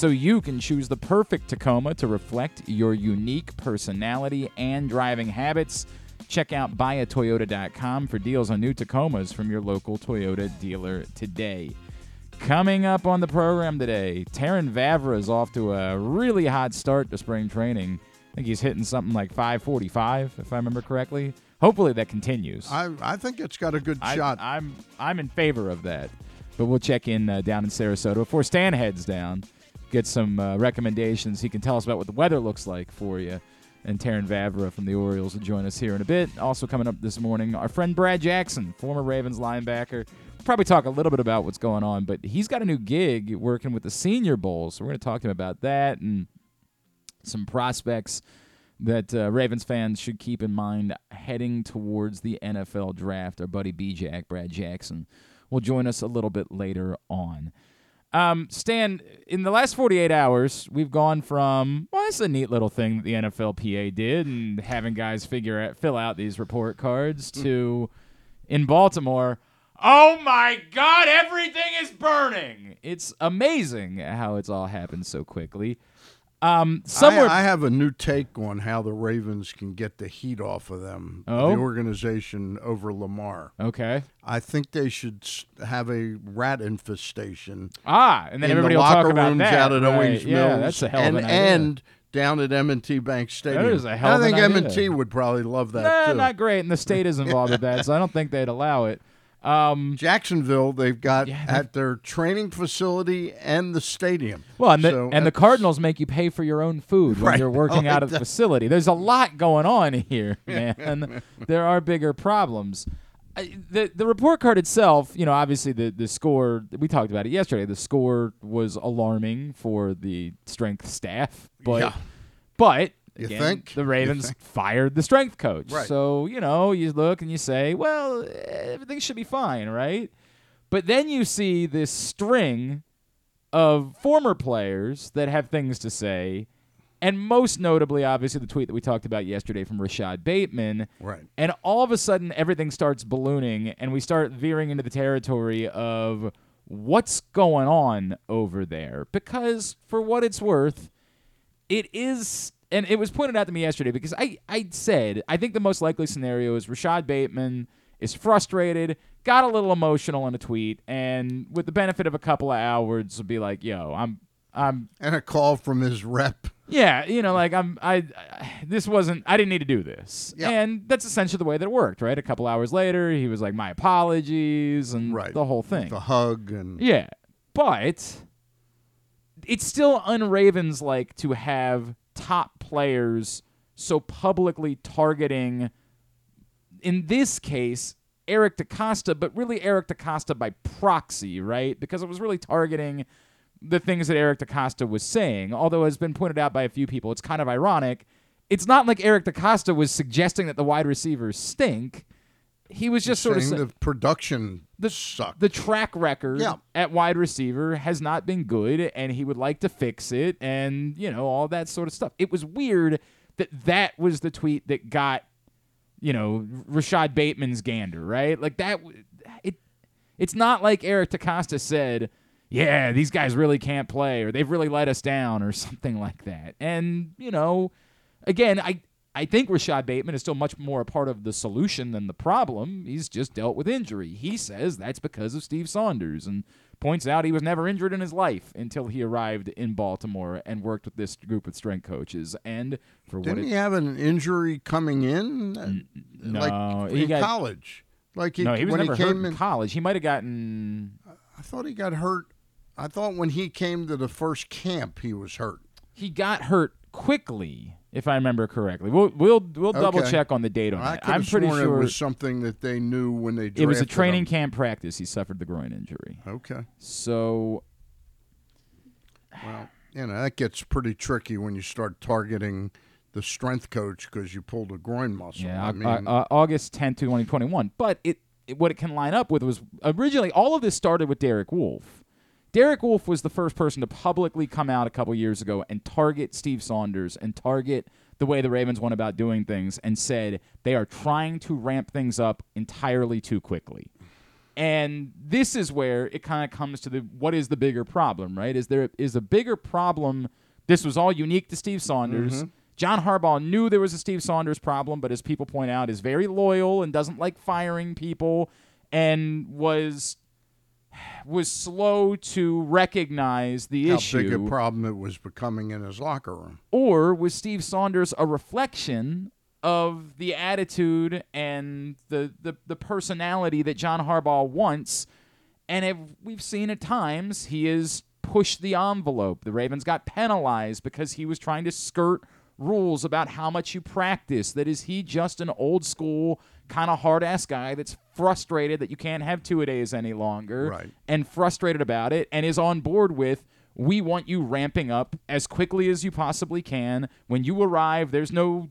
so you can choose the perfect Tacoma to reflect your unique personality and driving habits. Check out buyatoyota.com for deals on new Tacomas from your local Toyota dealer today. Coming up on the program today, Terrin Vavra is off to a really hot start to spring training. I think he's hitting something like 545, if I remember correctly. Hopefully that continues. I, I think it's got a good I, shot. I'm I'm in favor of that. But we'll check in uh, down in Sarasota before Stan heads down. Get some uh, recommendations. He can tell us about what the weather looks like for you. And Terrin Vavra from the Orioles will join us here in a bit. Also coming up this morning, our friend Brad Jackson, former Ravens linebacker. We'll probably talk a little bit about what's going on, but he's got a new gig working with the Senior Bowl, so we're going to talk to him about that and some prospects that uh, Ravens fans should keep in mind heading towards the NFL draft. Our buddy B Jack, Brad Jackson, will join us a little bit later on. Um, Stan, in the last 48 hours, we've gone from, well, it's a neat little thing that the NFLPA did and having guys figure out, fill out these report cards to, in Baltimore, oh my God, everything is burning. It's amazing how it's all happened so quickly. Um, somewhere. I, I have a new take on how the Ravens can get the heat off of them, Oh? the organization over Lamar. okay. I think they should have a rat infestation Ah, and then in everybody the will locker talk about rooms that. out at right. Owings yeah, Mills that's a hell and, of an idea. and down at M&T Bank Stadium. is a hell I think. M&T would probably love that nah, too. not great, and the state is involved with that, so I don't think they'd allow it. Um, Jacksonville, they've got Yeah, they've- at their training facility and the stadium. well, and the, So and the Cardinals make you pay for your own food when Right. you're working Oh, out of the facility. There's a lot going on here, man. there are bigger problems. I- The the report card itself, you know, obviously the the score we talked about it yesterday. The score was alarming for the strength staff, but Yeah. but You think? the Ravens think? fired the strength coach. Right. So, you know, you look and you say, well, everything should be fine, right? But then you see this string of former players that have things to say, and most notably, obviously, the tweet that we talked about yesterday from Rashad Bateman. Right. And all of a sudden, everything starts ballooning, and we start veering into the territory of what's going on over there. Because, for what it's worth, it is, and it was pointed out to me yesterday because I, I said, I think the most likely scenario is Rashad Bateman is frustrated, got a little emotional in a tweet, and with the benefit of a couple of hours, will be like, yo, I'm, I'm And a call from his rep. yeah, you know, like I'm, I, I, this wasn't, I didn't need to do this, Yeah. and that's essentially the way that it worked, right? A couple hours later, he was like, my apologies, and Right. the whole thing. The hug and Yeah, but it's still un-Ravens like to have top players so publicly targeting, in this case, Eric DeCosta, but really Eric DeCosta by proxy, right? Because it was really targeting the things that Eric DeCosta was saying. Although, as been pointed out by a few people, it's kind of ironic. It's not like Eric DeCosta was suggesting that the wide receivers stink. He was just sort of saying the production the sucked. the track record Yeah. at wide receiver has not been good and he would like to fix it and you know all that sort of stuff it was weird that that was the tweet that got you know Rashad Bateman's gander right like that it it's not like Eric DeCosta said yeah these guys really can't play or they've really let us down or something like that and you know again I I think Rashad Bateman is still much more a part of the solution than the problem. He's just dealt with injury. He says that's because of Steve Saunders and points out he was never injured in his life until he arrived in Baltimore and worked with this group of strength coaches. And for what Didn't it, he have an injury coming in? Uh, no, like he in got- college. Like he, no, he was when never he hurt came in in, college. He might have gotten. I thought he got hurt. I thought when he came to the first camp, he was hurt. He got hurt quickly, if I remember correctly. We'll we'll we'll double check on the date on I that. I'm pretty sure it was something that they knew when they drafted it was a training him. camp practice. He suffered the groin injury. Okay. So Well, you know that gets pretty tricky when you start targeting the strength coach because you pulled a groin muscle. Yeah, I Au- mean, uh, uh, August 10th, 2021. But it, it what it can line up with was originally all of this started with Derek Wolfe. Derek Wolfe was the first person to publicly come out a couple years ago and target Steve Saunders and target the way the Ravens went about doing things and said they are trying to ramp things up entirely too quickly. And this is where it kind of comes to the what is the bigger problem, right? Is there is a bigger problem? This was all unique to Steve Saunders. Mm-hmm. John Harbaugh knew there was a Steve Saunders problem, but as people point out, is very loyal and doesn't like firing people, and was was slow to recognize the How issue big a problem it was becoming in his locker room. or was Steve Saunders a reflection of the attitude and the the, the personality that John Harbaugh wants? And if we've seen at times he has pushed the envelope. The Ravens got penalized because he was trying to skirt rules about how much you practice. That is he just an old school kind of hard ass guy that's frustrated that you can't have two a days any longer Right. and frustrated about it and is on board with we want you ramping up as quickly as you possibly can. When you arrive, there's no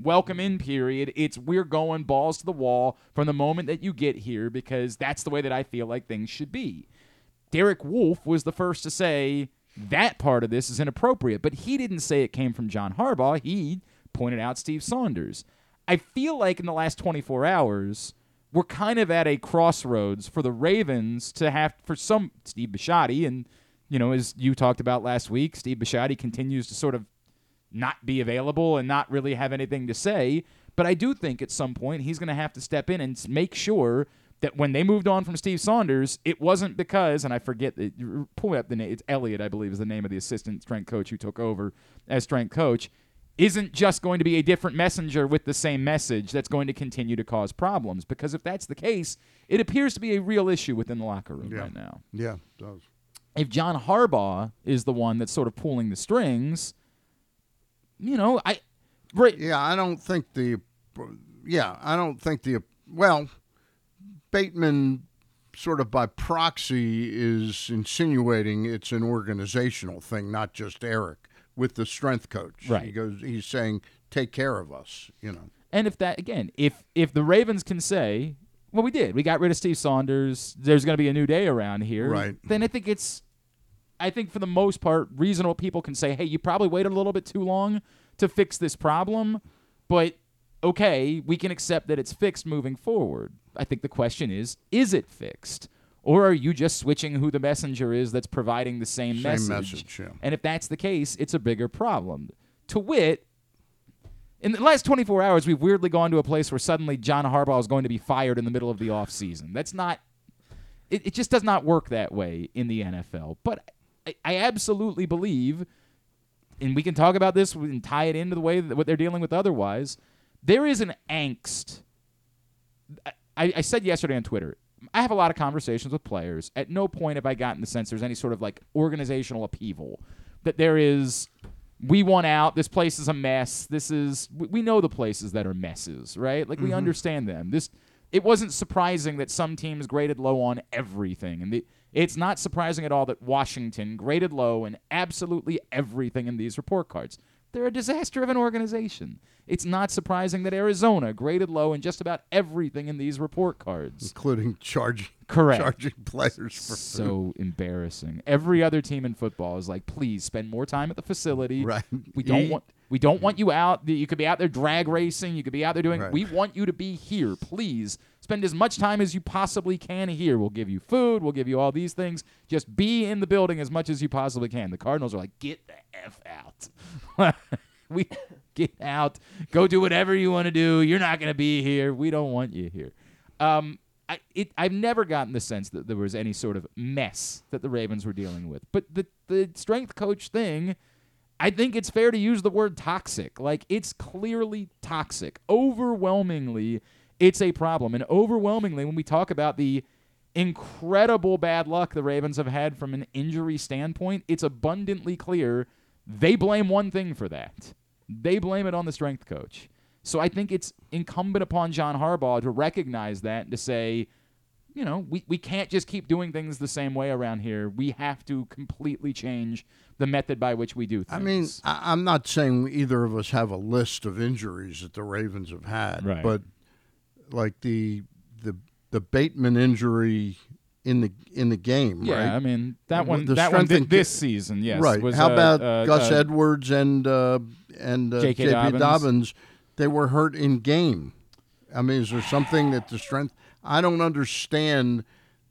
welcome in period. It's we're going balls to the wall from the moment that you get here because that's the way that I feel like things should be. Derek Wolfe was the first to say that part of this is inappropriate, but he didn't say it came from John Harbaugh. He pointed out Steve Saunders. I feel like in the last 24 hours, we're kind of at a crossroads for the Ravens to have for some Steve Bisciotti and you know as you talked about last week, Steve Bisciotti continues to sort of not be available and not really have anything to say. But I do think at some point he's going to have to step in and make sure that when they moved on from Steve Saunders, it wasn't because, and I forget, pull up the name, it's Elliott, I believe, is the name of the assistant strength coach who took over as strength coach, isn't just going to be a different messenger with the same message that's going to continue to cause problems. Because if that's the case, it appears to be a real issue within the locker room Yeah. right now Yeah, it does. if John Harbaugh is the one that's sort of pulling the strings, you know, I right Yeah, I don't think the. Yeah, I don't think the. Well, Bateman, sort of by proxy, is insinuating it's an organizational thing, not just Eric with the strength coach. Right. He goes. He's saying, "Take care of us." You know. and if that again, if if the Ravens can say, well, we did, we got rid of Steve Saunders, there's going to be a new day around here, Right. Then I think it's, I think for the most part, reasonable people can say, hey, you probably waited a little bit too long to fix this problem, but okay, we can accept that it's fixed moving forward. I think the question is, is it fixed? Or are you just switching who the messenger is that's providing the same, Same message? message, yeah. And if that's the case, it's a bigger problem. To wit, in the last 24 hours, we've weirdly gone to a place where suddenly John Harbaugh is going to be fired in the middle of the offseason. That's not, it, it just does not work that way in the NFL. But I, I absolutely believe, and we can talk about this and tie it into the way that what they're dealing with otherwise, there is an angst. I, I said yesterday on Twitter, I have a lot of conversations with players. At no point have I gotten the sense there's any sort of like organizational upheaval. That there is, we want out. This place is a mess. This is, we, we know the places that are messes, right? Like we mm-hmm. understand them. This, it wasn't surprising that some teams graded low on everything, and the, it's not surprising at all that Washington graded low in absolutely everything in these report cards. They're a disaster of an organization. It's not surprising that Arizona graded low in just about everything in these report cards. including charging Correct. charging players for food. So embarrassing. Every other team in football is like, please spend more time at the facility. Right. We don't Eat. want we don't want you out. You could be out there drag racing. You could be out there doing. Right. We want you to be here. Please spend as much time as you possibly can here. We'll give you food. We'll give you all these things. Just be in the building as much as you possibly can. The Cardinals are like, get the f out. we get out. Go do whatever you want to do. You're not going to be here. We don't want you here. Um, I, it, I've never gotten the sense that there was any sort of mess that the Ravens were dealing with. But the the strength coach thing, I think it's fair to use the word toxic. Like it's clearly toxic. Overwhelmingly, it's a problem. And overwhelmingly, when we talk about the incredible bad luck the Ravens have had from an injury standpoint, it's abundantly clear they blame one thing for that. They blame it on the strength coach. So I think it's incumbent upon John Harbaugh to recognize that and to say, you know, we, we can't just keep doing things the same way around here. We have to completely change the method by which we do things. I mean, I, I'm not saying either of us have a list of injuries that the Ravens have had, Right. but like the the the Bateman injury in the in the game, yeah, I mean that one. the That one and- this season, yes. right. Was, How uh, about uh, Gus uh, Edwards and uh, and uh, J.K. J.P. Dobbins? They were hurt in game. I mean, is there something that the strength? I don't understand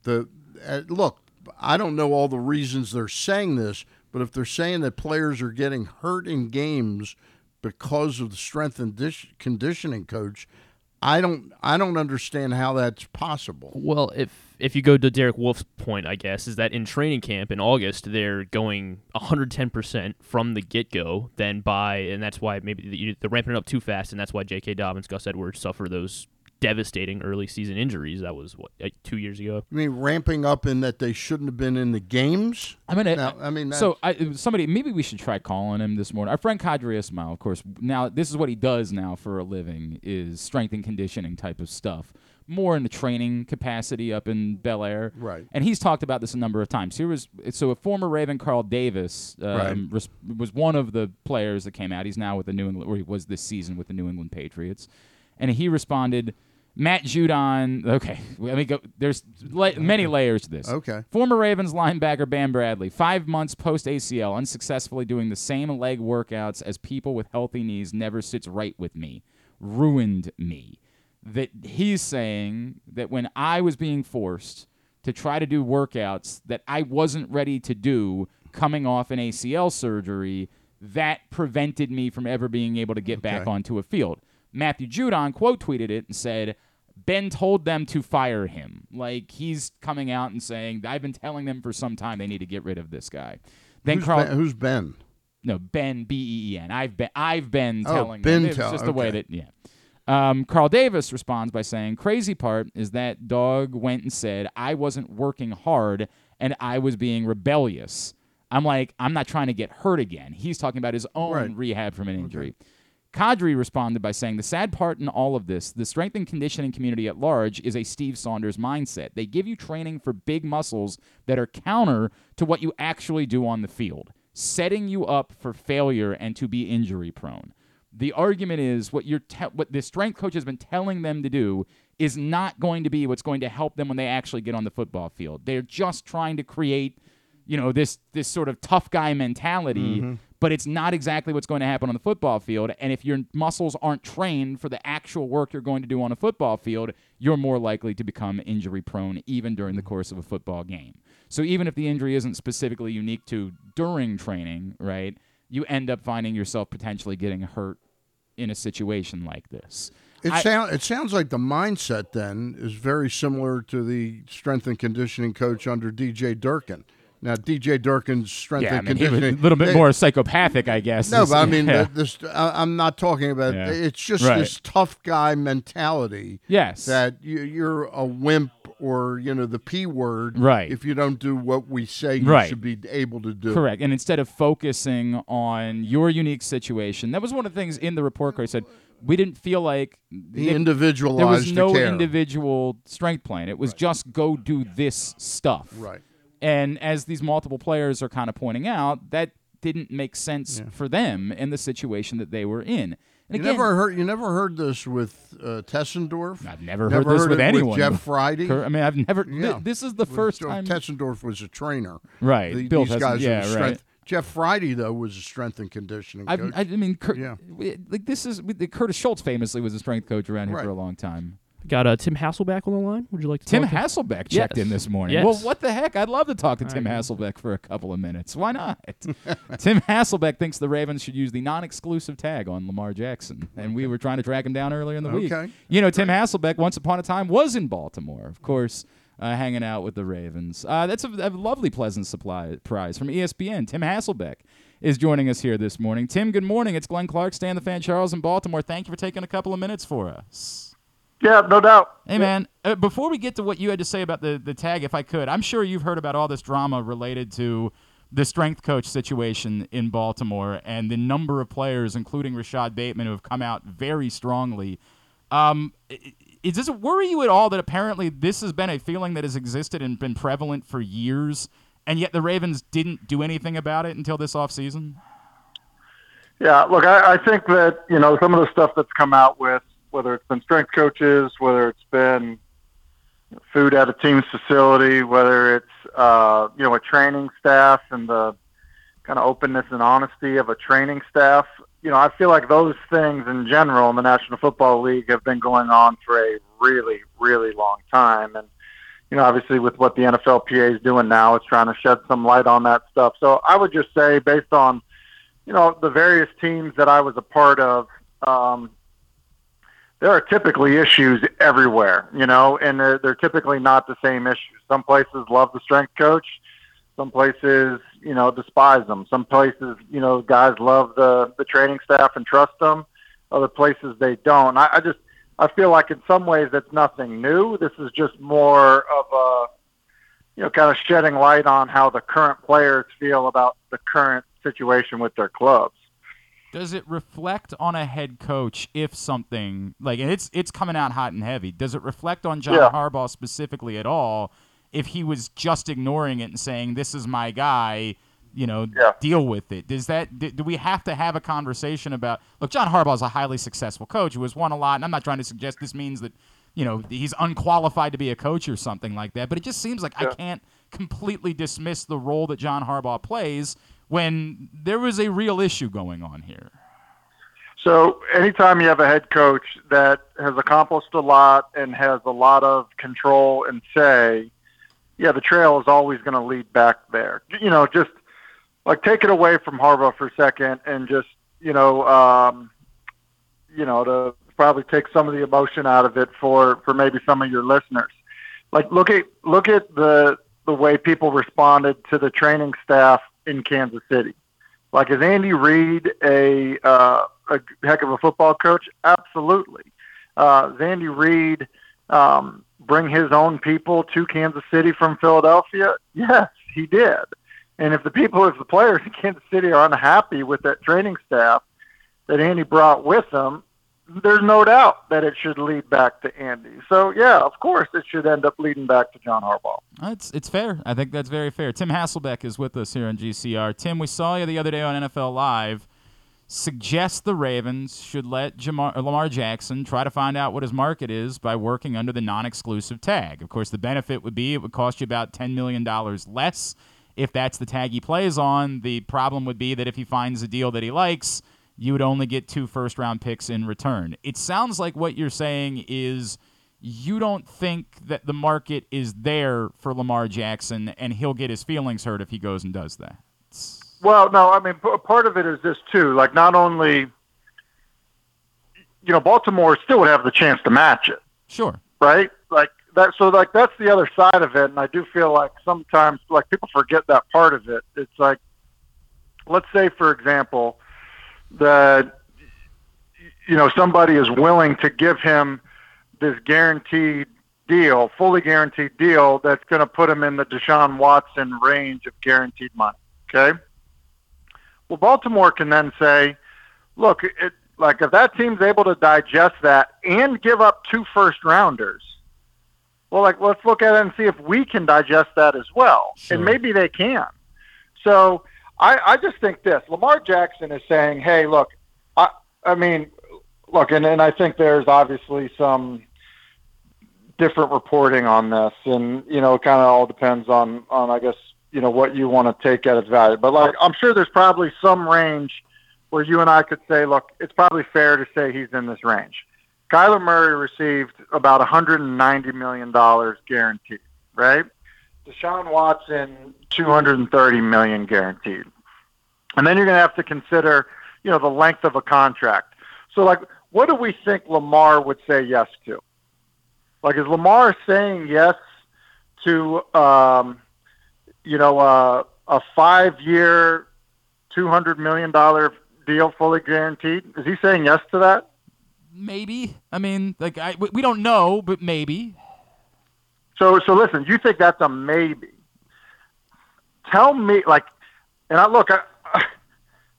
the uh, look. I don't know all the reasons they're saying this, but if they're saying that players are getting hurt in games because of the strength and dis- conditioning coach, I don't I don't understand how that's possible. Well, if if you go to Derek Wolfe's point, I guess, is that in training camp in August they're going 110% from the get go. Then by and that's why maybe they're ramping it up too fast, and that's why J.K. Dobbins, Gus Edwards suffer those devastating early season injuries. That was what like two years ago. I mean, ramping up in that they shouldn't have been in the games. I mean, Now, I mean, so I, somebody maybe we should try calling him this morning. Our friend Qadry Ismail, of course. Now this is what he does now for a living: is strength and conditioning type of stuff. More in the training capacity up in Bel Air, Right. And he's talked about this a number of times. Here was so a former Raven, Carl Davis, um, Right. res- was one of the players that came out. He's now with the New England, or he was this season with the New England Patriots, and he responded. Matt Judon. Okay, let me go. There's la- many layers to this. Okay. Former Ravens linebacker Bam Bradley, five months post ACL, unsuccessfully doing the same leg workouts as people with healthy knees, never sits right with me. Ruined me. That he's saying that when I was being forced to try to do workouts that I wasn't ready to do coming off an ACL surgery, that prevented me from ever being able to get back onto a field. Matthew Judon quote tweeted it and said, Ben told them to fire him. Like he's coming out and saying, I've been telling them for some time they need to get rid of this guy. Then who's, Carl ben, who's Ben? no, Ben B E E N. I've been I've been Oh, telling been them. It's tell- just the way that yeah. Um, Carl Davis responds by saying, "Crazy part is that dog went and said I wasn't working hard and I was being rebellious. I'm like, I'm not trying to get hurt again. He's talking about his own Right. rehab from an injury. Qadry responded by saying, The sad part in all of this, the strength and conditioning community at large is a Steve Saunders mindset. They give you training for big muscles that are counter to what you actually do on the field, setting you up for failure and to be injury prone. The argument is what you're te- what the strength coach has been telling them to do is not going to be what's going to help them when they actually get on the football field. They're just trying to create you know this this sort of tough guy mentality mm-hmm. but it's not exactly what's going to happen on the football field. And if your muscles aren't trained for the actual work you're going to do on a football field you're more likely to become injury prone even during the course of a football game. So even if the injury isn't specifically unique to during training right you end up finding yourself potentially getting hurt in a situation like this It I- sound it sounds like the mindset then is very similar to the strength and conditioning coach under DJ Durkin. Now DJ Durkin's strength yeah, I and mean, conditioning a little bit they- more psychopathic, I guess. No, is- but I mean, yeah. the, this I, I'm not talking about. Yeah. It's just Right. this tough guy mentality yes, that you, you're a wimp or you know the p word, Right. If you don't do what we say you Right. should be able to do. Correct. And instead of focusing on your unique situation, that was one of the things in the report card. I said we didn't feel like the individualized there was no care. individual strength plan. It was just go do this stuff. Right. And as these multiple players are kind of pointing out, that didn't make sense for them in the situation that they were in. And You again, never heard. You never heard this with uh, Tessendorf. I've never, Never heard this heard with it with anyone. Jeff Friday? I mean, I've never. Yeah. this is the first Joe time. Tessendorf was a trainer. Right. The- these guys yeah, are the right. Jeff Friday though was a strength and conditioning I've, coach. I, mean, Cur- Yeah. like this is we- Curtis Schultz famously was a strength coach around here Right. for a long time. Got uh, Tim Hasselbeck on the line. Would you like to Tim talk to- him? Tim Hasselbeck checked Yes. in this morning. Yes. Well, what the heck? I'd love to talk to Tim right. Hasselbeck for a couple of minutes. Why not? Tim Hasselbeck thinks the Ravens should use the non-exclusive tag on Lamar Jackson, and we were trying to track him down earlier in the week. Okay. You know, Tim Hasselbeck once upon a time was in Baltimore, of course, uh, hanging out with the Ravens. Uh, that's a, a lovely, pleasant supply prize from ESPN. Tim Hasselbeck is joining us here this morning. Tim, good morning. It's Glenn Clark, Stan the Fan Charles in Baltimore. Thank you for taking a couple of minutes for us. Yeah, no doubt. Hey man, uh, before we get to what you had to say about the the tag, if I could, I'm sure you've heard about all this drama related to the strength coach situation in Baltimore and the number of players, including Rashad Bateman, who have come out very strongly. Um, i- i- does it worry you at all that apparently this has been a feeling that has existed and been prevalent for years, and yet the Ravens didn't do anything about it until this offseason? Yeah, look, I, I think that you know some of the stuff that's come out with whether it's been strength coaches, whether it's been food at a team's facility, whether it's uh, you know a training staff and the kind of openness and honesty of a training staff. You know, I feel like those things in general in the National Football League have been going on for a really, really long time, and you know, obviously with what the NFLPA is doing now, it's trying to shed some light on that stuff. So I would just say, based on, you know, the various teams that I was a part of, um, there are typically issues everywhere, you know, and they're, they're typically not the same issues. Some places love the strength coach. Some places, you know, despise them. Some places, you know, guys love the, the training staff and trust them. Other places they don't. I, I just, I feel like in some ways it's nothing new. This is just more of a, you know, kind of shedding light on how the current players feel about the current situation with their clubs. Does it reflect on a head coach if something like it's it's coming out hot and heavy? Does it reflect on John Yeah. Harbaugh specifically at all? If he was just ignoring it and saying this is my guy, you know, Yeah. deal with it. Does that do, do we have to have a conversation about? Look, John Harbaugh is a highly successful coach who has won a lot, and I'm not trying to suggest this means that you know he's unqualified to be a coach or something like that. But it just seems like I can't completely dismiss the role that John Harbaugh plays when there was a real issue going on here. So anytime you have a head coach that has accomplished a lot and has a lot of control and say, yeah, the trail is always going to lead back there. You know, just like take it away from Harbaugh for a second and just, you know, um, you know, to probably take some of the emotion out of it for for maybe some of your listeners. Like look at look at the the way people responded to the training staff in Kansas City. Like is Andy Reid a uh, a heck of a football coach? Absolutely. Uh, does Andy Reid um, bring his own people to Kansas City from Philadelphia? Yes, he did. And if the people, if the players in Kansas City are unhappy with that training staff that Andy brought with him, there's no doubt that it should lead back to Andy. So yeah, of course, it should end up leading back to John Harbaugh. It's it's fair. I think that's very fair. Tim Hasselbeck is with us here on GCR. Tim, we saw you the other day on NFL Live. Suggest the Ravens should let Jamar, uh, Lamar Jackson try to find out what his market is by working under the non-exclusive tag. Of course, the benefit would be it would cost you about ten million dollars less if that's the tag he plays on. The problem would be that if he finds a deal that he likes, you would only get two first-round picks in return. It sounds like what you're saying is you don't think that the market is there for Lamar Jackson and he'll get his feelings hurt if he goes and does that. Well, no, I mean, p- part of it is this too. Like, not only, you know, Baltimore still would have the chance to match it, Sure. right? Like that. So, like, that's the other side of it. And I do feel like sometimes, like, people forget that part of it. It's like, let's say, for example, that you know somebody is willing to give him this guaranteed deal, fully guaranteed deal that's going to put him in the Deshaun Watson range of guaranteed money. Okay. Well, Baltimore can then say, look, it, like if that team's able to digest that and give up two first rounders, well, like let's look at it and see if we can digest that as well, Sure. and maybe they can. So I, I just think this: Lamar Jackson is saying, hey, look, I, I mean, look, and, and I think there's obviously some different reporting on this, and you know, it kind of all depends on on I guess you know what you want to take at its value. But like, I'm sure there's probably some range where you and I could say, look, it's probably fair to say he's in this range. Kyler Murray received about 190 million dollars guaranteed, right? Deshaun Watson 230 million guaranteed, and then you're going to have to consider, you know, the length of a contract. So, like, what do we think Lamar would say yes to? Like, is Lamar saying yes to, um, you know, uh, a five-year, two hundred million dollar deal, fully guaranteed? Is he saying yes to that? Maybe. I mean, like I we- we don't know, but maybe. So, so listen, you think that's a maybe? Tell me, like, and I look, I,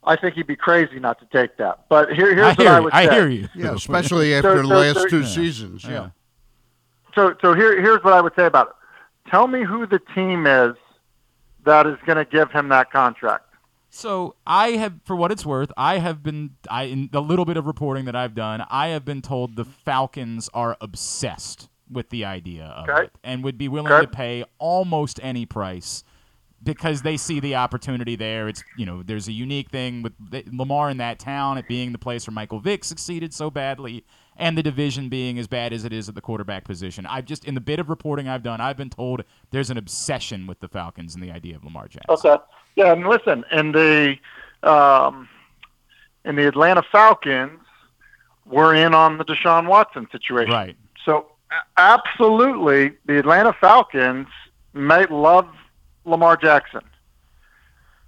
I think he'd be crazy not to take that. But here, here's I what hear I you. would I say. hear you. Yeah, especially after the so- last so- two Yeah. seasons. Yeah. Yeah. So, so here, here's what I would say about it. Tell me who the team is that is going to give him that contract. So I have, for what it's worth, I have been, I in the little bit of reporting that I've done, I have been told the Falcons are obsessed with the idea of Okay. it and would be willing Okay. to pay almost any price because they see the opportunity there. It's you know there's a unique thing with Lamar in that town, it being the place where Michael Vick succeeded so badly, and the division being as bad as it is at the quarterback position. I've just in the bit of reporting I've done, I've been told there's an obsession with the Falcons and the idea of Lamar Jackson. Okay, yeah, and listen, in the um, in the Atlanta Falcons, we're in on the Deshaun Watson situation, right? So absolutely, the Atlanta Falcons might love Lamar Jackson.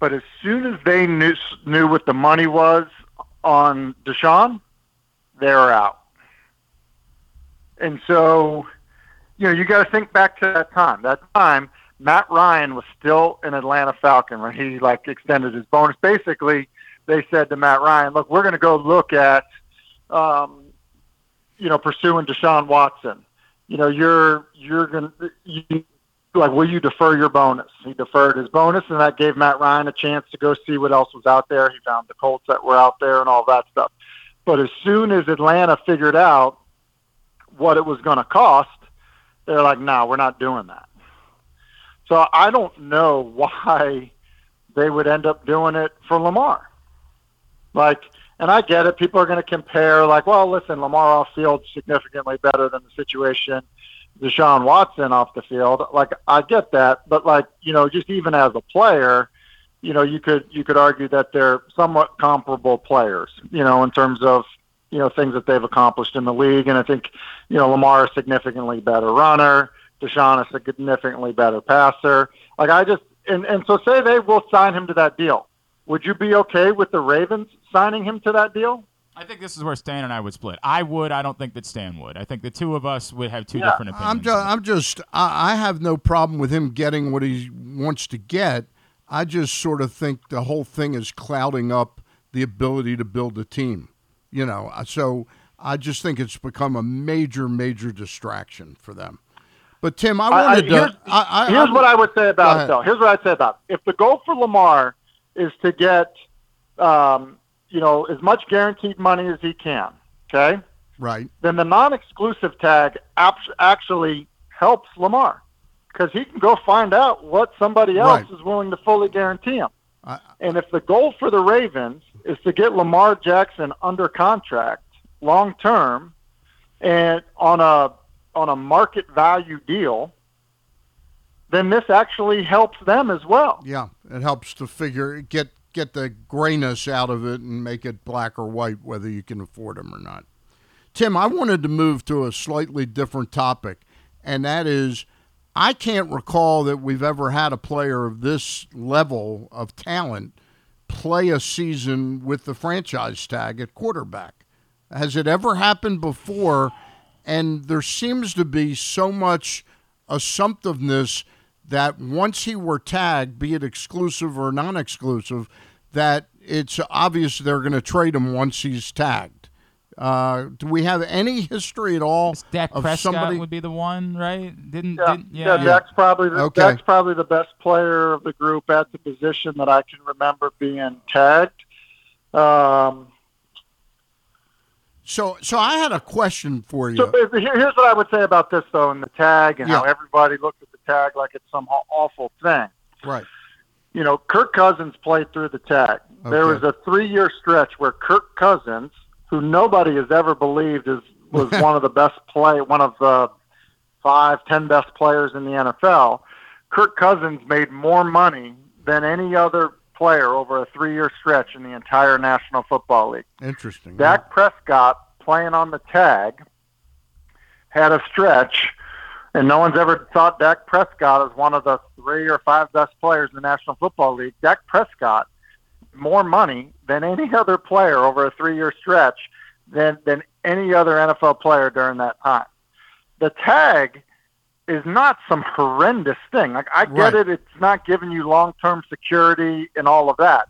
But as soon as they knew knew what the money was on Deshaun, they're out. And so, you know, you got to think back to that time. That time, Matt Ryan was still an Atlanta Falcon when he like extended his bonus. Basically, they said to Matt Ryan, "Look, we're going to go look at, um, you know, pursuing Deshaun Watson. You know, you're you're going to you like, will you defer your bonus? He deferred his bonus, and that gave Matt Ryan a chance to go see what else was out there. He found the Colts that were out there and all that stuff. But as soon as Atlanta figured out what it was going to cost, they're like, no, we're not doing that. So I don't know why they would end up doing it for Lamar. Like, and I get it. People are going to compare, like, well, listen, Lamar off field significantly better than the situation Deshaun Watson off the field. Like I get that, but like you know, just even as a player, you know, you could you could argue that they're somewhat comparable players. You know, in terms of you know things that they've accomplished in the league, and I think you know Lamar is significantly better runner. Deshaun is a significantly better passer. Like I just and and so say they will sign him to that deal. Would you be okay with the Ravens signing him to that deal? I think this is where Stan and I would split. I would. I don't think that Stan would. I think the two of us would have two yeah. different opinions. I'm just, I'm just, I have no problem with him getting what he wants to get. I just sort of think the whole thing is clouding up the ability to build a team. You know, uh, so I just think it's become a major, major distraction for them. But Tim, I wanted I, I, here's, to. I, here's what I would say about it, though. Here's what I'd say about it. If the goal for Lamar is to get um, you know, as much guaranteed money as he can. Okay. Right. Then the non-exclusive tag actually helps Lamar because he can go find out what somebody else right. is willing to fully guarantee him. I, and if the goal for the Ravens is to get Lamar Jackson under contract long term and on a on a market value deal, then this actually helps them as well. Yeah, it helps to figure get get the grayness out of it and make it black or white, whether you can afford them or not. Tim, I wanted to move to a slightly different topic, and that is I can't recall that we've ever had a player of this level of talent play a season with the franchise tag at quarterback. Has it ever happened before? And there seems to be so much assumptiveness that once he were tagged, be it exclusive or non exclusive, that it's obvious they're going to trade him once he's tagged. Uh, do we have any history at all Dak of Prescott somebody? would be the one, right? Didn't yeah, didn't, yeah. yeah, Dak's probably the, okay. Dak's probably the best player of the group at the position that I can remember being tagged. Um, so, so I had a question for you. So here's what I would say about this, though, in the tag and yeah. how everybody looked at the tag like it's some awful thing. Right. You know, Kirk Cousins played through the tag. Okay. There was a three-year stretch where Kirk Cousins, who nobody has ever believed is was one of the best play, one of the five, ten best players in the NFL. Kirk Cousins made more money than any other player over a three-year stretch in the entire National Football League. Interesting. Dak yeah. Prescott playing on the tag had a stretch and no one's ever thought Dak Prescott as one of the three or five best players in the National Football League. Dak Prescott more money than any other player over a three-year stretch than than any other NFL player during that time. The tag is not some horrendous thing. Like I get right. it, it's not giving you long-term security and all of that.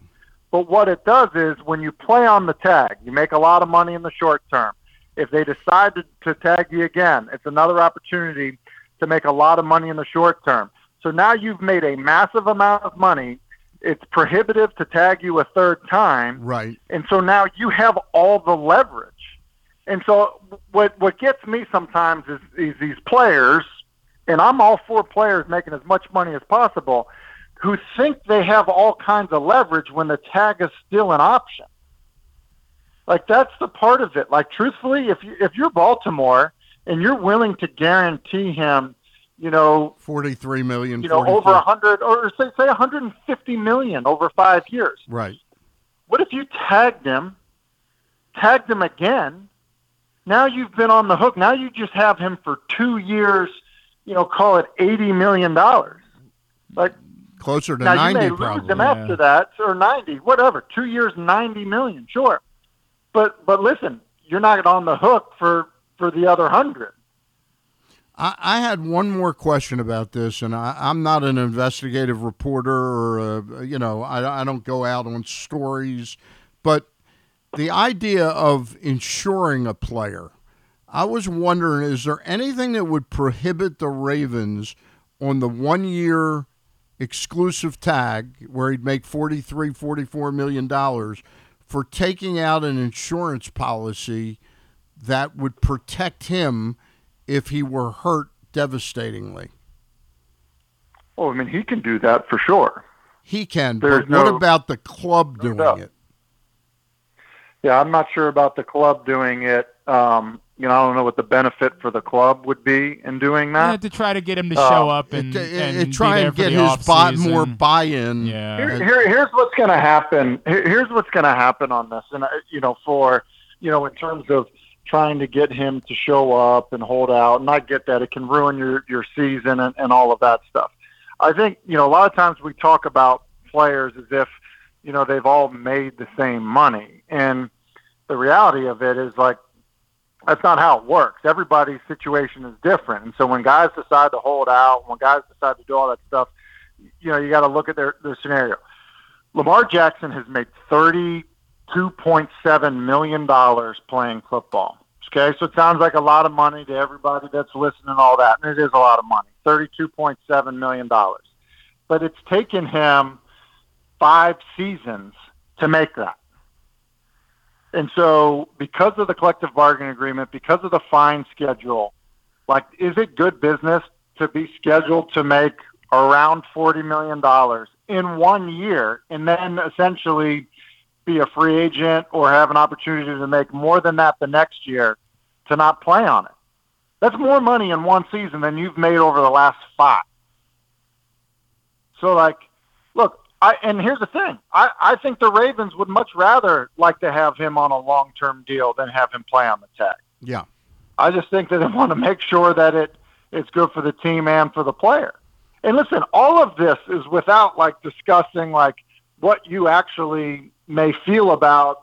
But what it does is when you play on the tag, you make a lot of money in the short term. If they decide to, to tag you again, it's another opportunity to make a lot of money in the short term. So now you've made a massive amount of money. It's prohibitive to tag you a third time. Right. And so now you have all the leverage. And so what what gets me sometimes is, is these players, and I'm all for players making as much money as possible, who think they have all kinds of leverage when the tag is still an option. Like that's the part of it. Like truthfully, if you if you're Baltimore and you're willing to guarantee him, you know, 43 million. you know, 44. over a hundred or say say 150 million over five years. Right. What if you tagged him, tagged him again? Now you've been on the hook. Now you just have him for two years. You know, call it 80 million dollars. Like Closer to now 90 you may lose probably. him yeah. after that, or 90, whatever. Two years, 90 million, sure. But but listen, you're not on the hook for for the other hundred. I, I had one more question about this, and I, I'm not an investigative reporter, or a, you know, I, I don't go out on stories, but the idea of insuring a player, I was wondering, is there anything that would prohibit the Ravens on the one-year exclusive tag where he'd make 43, 44 million dollars for taking out an insurance policy that would protect him if he were hurt devastatingly. Oh, I mean, he can do that for sure. He can, There's but what about the club no doing doubt. it? Yeah, I'm not sure about the club doing it. Um, you know, I don't know what the benefit for the club would be in doing that. Yeah, that. to try to get him to Uh, show up and, it, it- and it try and get his buy, more buy-in. Yeah. Here, here, here's what's going to happen. Here- Here's what's going to happen on this, and uh, you know, for you know, in terms of trying to get him to show up and hold out. And I get that it can ruin your your season and, and all of that stuff. I think you know a lot of times we talk about players as if you know they've all made the same money, and the reality of it is like that's not how it works. Everybody's situation is different, and so when guys decide to hold out, when guys decide to do all that stuff, you know you got to look at their their scenario. Lamar Jackson has made thirty $2.7 million playing football. Okay, so it sounds like a lot of money to everybody that's listening, all that. And it is a lot of money $32.7 million. But it's taken him five seasons to make that. And so, because of the collective bargaining agreement, because of the fine schedule, like, is it good business to be scheduled to make around $40 million in one year and then essentially be a free agent or have an opportunity to make more than that the next year to not play on it? That's more money in one season than you've made over the last five. So, like, look, I and here's the thing. I, I think the Ravens would much rather like to have him on a long term deal than have him play on the tag. Yeah. I just think that they want to make sure that it it's good for the team and for the player. And listen, all of this is without like discussing like what you actually may feel about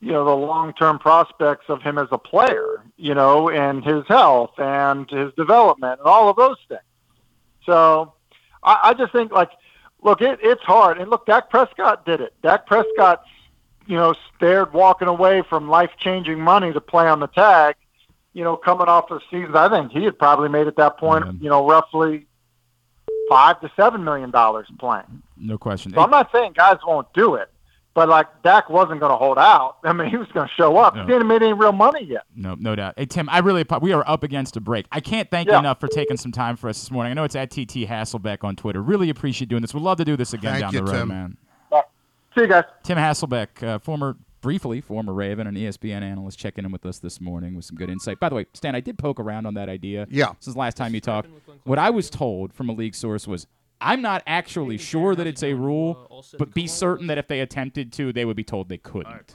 you know the long term prospects of him as a player, you know, and his health and his development and all of those things. So I, I just think like look, it, it's hard. And look, Dak Prescott did it. Dak Prescott, you know, stared walking away from life changing money to play on the tag. You know, coming off the season, I think he had probably made at that point, Yeah. you know, roughly five to seven million dollars playing. No question. So I'm not saying guys won't do it, but like Dak wasn't going to hold out. I mean, he was going to show up. Yeah. He didn't make any real money yet. No, no doubt. Hey Tim, I really we are up against a break. I can't thank you enough for taking some time for us this morning. I know it's at TT Hasselbeck on Twitter. Really appreciate doing this. We'd love to do this again Thank down you, the road, Tim. man. See you guys. Tim Hasselbeck, uh, former, briefly former Raven and ESPN analyst, checking in with us this morning with some good insight. By the way, Stan, I did poke around on that idea. Yeah. Since the last time you talked, what I was told from a league source was, I'm not actually sure that it's a rule, but be certain that if they attempted to, they would be told they couldn't.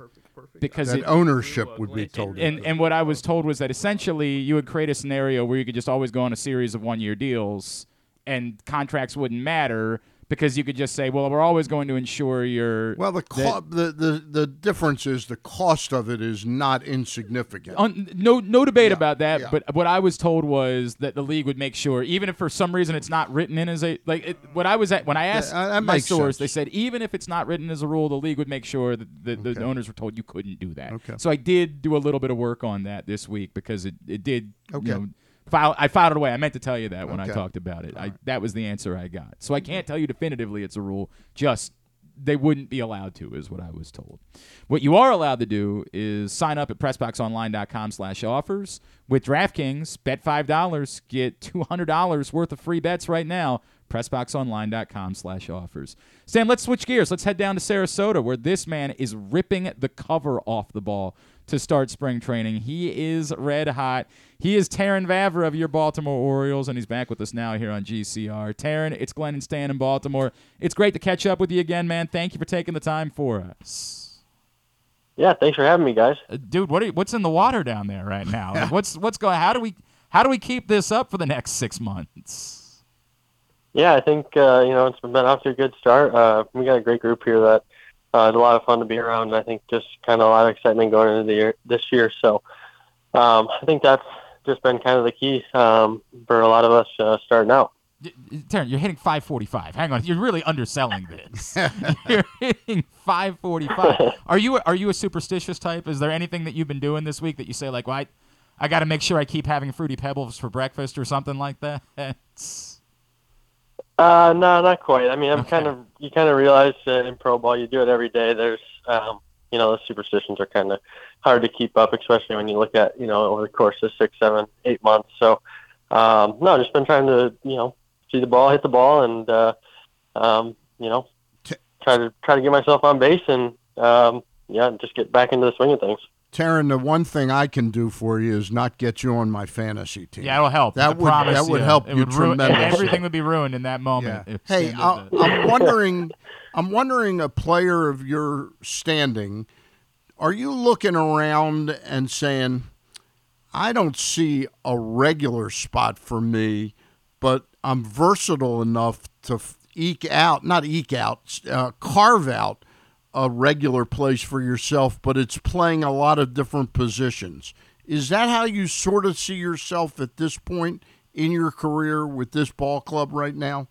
Because That it, ownership would be told. and and what I was told was that essentially you would create a scenario where you could just always go on a series of one year deals and contracts wouldn't matter because you could just say, well, we're always going to ensure your well, the, co- the the the difference is the cost of it is not insignificant. Un- no, no debate Yeah, about that. yeah. But what I was told was that the league would make sure, even if for some reason it's not written in as a like, it, what I was at when I asked that my source, sense. they said even if it's not written as a rule, the league would make sure that the, the Okay. owners were told you couldn't do that. Okay. So I did do a little bit of work on that this week because it, it did. Okay. You know, I filed it away. I meant to tell you that when I talked about it. I, that was the answer I got. So I can't tell you definitively it's a rule. Just they wouldn't be allowed to is what I was told. What you are allowed to do is sign up at pressboxonline.com slash offers. With DraftKings, bet $5, get $200 worth of free bets right now. PressBoxOnline.com slash offers. Sam, let's switch gears. Let's head down to Sarasota, where this man is ripping the cover off the ball to start spring training. He is red hot. He is Terrin Vavra of your Baltimore Orioles, and he's back with us now here on GCR. Terrin, it's Glenn and Stan in Baltimore. It's great to catch up with you again, man. Thank you for taking the time for us. Yeah, thanks for having me, guys. Uh, dude, what are you, what's in the water down there right now? Like, what's what's going? How do we how do we keep this up for the next six months? Yeah, I think uh, you know it's been off to a good start. Uh, we got a great group here that uh, it's a lot of fun to be around. And I think just kind of a lot of excitement going into the year this year. So um, I think that's just been kind of the key um, for a lot of us uh, starting out. Terrin, you're hitting 545. Hang on, you're really underselling this. you're hitting 545. Are you are you a superstitious type? Is there anything that you've been doing this week that you say like, well, I, I got to make sure I keep having fruity pebbles for breakfast or something like that? uh, no, not quite. I mean, I'm okay. kind of you kind of realize that in pro ball you do it every day. There's um, you know the superstitions are kind of hard to keep up, especially when you look at you know over the course of six, seven, eight months. So um, no, just been trying to you know see the ball, hit the ball, and uh, um, you know, try to try to get myself on base and um, yeah, just get back into the swing of things. Terrin, the one thing I can do for you is not get you on my fantasy team. Yeah, it'll help. That I would that would help it you would tremendously. Everything would be ruined in that moment. Yeah. Hey, I, I'm wondering, I'm wondering, a player of your standing, are you looking around and saying, I don't see a regular spot for me, but I'm versatile enough to eke out, not eke out, uh, carve out a regular place for yourself, but it's playing a lot of different positions. Is that how you sort of see yourself at this point in your career with this ball club right now?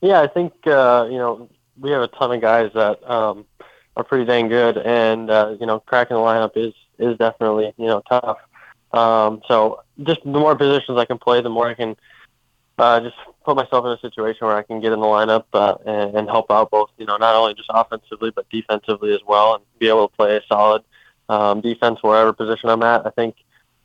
Yeah, I think uh, you know we have a ton of guys that um, are pretty dang good, and uh, you know cracking the lineup is is definitely you know tough. Um, so just the more positions I can play, the more I can uh, just put myself in a situation where I can get in the lineup uh, and, and help out both, you know, not only just offensively but defensively as well, and be able to play a solid um, defense wherever position I'm at. I think,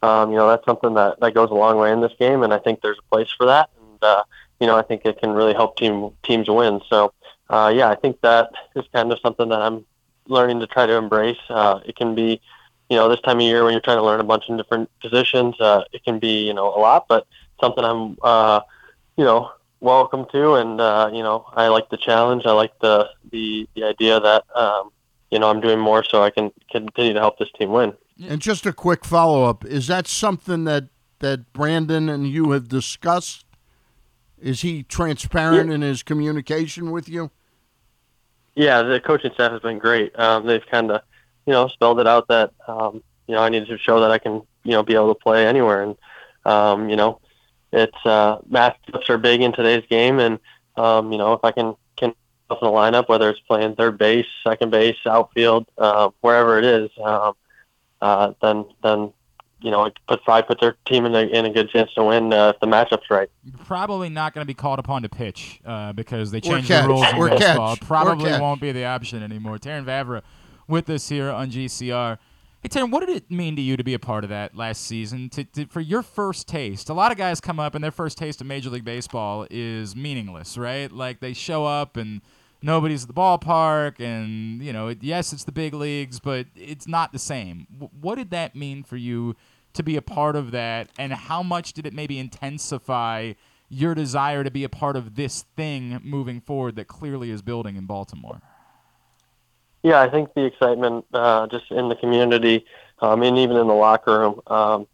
um, you know, that's something that that goes a long way in this game, and I think there's a place for that. And uh, you know, I think it can really help team teams win. So, uh, yeah, I think that is kind of something that I'm learning to try to embrace. Uh, it can be, you know, this time of year when you're trying to learn a bunch of different positions, uh, it can be, you know, a lot, but something I'm uh, you know, welcome to, and uh, you know, I like the challenge. I like the the the idea that um, you know I'm doing more so I can continue to help this team win. And just a quick follow up: is that something that that Brandon and you have discussed? Is he transparent yeah. in his communication with you? Yeah, the coaching staff has been great. Um, they've kind of, you know, spelled it out that um, you know I need to show that I can, you know, be able to play anywhere, and um, you know, it's uh, matchups are big in today's game, and um, you know if I can can in the lineup, whether it's playing third base, second base, outfield, uh, wherever it is, um, uh, then then you know it put probably put their team in a in a good chance to win uh, if the matchup's right. Probably not going to be called upon to pitch uh, because they changed the rules in baseball. Catch. Probably won't be the option anymore. Terrin Vavra with us here on GCR. Hey, Terrin, what did it mean to you to be a part of that last season? To, to, for your first taste, a lot of guys come up and their first taste of Major League Baseball is meaningless, right? Like they show up and nobody's at the ballpark, and you know, yes, it's the big leagues, but it's not the same. What did that mean for you to be a part of that, and how much did it maybe intensify your desire to be a part of this thing moving forward that clearly is building in Baltimore? Yeah, I think the excitement uh, just in the community um, and even in the locker room um,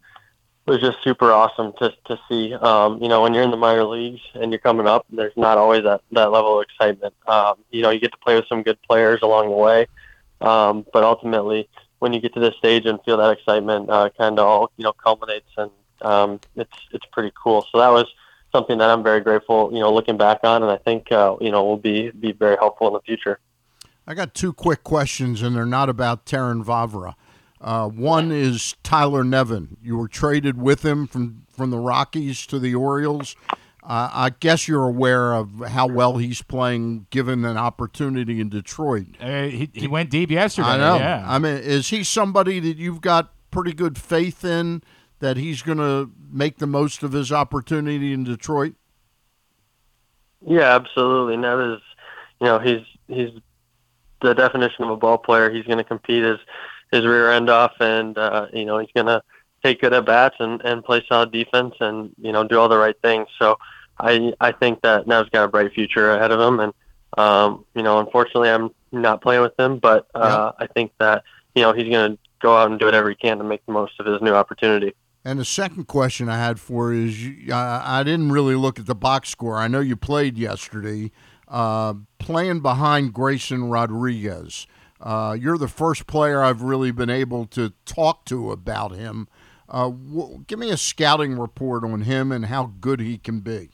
was just super awesome to to see. Um, you know, when you're in the minor leagues and you're coming up, there's not always that that level of excitement. Um, you know, you get to play with some good players along the way, um, but ultimately, when you get to this stage and feel that excitement, uh, kind of all you know culminates, and um, it's it's pretty cool. So that was something that I'm very grateful. You know, looking back on, and I think uh, you know will be be very helpful in the future. I got two quick questions, and they're not about Terrin Vavra. Uh, one is Tyler Nevin. You were traded with him from, from the Rockies to the Orioles. Uh, I guess you're aware of how well he's playing, given an opportunity in Detroit. Uh, he, he went deep yesterday. I know. Yeah. I mean, is he somebody that you've got pretty good faith in that he's going to make the most of his opportunity in Detroit? Yeah, absolutely. Nev is, you know, he's he's the definition of a ball player. He's going to compete his his rear end off, and uh, you know, he's going to take good at bats and and play solid defense, and you know, do all the right things. So, I I think that Nev's got a bright future ahead of him, and um, you know, unfortunately, I'm not playing with him, but uh, I think that you know he's going to go out and do whatever he can to make the most of his new opportunity. And the second question I had for you is I didn't really look at the box score. I know you played yesterday, uh, playing behind Grayson Rodriguez. Uh, you're the first player I've really been able to talk to about him. Uh, give me a scouting report on him and how good he can be.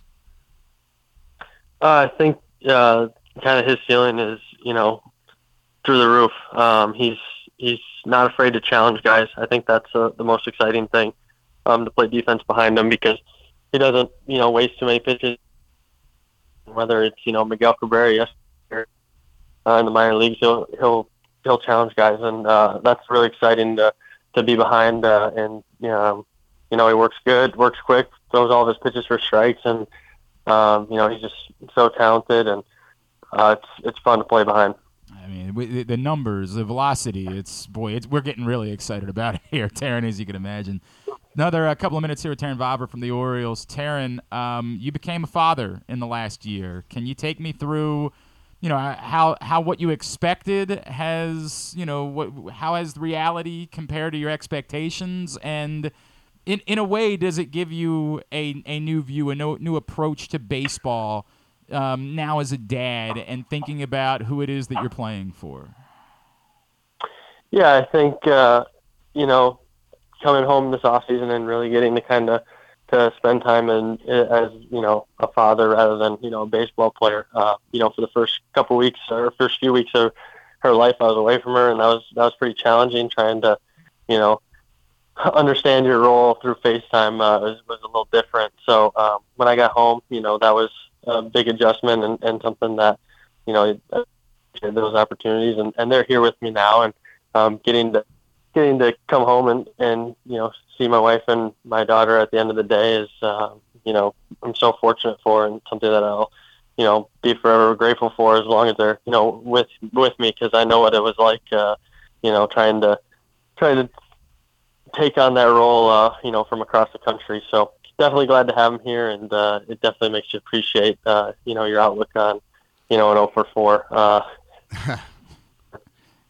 Uh, I think uh, kind of his ceiling is, you know, through the roof. Um, he's he's not afraid to challenge guys. I think that's the most exciting thing um, to play defense behind him because he doesn't, you know, waste too many pitches. Whether it's you know Miguel Cabrera yesterday uh, in the minor leagues, he'll he'll he'll challenge guys, and uh, that's really exciting to to be behind. Uh, and you know, you know, he works good, works quick, throws all of his pitches for strikes, and um, you know, he's just so talented, and uh, it's it's fun to play behind. I mean, the numbers, the velocity. It's boy, it's we're getting really excited about it here, Terrin, as you can imagine. Another uh, couple of minutes here with Terrin Vavra from the Orioles. Terrin, um, you became a father in the last year. Can you take me through, you know, how how what you expected has, you know, what how has reality compared to your expectations, and in in a way, does it give you a a new view, a new, new approach to baseball um, now as a dad, and thinking about who it is that you're playing for? Yeah, I think uh, you know coming home this off season and really getting to kind of to spend time and as you know a father rather than you know a baseball player. Uh, you know, for the first couple weeks or first few weeks of her life, I was away from her, and that was that was pretty challenging. Trying to, you know, understand your role through FaceTime uh, was, was a little different. So um, when I got home, you know, that was a big adjustment and, and something that, you know, those opportunities, and, and they're here with me now, and um, getting to getting to come home and and you know see my wife and my daughter at the end of the day is uh, you know I'm so fortunate for and something that I'll you know be forever grateful for as long as they're you know with with me because I know what it was like uh, you know trying to trying to take on that role uh, you know from across the country. So definitely glad to have them here and uh, it definitely makes you appreciate uh, you know your outlook on you know an 0 for 4 uh,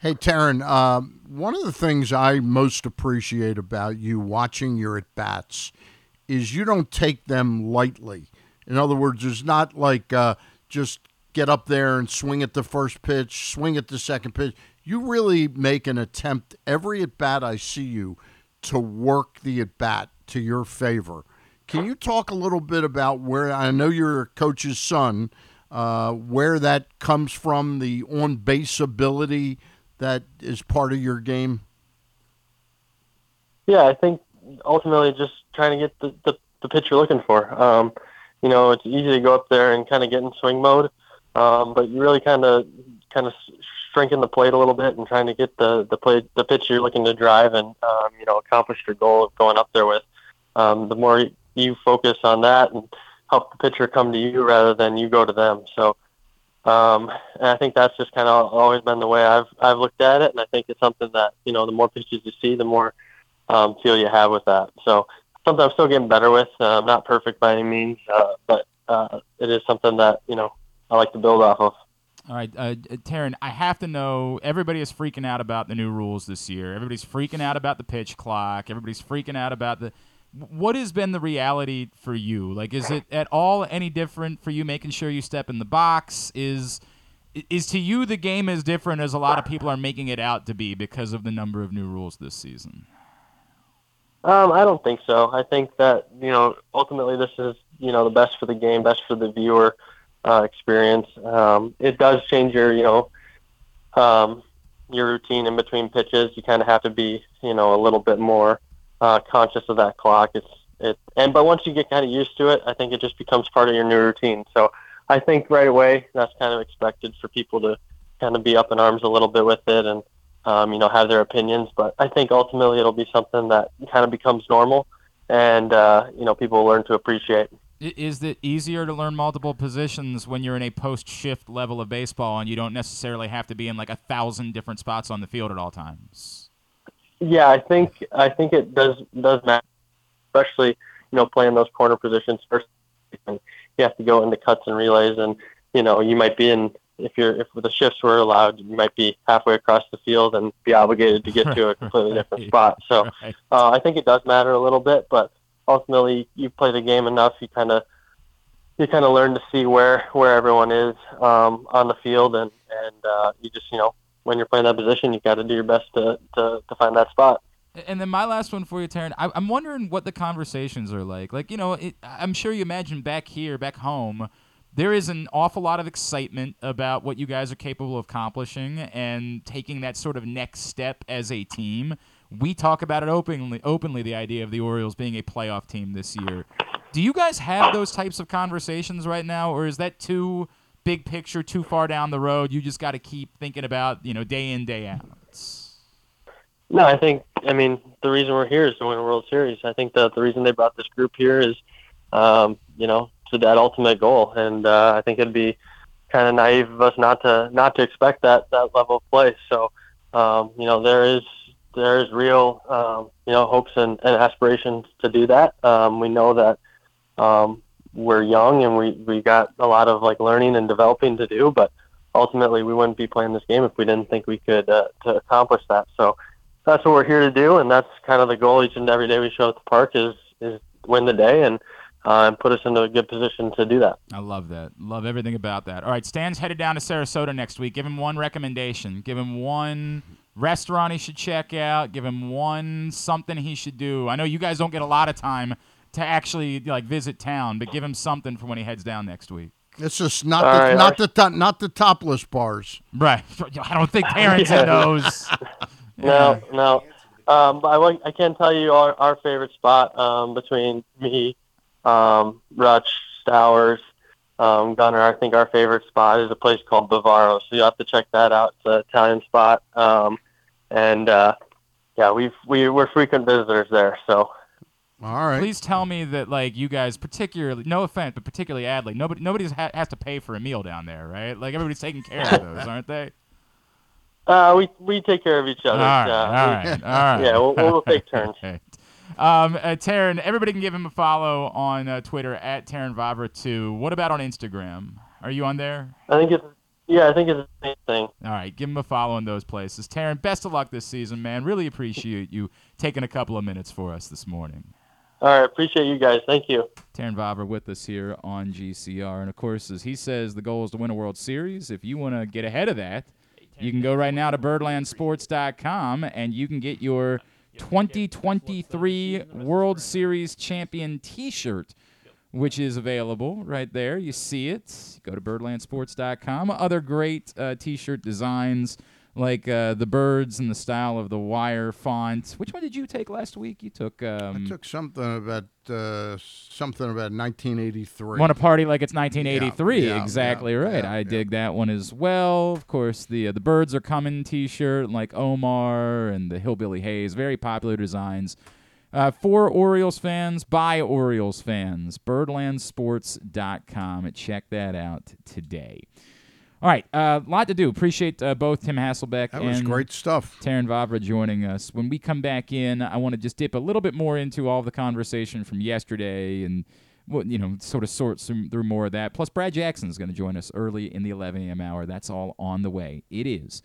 Hey, Terrin, um, one of the things I most appreciate about you watching your at bats is you don't take them lightly. In other words, it's not like uh, just get up there and swing at the first pitch, swing at the second pitch. You really make an attempt every at bat I see you to work the at bat to your favor. Can you talk a little bit about where I know you're a coach's son, uh, where that comes from, the on base ability? That is part of your game? Yeah, I think ultimately just trying to get the, the, the pitch you're looking for. Um, you know, it's easy to go up there and kind of get in swing mode, um, but you really kind of kind of shrinking the plate a little bit and trying to get the the play the pitch you're looking to drive and um, you know accomplish your goal of going up there with. Um, the more you focus on that and help the pitcher come to you rather than you go to them. So um, and I think that's just kind of always been the way I've I've looked at it, and I think it's something that you know the more pitches you see, the more um, feel you have with that. So something I'm still getting better with. Uh, I'm not perfect by any means, uh, but uh, it is something that you know I like to build off of. All right, uh, Terrin, I have to know. Everybody is freaking out about the new rules this year. Everybody's freaking out about the pitch clock. Everybody's freaking out about the what has been the reality for you? Like, is it at all any different for you making sure you step in the box? Is is to you the game as different as a lot of people are making it out to be because of the number of new rules this season? Um, I don't think so. I think that you know ultimately this is you know the best for the game, best for the viewer uh, experience. Um, it does change your you know um, your routine in between pitches. You kind of have to be you know a little bit more uh, conscious of that clock. It's it, and but once you get kind of used to it, I think it just becomes part of your new routine. So I think right away that's kind of expected for people to kind of be up in arms a little bit with it and um, you know have their opinions. But I think ultimately it'll be something that kind of becomes normal, and uh, you know people learn to appreciate. Is it easier to learn multiple positions when you're in a post shift level of baseball and you don't necessarily have to be in like a thousand different spots on the field at all times? Yeah, I think I think it does does matter, especially you know playing those corner positions first. And you have to go into cuts and relays, and you know you might be in if you're if the shifts were allowed, you might be halfway across the field and be obligated to get to a completely different spot. So uh, I think it does matter a little bit, but ultimately you play the game enough, you kind of you kind of learn to see where where everyone is um, on the field, and and uh, you just you know when you're playing that position, you got to do your best to, to to find that spot. And then my last one for you, Terrin. I, I'm wondering what the conversations are like. Like, you know, it, I'm sure you imagine back here, back home, there is an awful lot of excitement about what you guys are capable of accomplishing and taking that sort of next step as a team. We talk about it openly, openly the idea of the Orioles being a playoff team this year. Do you guys have those types of conversations right now, or is that too big picture, too far down the road? You just got to keep thinking about, you know, day in, day out. No, I think I mean the reason we're here is to win a World Series. I think that the reason they brought this group here is, um, you know, to that ultimate goal, and uh, I think it'd be kind of naive of us not to not to expect that that level of play. So, um, you know, there is there is real um, you know hopes and, and aspirations to do that. Um, we know that um, we're young and we we got a lot of like learning and developing to do, but ultimately we wouldn't be playing this game if we didn't think we could uh, to accomplish that. So that's what we're here to do, and that's kind of the goal each and every day we show at the park is is win the day and uh, and put us into a good position to do that. I love that. Love everything about that. All right, Stan's headed down to Sarasota next week. Give him one recommendation. Give him one restaurant he should check out. Give him one something he should do. I know you guys don't get a lot of time to actually like visit town, but give him something for when he heads down next week. It's just not All the right, not our- the top, not the topless bars. Right. I don't think Terrence Yeah. knows. No, no. Um, but I, wa- I can tell you our, our favorite spot um, between me, um, Rutch, Stowers, um, Gunnar. I think our favorite spot is a place called Bavaro. So you have to check that out. It's an Italian spot, um, and uh, yeah, we've we we're frequent visitors there. So All right. Please tell me that like you guys, particularly, no offense, but particularly Adley, nobody nobody ha- has to pay for a meal down there, right? Like everybody's taking care of those, aren't they? uh, we we take care of each other. right, uh, all we- right, all right. Yeah, we'll, we'll take turns. Right. Um, uh, Terrin, everybody can give him a follow on uh, Twitter at Terrin Vavra too. What about on Instagram? Are you on there? I think it's yeah, I think it's the same thing. All right, give him a follow in those places. Terrin, best of luck this season, man. Really appreciate you taking a couple of minutes for us this morning. All right, appreciate you guys. Thank you. Terrin Vavra with us here on GCR. And of course, as he says, the goal is to win a World Series. If you want to get ahead of that, you can go right now to birdlandsports.com and you can get your 2023 World Series champion t shirt, which is available right there. You see it. Go to birdlandsports.com. Other great uh, t shirt designs like uh, the birds and the style of the wire font. Which one did you take last week? You took. Um, I took something about uh, something about 1983. Want to party like it's 1983? Yeah, yeah, exactly yeah, right. I dig that one as well. Of course, the uh, the birds are coming T-shirt like Omar and the Hillbilly Hayes, very popular designs. Uh, for Orioles fans, by Orioles fans, birdlandsports.com. Check that out today. All right, a uh, lot to do. Appreciate uh, both Tim Hasselbeck that and was great stuff. Terrin Vavra joining us. When we come back in, I want to just dip a little bit more into all the conversation from yesterday and, well, you know, sort of sort through more of that. Plus, Brad Jackson is going to join us early in the 11 a.m. hour. That's all on the way. It is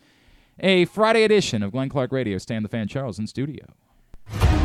a Friday edition of Glenn Clark Radio. Stan the Fan Charles in studio.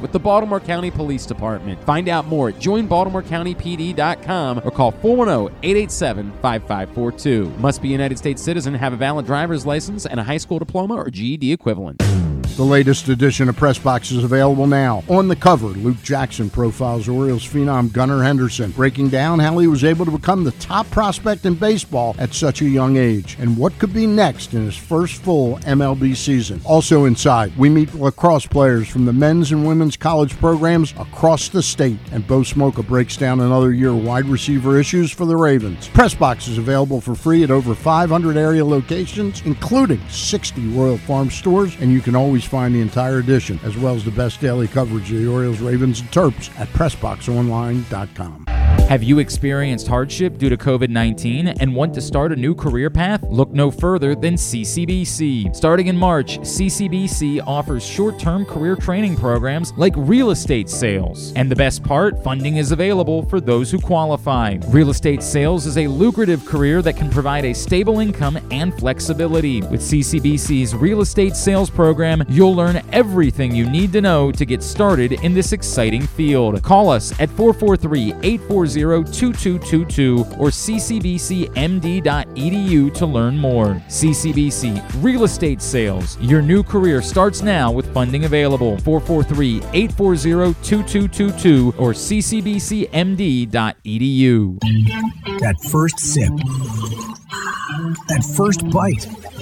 with the Baltimore County Police Department. Find out more at joinbaltimorecountypd.com or call 410-887-5542. Must be a United States citizen, have a valid driver's license and a high school diploma or GED equivalent. The latest edition of Press Box is available now. On the cover, Luke Jackson profiles Orioles phenom Gunnar Henderson, breaking down how he was able to become the top prospect in baseball at such a young age and what could be next in his first full MLB season. Also inside, we meet lacrosse players from the men's and women's college programs across the state, and Bo Smolka breaks down another year wide receiver issues for the Ravens. Press Box is available for free at over 500 area locations, including 60 Royal Farm stores, and you can always find the entire edition, as well as the best daily coverage of the Orioles, Ravens, and Terps at PressBoxOnline.com. Have you experienced hardship due to COVID 19 and want to start a new career path? Look no further than CCBC. Starting in March, CCBC offers short term career training programs like real estate sales. And the best part funding is available for those who qualify. Real estate sales is a lucrative career that can provide a stable income and flexibility. With CCBC's real estate sales program, you'll learn everything you need to know to get started in this exciting field. Call us at 443 840 2222 or ccbcmd.edu to learn more. CCBC Real Estate Sales. Your new career starts now with funding available. 443 840 2222 or ccbcmd.edu. That first sip. That first bite.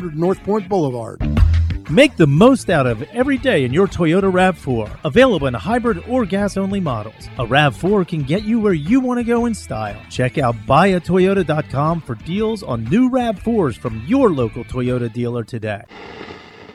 North Point Boulevard. Make the most out of every day in your Toyota RAV4. Available in hybrid or gas only models. A RAV4 can get you where you want to go in style. Check out buyatoyota.com for deals on new RAV4s from your local Toyota dealer today.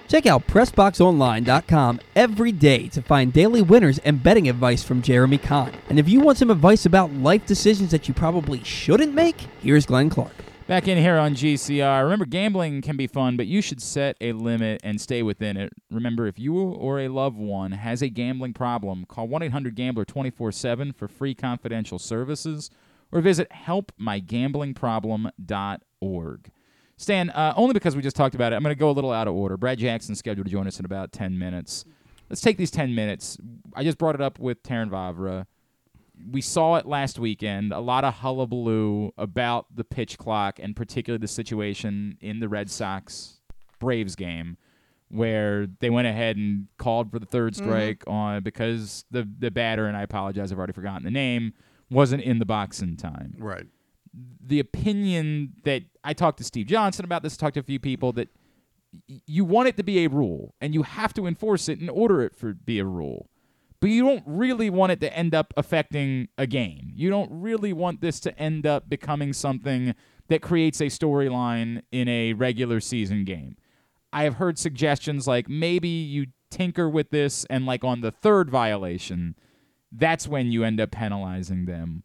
Check out PressBoxOnline.com every day to find daily winners and betting advice from Jeremy Kahn. And if you want some advice about life decisions that you probably shouldn't make, here's Glenn Clark. Back in here on GCR. Remember, gambling can be fun, but you should set a limit and stay within it. Remember, if you or a loved one has a gambling problem, call 1 800 Gambler 24 7 for free confidential services or visit helpmygamblingproblem.org. Stan, uh, only because we just talked about it, I'm going to go a little out of order. Brad Jackson's scheduled to join us in about 10 minutes. Let's take these 10 minutes. I just brought it up with Terrin Vavra we saw it last weekend. A lot of hullabaloo about the pitch clock and particularly the situation in the Red Sox Braves game where they went ahead and called for the third strike mm-hmm. on because the the batter and I apologize I've already forgotten the name wasn't in the box in time. Right. The opinion that I talked to Steve Johnson about this, talked to a few people that y- you want it to be a rule and you have to enforce it and order it for be a rule but you don't really want it to end up affecting a game. You don't really want this to end up becoming something that creates a storyline in a regular season game. I have heard suggestions like maybe you tinker with this and like on the third violation, that's when you end up penalizing them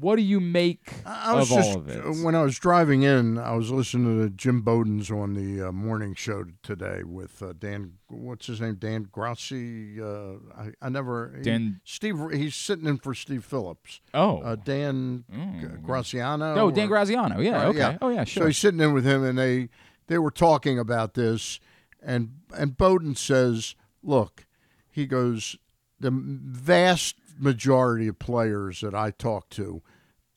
what do you make I was of just, all of it? When I was driving in, I was listening to Jim Bowden's on the uh, morning show today with uh, Dan. What's his name? Dan Grossi. Uh, I, I never. Dan. He, Steve. He's sitting in for Steve Phillips. Oh. Uh, Dan Mm. Graziano. No, Dan or- Graziano. Yeah. Okay. yeah. Oh yeah. Sure. So he's sitting in with him, and they they were talking about this, and and Bowden says, "Look," he goes, "the vast majority of players that I talk to,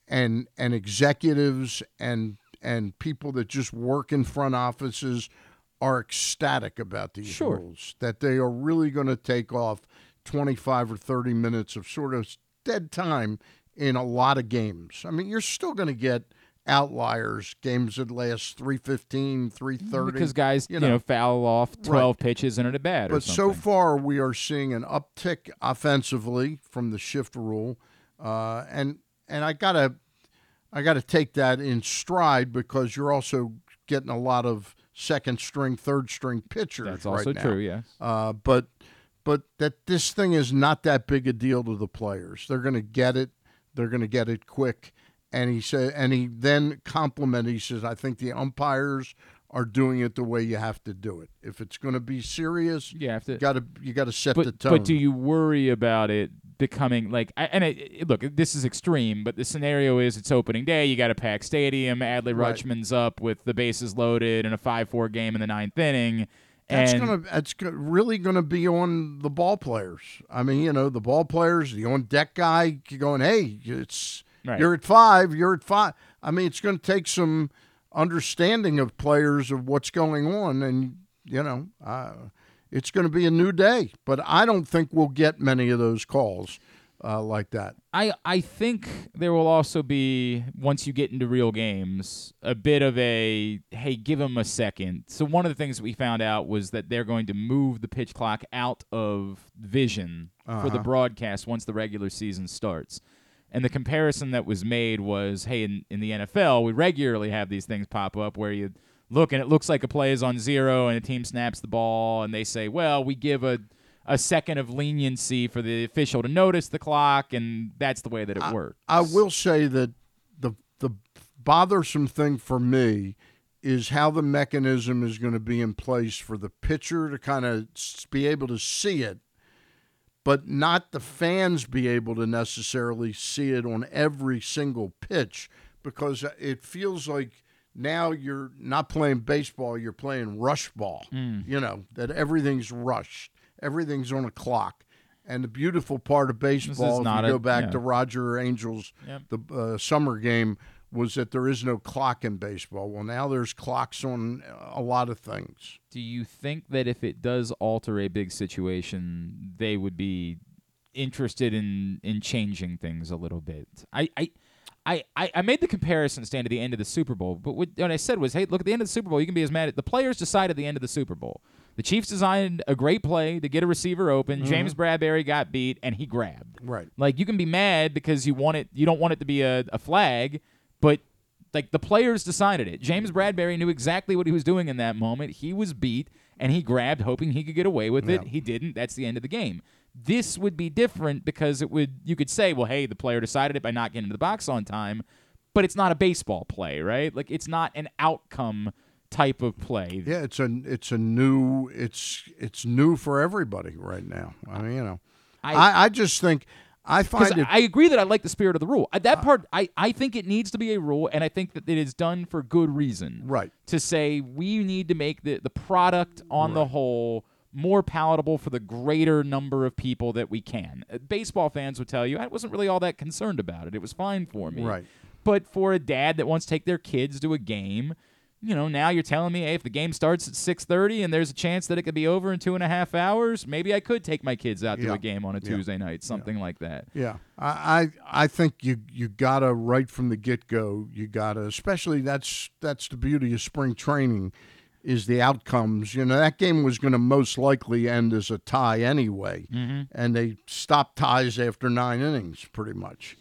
and and executives and and people that just work in front offices." Are ecstatic about these Sure. rules that they are really going to take off 25 or 30 minutes of sort of dead time in a lot of games. I mean, you're still going to get outliers, games that last 315, 330. because guys, you you know. know, foul off twelve pitches and at a bat. but so far, we are seeing an uptick offensively from the shift rule. uh, and and I gotta I gotta take that in stride because you're also getting a lot of second string, third string pitchers. That's right also now. true. Yes. Uh, but but that this thing is not that big a deal to the players. They're going to get it. They're going to get it quick. And he said, and he then complimented. He says, "I think the umpires are doing it the way you have to do it. If it's going to be serious, You have to. got to you got to set but, the tone." But do you worry about it becoming like? And it, look, this is extreme, but the scenario is it's opening day. You got a packed stadium. Adley Right. Rutschman's up with the bases loaded in a five-four game in the ninth inning. That's and gonna. That's go- really gonna be on the ball players. I mean, you know, the ball players, the on deck guy, going, "Hey, it's Right. you're at five, you're at five. I mean, it's going to take some understanding of players of what's going on, and you know, uh, it's going to be a new day. But I don't think we'll get many of those calls uh, like that. I I think there will also be once you get into real games a bit of a hey give them a second. So one of the things that we found out was that they're going to move the pitch clock out of vision for the Uh-huh. broadcast once the regular season starts. And the comparison that was made was hey in, in the NFL we regularly have these things pop up where you look and it looks like a play is on zero and a team snaps the ball and they say well we give a a second of leniency for the official to notice the clock, and that's the way that it works. I will say that the the bothersome thing for me is how the mechanism is going to be in place for the pitcher to kind of be able to see it, but not the fans be able to necessarily see it on every single pitch because it feels like now you're not playing baseball, you're playing rush ball. You know, that everything's rushed, everything's on a clock. And the beautiful part of baseball, if you a- go back yeah. to Roger Angell's, Yep. the uh, summer game, was that there is no clock in baseball. Well, now there's clocks on uh, a lot of things. Do you think that if it does alter a big situation, they would be interested in in changing things a little bit? I I. I, I, made the comparison stand at the end of the Super Bowl, but what, what I said was, hey, look at the end of the Super Bowl. You can be as mad at the players decide at the end of the Super Bowl. The Chiefs designed a great play to get a receiver open. Mm-hmm. James Bradberry got beat, and he grabbed. Right. Like you can be mad because you want it. You don't want it to be a, a flag, but like the players decided it. James Bradberry knew exactly what he was doing in that moment. He was beat and he grabbed, hoping he could get away with it. Yeah. He didn't. That's the end of the game. This would be different because it would. You could say, well, hey, the player decided it by not getting to the box on time, but it's not a baseball play, right? Like it's not an outcome type of play. Yeah, it's a it's a new it's it's new for everybody right now. I mean, you know, I- I, I, just think I find it I agree that I like the spirit of the rule. Uh, That part, I, I think it needs to be a rule, and I think that it is done for good reason. Right. To say we need to make the, the product on the whole more palatable for the greater number of people that we can. Uh, Baseball fans would tell you I wasn't really all that concerned about it. It was fine for me. Right. But for a dad that wants to take their kids to a game, you know, now you're telling me, hey, if the game starts at 6:30 and there's a chance that it could be over in two and a half hours, maybe I could take my kids out to Yeah. a game on a Yeah. Tuesday night, something like that. Yeah, I, I I think you you gotta right from the get go. You gotta, especially that's that's the beauty of spring training, is the outcomes. You know that game was going to most likely end as a tie anyway, Mm-hmm. and they stopped ties after nine innings, pretty much.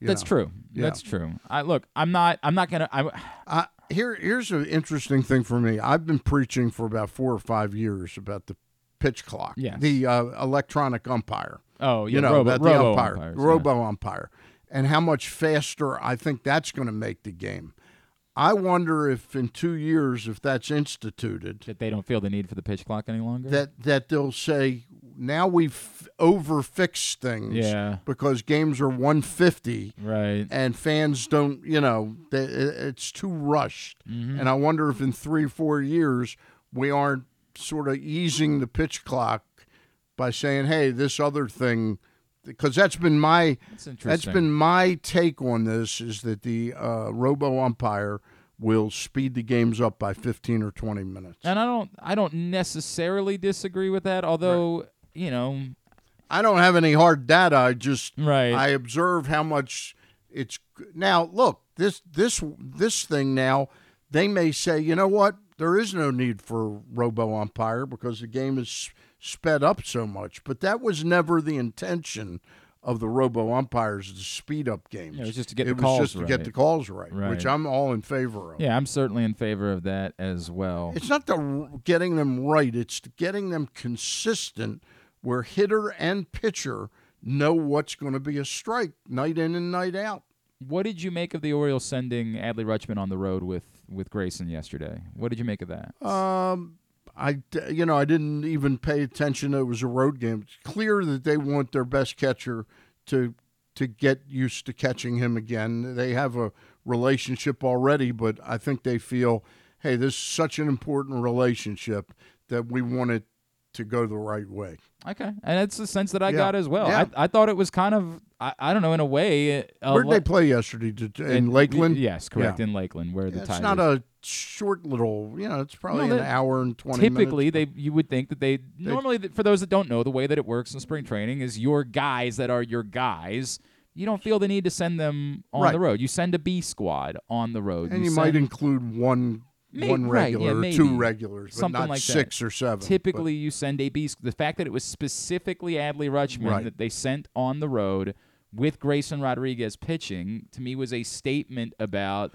you That's know. true. Yeah. That's true. I look. I'm not. I'm not gonna. I, Uh, here, here's an interesting thing for me. I've been preaching for about four or five years about the pitch clock, Yes. the uh, electronic umpire. oh, yeah. you know, robo, about the robo umpire, umpires, yeah. robo umpire, and how much faster I think that's going to make the game. I wonder if in two years, if that's instituted, that they don't feel the need for the pitch clock any longer. that that they'll say now we've overfixed things, Yeah. because games are 150 right. and fans don't, you know, they, it's too rushed. Mm-hmm. And I wonder if in three, four years we aren't sort of easing the pitch clock by saying, "Hey, this other thing," because that's been my That's that's been my take on this is that the uh, robo umpire will speed the games up by 15 or 20 minutes. And I don't. I don't necessarily disagree with that. Although you know, I don't have any hard data. I just Right. I observe how much it's now. Look, this this this thing now. They may say, you know what? There is no need for robo umpire because the game is sped up so much. But that was never the intention of the robo umpires to speed up games. Yeah, it was just to get it the was calls just to get right. the calls right, Right. which I'm all in favor of. Yeah, I'm certainly in favor of that as well. It's not the getting them right; it's getting them consistent, where hitter and pitcher know what's going to be a strike night in and night out. What did you make of the Orioles sending Adley Rutschman on the road with with Grayson yesterday? What did you make of that? Um, I you know I didn't even pay attention. It was a road game. It's clear that they want their best catcher to to get used to catching him again. They have a relationship already, but I think they feel, hey, this is such an important relationship that we want it to go the right way. Okay, and that's the sense that I Yeah. got as well. Yeah. I, I thought it was kind of I, I don't know in a way. Uh, Where did they play yesterday? Did- In and- Lakeland? Yes, correct Yeah. in Lakeland, where the time it's Tigers. not a short little, you know, it's probably No, an hour and 20 Typically, minutes. they you would think that they normally th- for those that don't know the way that it works in spring training is your guys that are your guys. You don't feel the need to send them on Right. the road. You send a B squad on the road, And you, might send- include one May- one right, yeah, regular or maybe. two regulars, but Something not like that. six or seven. but- Typically, you send a B. The fact that it was specifically Adley Rutschman Right. that they sent on the road with Grayson Rodriguez pitching to me was a statement about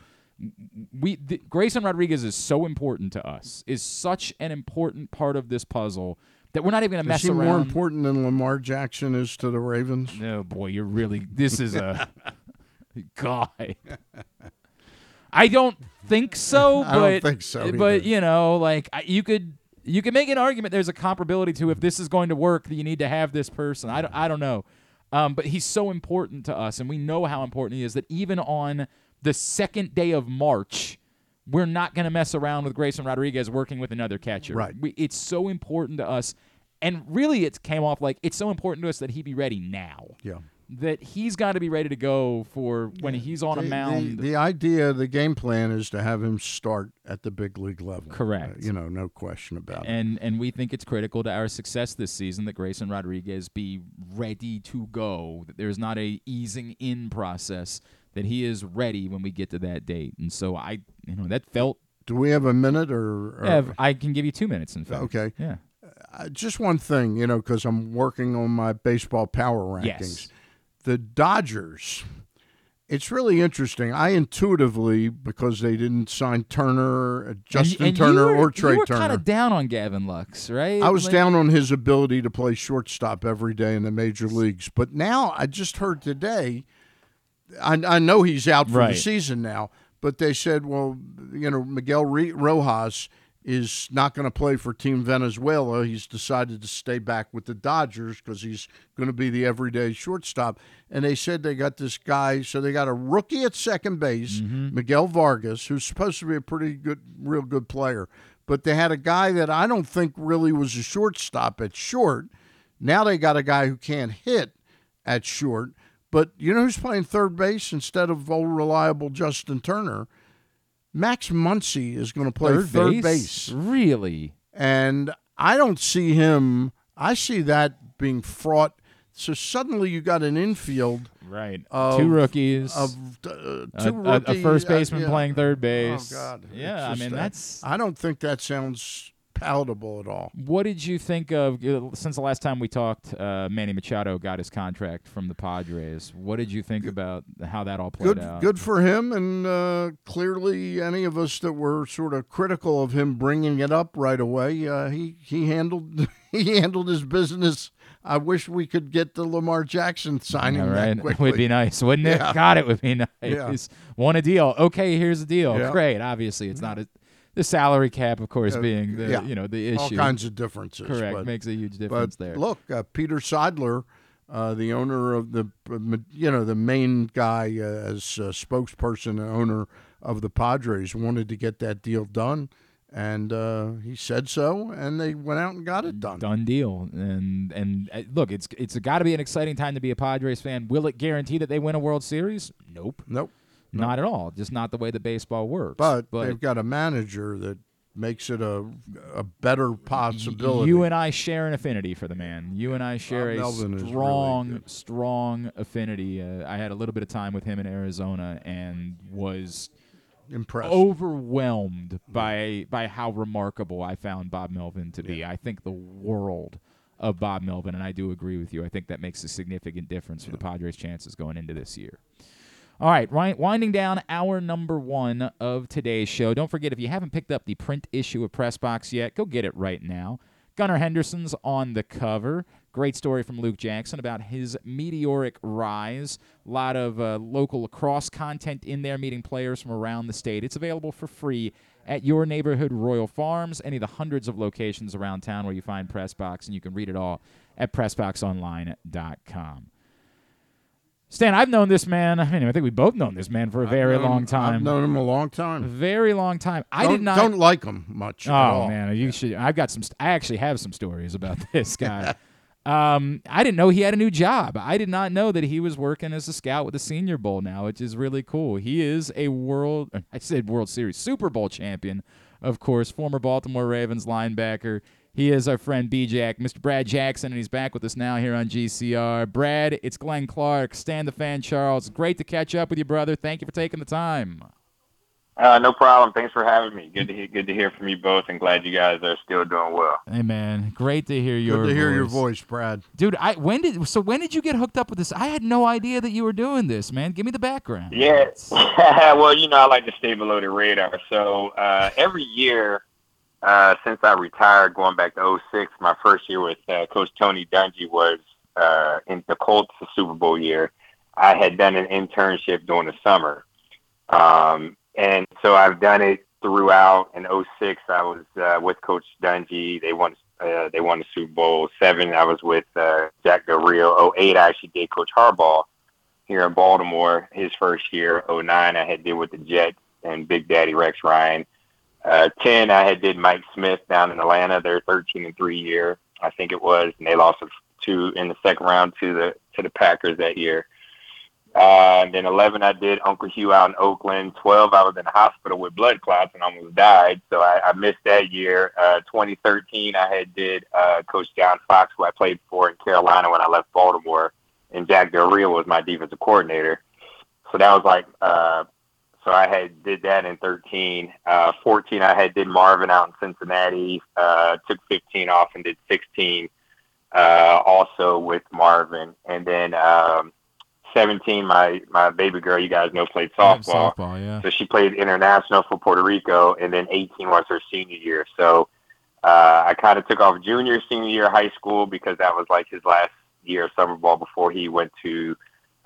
we. The, Grayson Rodriguez is so important to us. Is such an important part of this puzzle that we're not even going to mess he around. more important than Lamar Jackson is to the Ravens? No, boy, you're really. This is a guy. I don't think so, but I don't think so But you know, like I- you could you could make an argument. There's a comparability to if this is going to work, that you need to have this person. I don't, I don't know, um, but he's so important to us, and we know how important he is. That even on the second day of March. We're not going to mess around with Grayson Rodriguez working with another catcher. Right. We, it's so important to us. And really, it came off like it's so important to us that he be ready now Yeah. That he's got to be ready to go for when he's on a mound. The, the idea, the game plan is to have him start at the big league level. Correct. Uh, you know, no question about it. and and we think it's critical to our success this season that Grayson Rodriguez be ready to go. That there's not a easing in process. That he is ready when we get to that date. And so I, you know, that felt. Do we have a minute or? or Yeah, I can give you two minutes. In fact. Okay. Yeah. Uh, just one thing, you know, because I'm working on my baseball power rankings. Yes. The Dodgers. It's really interesting. I intuitively, because they didn't sign Turner, uh, Justin and, and Turner, were, or Trey you were Turner. kind of down on Gavin Lux, right? I was Like- down on his ability to play shortstop every day in the major leagues, but now I just heard today. I, I know he's out for Right. the season now, but they said, well, you know, Miguel Re- Rojas is not going to play for Team Venezuela. He's decided to stay back with the Dodgers because he's going to be the everyday shortstop. And they said they got this guy, so they got a rookie at second base, mm-hmm. Miguel Vargas, who's supposed to be a pretty good, real good player. But they had a guy that I don't think really was a shortstop at short. Now they got a guy who can't hit at short. But you know who's playing third base instead of old reliable Justin Turner? Max Muncy is going to play third, third, base? base. Really? And I don't see him, I see that being fraught. So suddenly you got an infield Right. of two rookies. of uh, a, two a- a rookie- first uh, baseman yeah. playing third base. Oh God! Yeah, I mean uh, that's. I don't think that sounds palatable at all. What did you think of uh, since the last time we talked? Uh, Manny Machado got his contract from the Padres. What did you think about how that all played Good, out? good for him, and uh, clearly, any of us that were sort of critical of him bringing it up right away, uh, he he handled he handled his business. I wish we could get the Lamar Jackson signing All that right, quickly. would be nice, wouldn't it? Yeah. God, it would be nice. Yeah. Want a deal? Okay, here's the deal. Yeah. Great. Obviously, it's not a, the salary cap, of course, Uh, being the yeah. you know the issue. All kinds of differences. Correct. but- Makes a huge difference there. look, uh, Peter Seidler, uh, the owner of the, uh, you know, the main guy uh, as spokesperson and owner of the Padres, wanted to get that deal done, and uh, he said so, and they went out and got it done. Done deal. And and uh, look, it's it's got to be an exciting time to be a Padres fan. Will it guarantee that they win a World Series? Nope. Nope. Not at all. Just not the way the baseball works. But, they've got a manager that makes it a a better possibility. You and I share an affinity for the man. You and I share a Melvin is really strong, strong affinity. Uh, I had a little bit of time with him in Arizona and was impressed. overwhelmed by by how remarkable I found Bob Melvin to be. I think the world of Bob Melvin, and I do agree with you. I think that makes a significant difference for the Padres' chances going into this year. All right, winding down hour number one of today's show. Don't forget, if you haven't picked up the print issue of Press Box yet, go get it right now. Gunnar Henderson's on the cover. Great story from Luke Jackson about his meteoric rise. A lot of uh, local lacrosse content in there, meeting players from around the state. It's available for free at your neighborhood Royal Farms, any of the hundreds of locations around town where you find Pressbox, and you can read it all at PressBoxOnline.com. Stan, I've known this man. I mean, I think we both known this man for a very known, long time. I've known him a long time. Very long time. I don't, did not don't like him much. Oh man, you should. I've got some. I actually have some stories about this guy. um, I didn't know he had a new job. I did not know that he was working as a scout with the Senior Bowl now, which is really cool. He is a world. I said World Series Super Bowl champion, of course. Former Baltimore Ravens linebacker. He is our friend B-Jack, Mr. Brad Jackson, and he's back with us now here on GCR. Brad, it's Glenn Clark, Stan the Fan Charles. Great to catch up with you, brother. Thank you for taking the time. Uh, no problem. Thanks for having me. Good to hear, good to hear from you both, and glad you guys are still doing well. Hey man, great to hear your. Good to hear voice. your voice, Brad. Dude, I when did so when did you get hooked up with this? I had no idea that you were doing this, man. Give me the background. Yeah, well, you know, I like to stay below the radar. So uh, every year uh, since I retired, going back to 06, my first year with uh, Coach Tony Dungy was uh, in the Colts Super Bowl year. I had done an internship during the summer. Um, and so I've done it throughout. In 06, I was uh, with Coach Dungy. They won uh, they won the Super Bowl. Seven, I was with uh, Jack Del Rio. 08, I actually did Coach Harbaugh here in Baltimore his first year. 09, I had did with the Jets and Big Daddy Rex Ryan. Uh, Ten, I had did Mike Smith down in Atlanta. They're thirteen and three year, I think it was, and they lost two in the second round to the to the Packers that year. Uh, and then eleven, I did Uncle Hue out in Oakland. Twelve, I was in the hospital with blood clots and almost died, so I, I missed that year. Uh, 2013, I had did uh, Coach John Fox, who I played for in Carolina when I left Baltimore, and Jack Del Rio was my defensive coordinator. So that was like uh, so I had did that in 13. Uh, 14, I had did Marvin out in Cincinnati. Uh, took 15 off and did 16 uh, also with Marvin. And then um, 17, my my baby girl, you guys know, played softball. Softball, yeah. So she played international for Puerto Rico, and then 18 was her senior year. So uh, I kind of took off junior, senior year of high school because that was like his last year of summer ball before he went to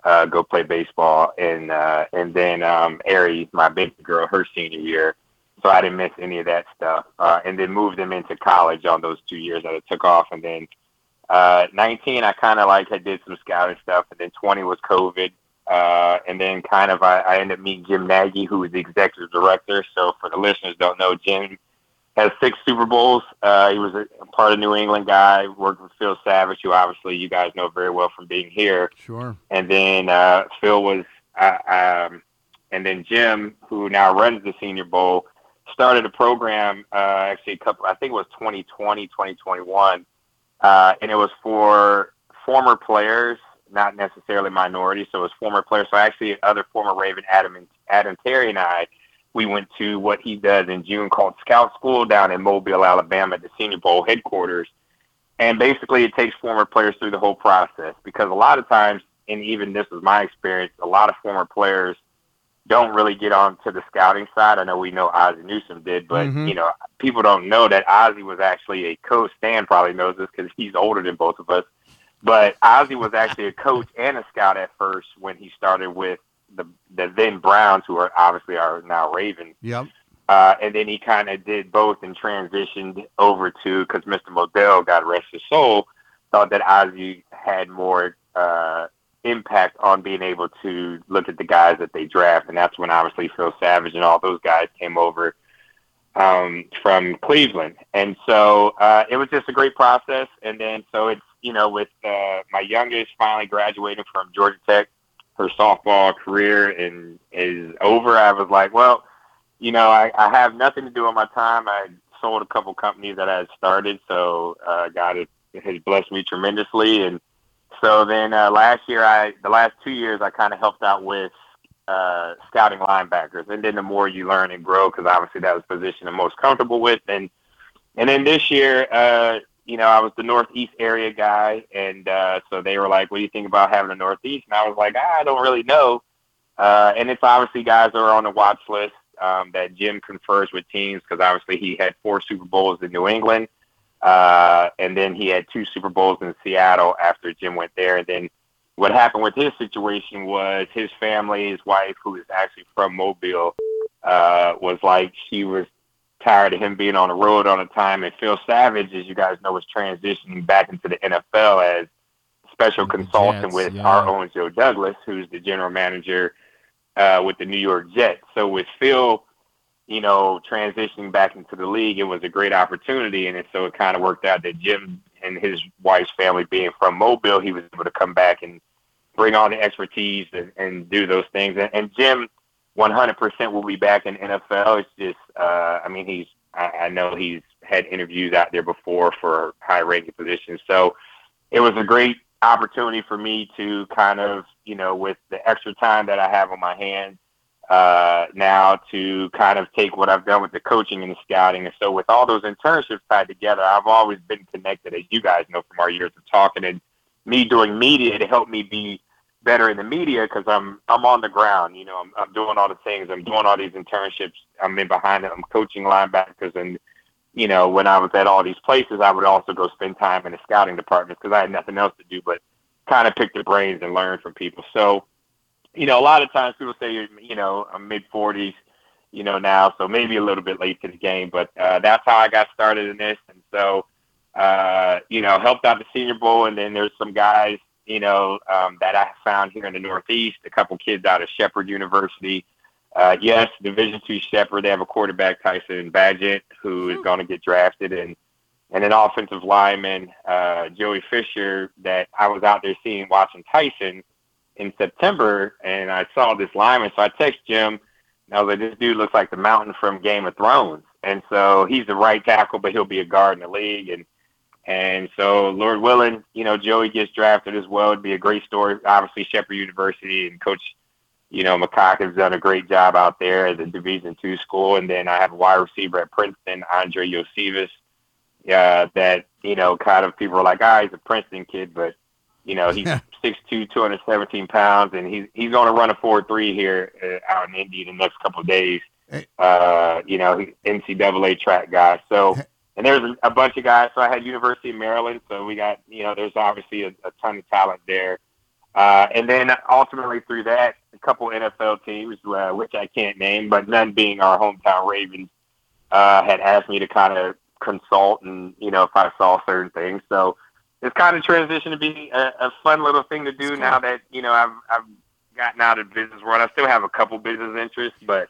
uh, go play baseball, and uh, and then um, Ari, my baby girl, her senior year. So I didn't miss any of that stuff, uh, and then moved them into college on those two years that I took off, and then uh, 19 I kind of like I did some scouting stuff, and then 20 was COVID, uh, and then kind of I, I ended up meeting Jim Nagy, who was the executive director. So for the listeners don't know, Jim has six Super Bowls. Uh, he was a, part of New England guy, worked with Phil Savage, who obviously you guys know very well from being here. Sure. And then uh, Phil was, uh, um, and then Jim, who now runs the Senior Bowl, started a program uh, actually a couple, I think it was 2020, 2021, uh, and it was for former players, not necessarily minorities. So it was former players. So actually, other former Raven, Adam, and, Adam Terry, and I we went to what he does in June called Scout School down in Mobile, Alabama, at the Senior Bowl headquarters. And basically, it takes former players through the whole process because a lot of times, and even this was my experience, a lot of former players don't really get on to the scouting side. I know we know Ozzie Newsome did, but Mhm. you know people don't know that Ozzie was actually a coach. Stan probably knows this because he's older than both of us. But Ozzie was actually a coach and a scout at first when he started with the the then Browns, who are obviously are now Ravens. Yep. Uh, and then he kind of did both and transitioned over to because Mr. Modell, God rest his soul, thought that Ozzie had more uh, impact on being able to look at the guys that they draft, and that's when obviously Phil Savage and all those guys came over um, from Cleveland, and so uh, it was just a great process. And then so it's you know with uh, my youngest finally graduating from Georgia Tech, her softball career and is over. I was like, well you know, I, I have nothing to do with my time. I sold a couple companies that I had started, so uh, God has, has blessed me tremendously. And so then uh, last year, I the last two years, I kind of helped out with uh, scouting linebackers. And then the more you learn and grow, because obviously that was the position I'm most comfortable with. And and then this year, uh, you know, I was the Northeast area guy, and uh, so they were like, "What do you think about having a Northeast?" And I was like, "I don't really know." Uh, and it's obviously guys that are on the watch list um, that Jim confers with teams because obviously he had four Super Bowls in New England, uh, and then he had two Super Bowls in Seattle after Jim went there. And then what happened with his situation was his family, his wife, who is actually from Mobile, uh, was like she was tired of him being on the road all the time. And Phil Savage, as you guys know, was transitioning back into the NFL as special consultant Jets, with yeah. our own Joe Douglas, who's the general manager uh, with the New York Jets. So with Phil, you know, transitioning back into the league, it was a great opportunity, and it, so it kind of worked out that Jim and his wife's family being from Mobile, he was able to come back and bring all the expertise and, and do those things. And, and Jim, 100% will be back in NFL. It's just, uh, I mean, he's, I, I know he's had interviews out there before for high-ranking positions, so it was a great opportunity for me to kind of, you know, with the extra time that I have on my hands uh, now to kind of take what I've done with the coaching and the scouting. And so with all those internships tied together, I've always been connected, as you guys know from our years of talking and me doing media to help me be better in the media because I'm I'm on the ground. You know, I'm I'm doing all the things. I'm doing all these internships. I'm in behind it. I'm coaching linebackers and you know, when I was at all these places, I would also go spend time in the scouting departments because I had nothing else to do but kind of pick the brains and learn from people. So, you know, a lot of times people say, you know, I'm mid 40s, you know, now, so maybe a little bit late to the game, but uh, that's how I got started in this. And so, uh, you know, helped out the Senior Bowl, and then there's some guys, you know, um, that I found here in the Northeast, a couple kids out of Shepherd University. Uh, yes, Division two Shepherd. They have a quarterback, Tyson Bagent, who is going to get drafted, and and an offensive lineman, uh, Joey Fisher, that I was out there seeing watching Tyson in September, and I saw this lineman. So I text Jim, and I was like, "This dude looks like the Mountain from Game of Thrones." And so he's the right tackle, but he'll be a guard in the league, and and so Lord willing, you know, Joey gets drafted as well. It'd be a great story. Obviously, Shepherd University and Coach you know, McCook has done a great job out there at the Division two school. And then I have a wide receiver at Princeton, Andrei Iosivas, uh, that, you know, kind of people are like, ah, he's a Princeton kid, but, you know, he's 6'2", 217 pounds, and he's, he's going to run a 4-3 here uh, out in Indy the next couple of days. Uh, you know, NCAA track guy. So, and there's a, bunch of guys. So I had University of Maryland. So we got, you know, there's obviously a, a ton of talent there. Uh, and then ultimately through that, a couple NFL teams, uh, which I can't name, but none being our hometown Ravens, uh, had asked me to kind of consult and, you know, if I saw certain things. So it's kind of transitioned to be a, a fun little thing to do now that, you know, I've, I've gotten out of the business world. I still have a couple business interests, but,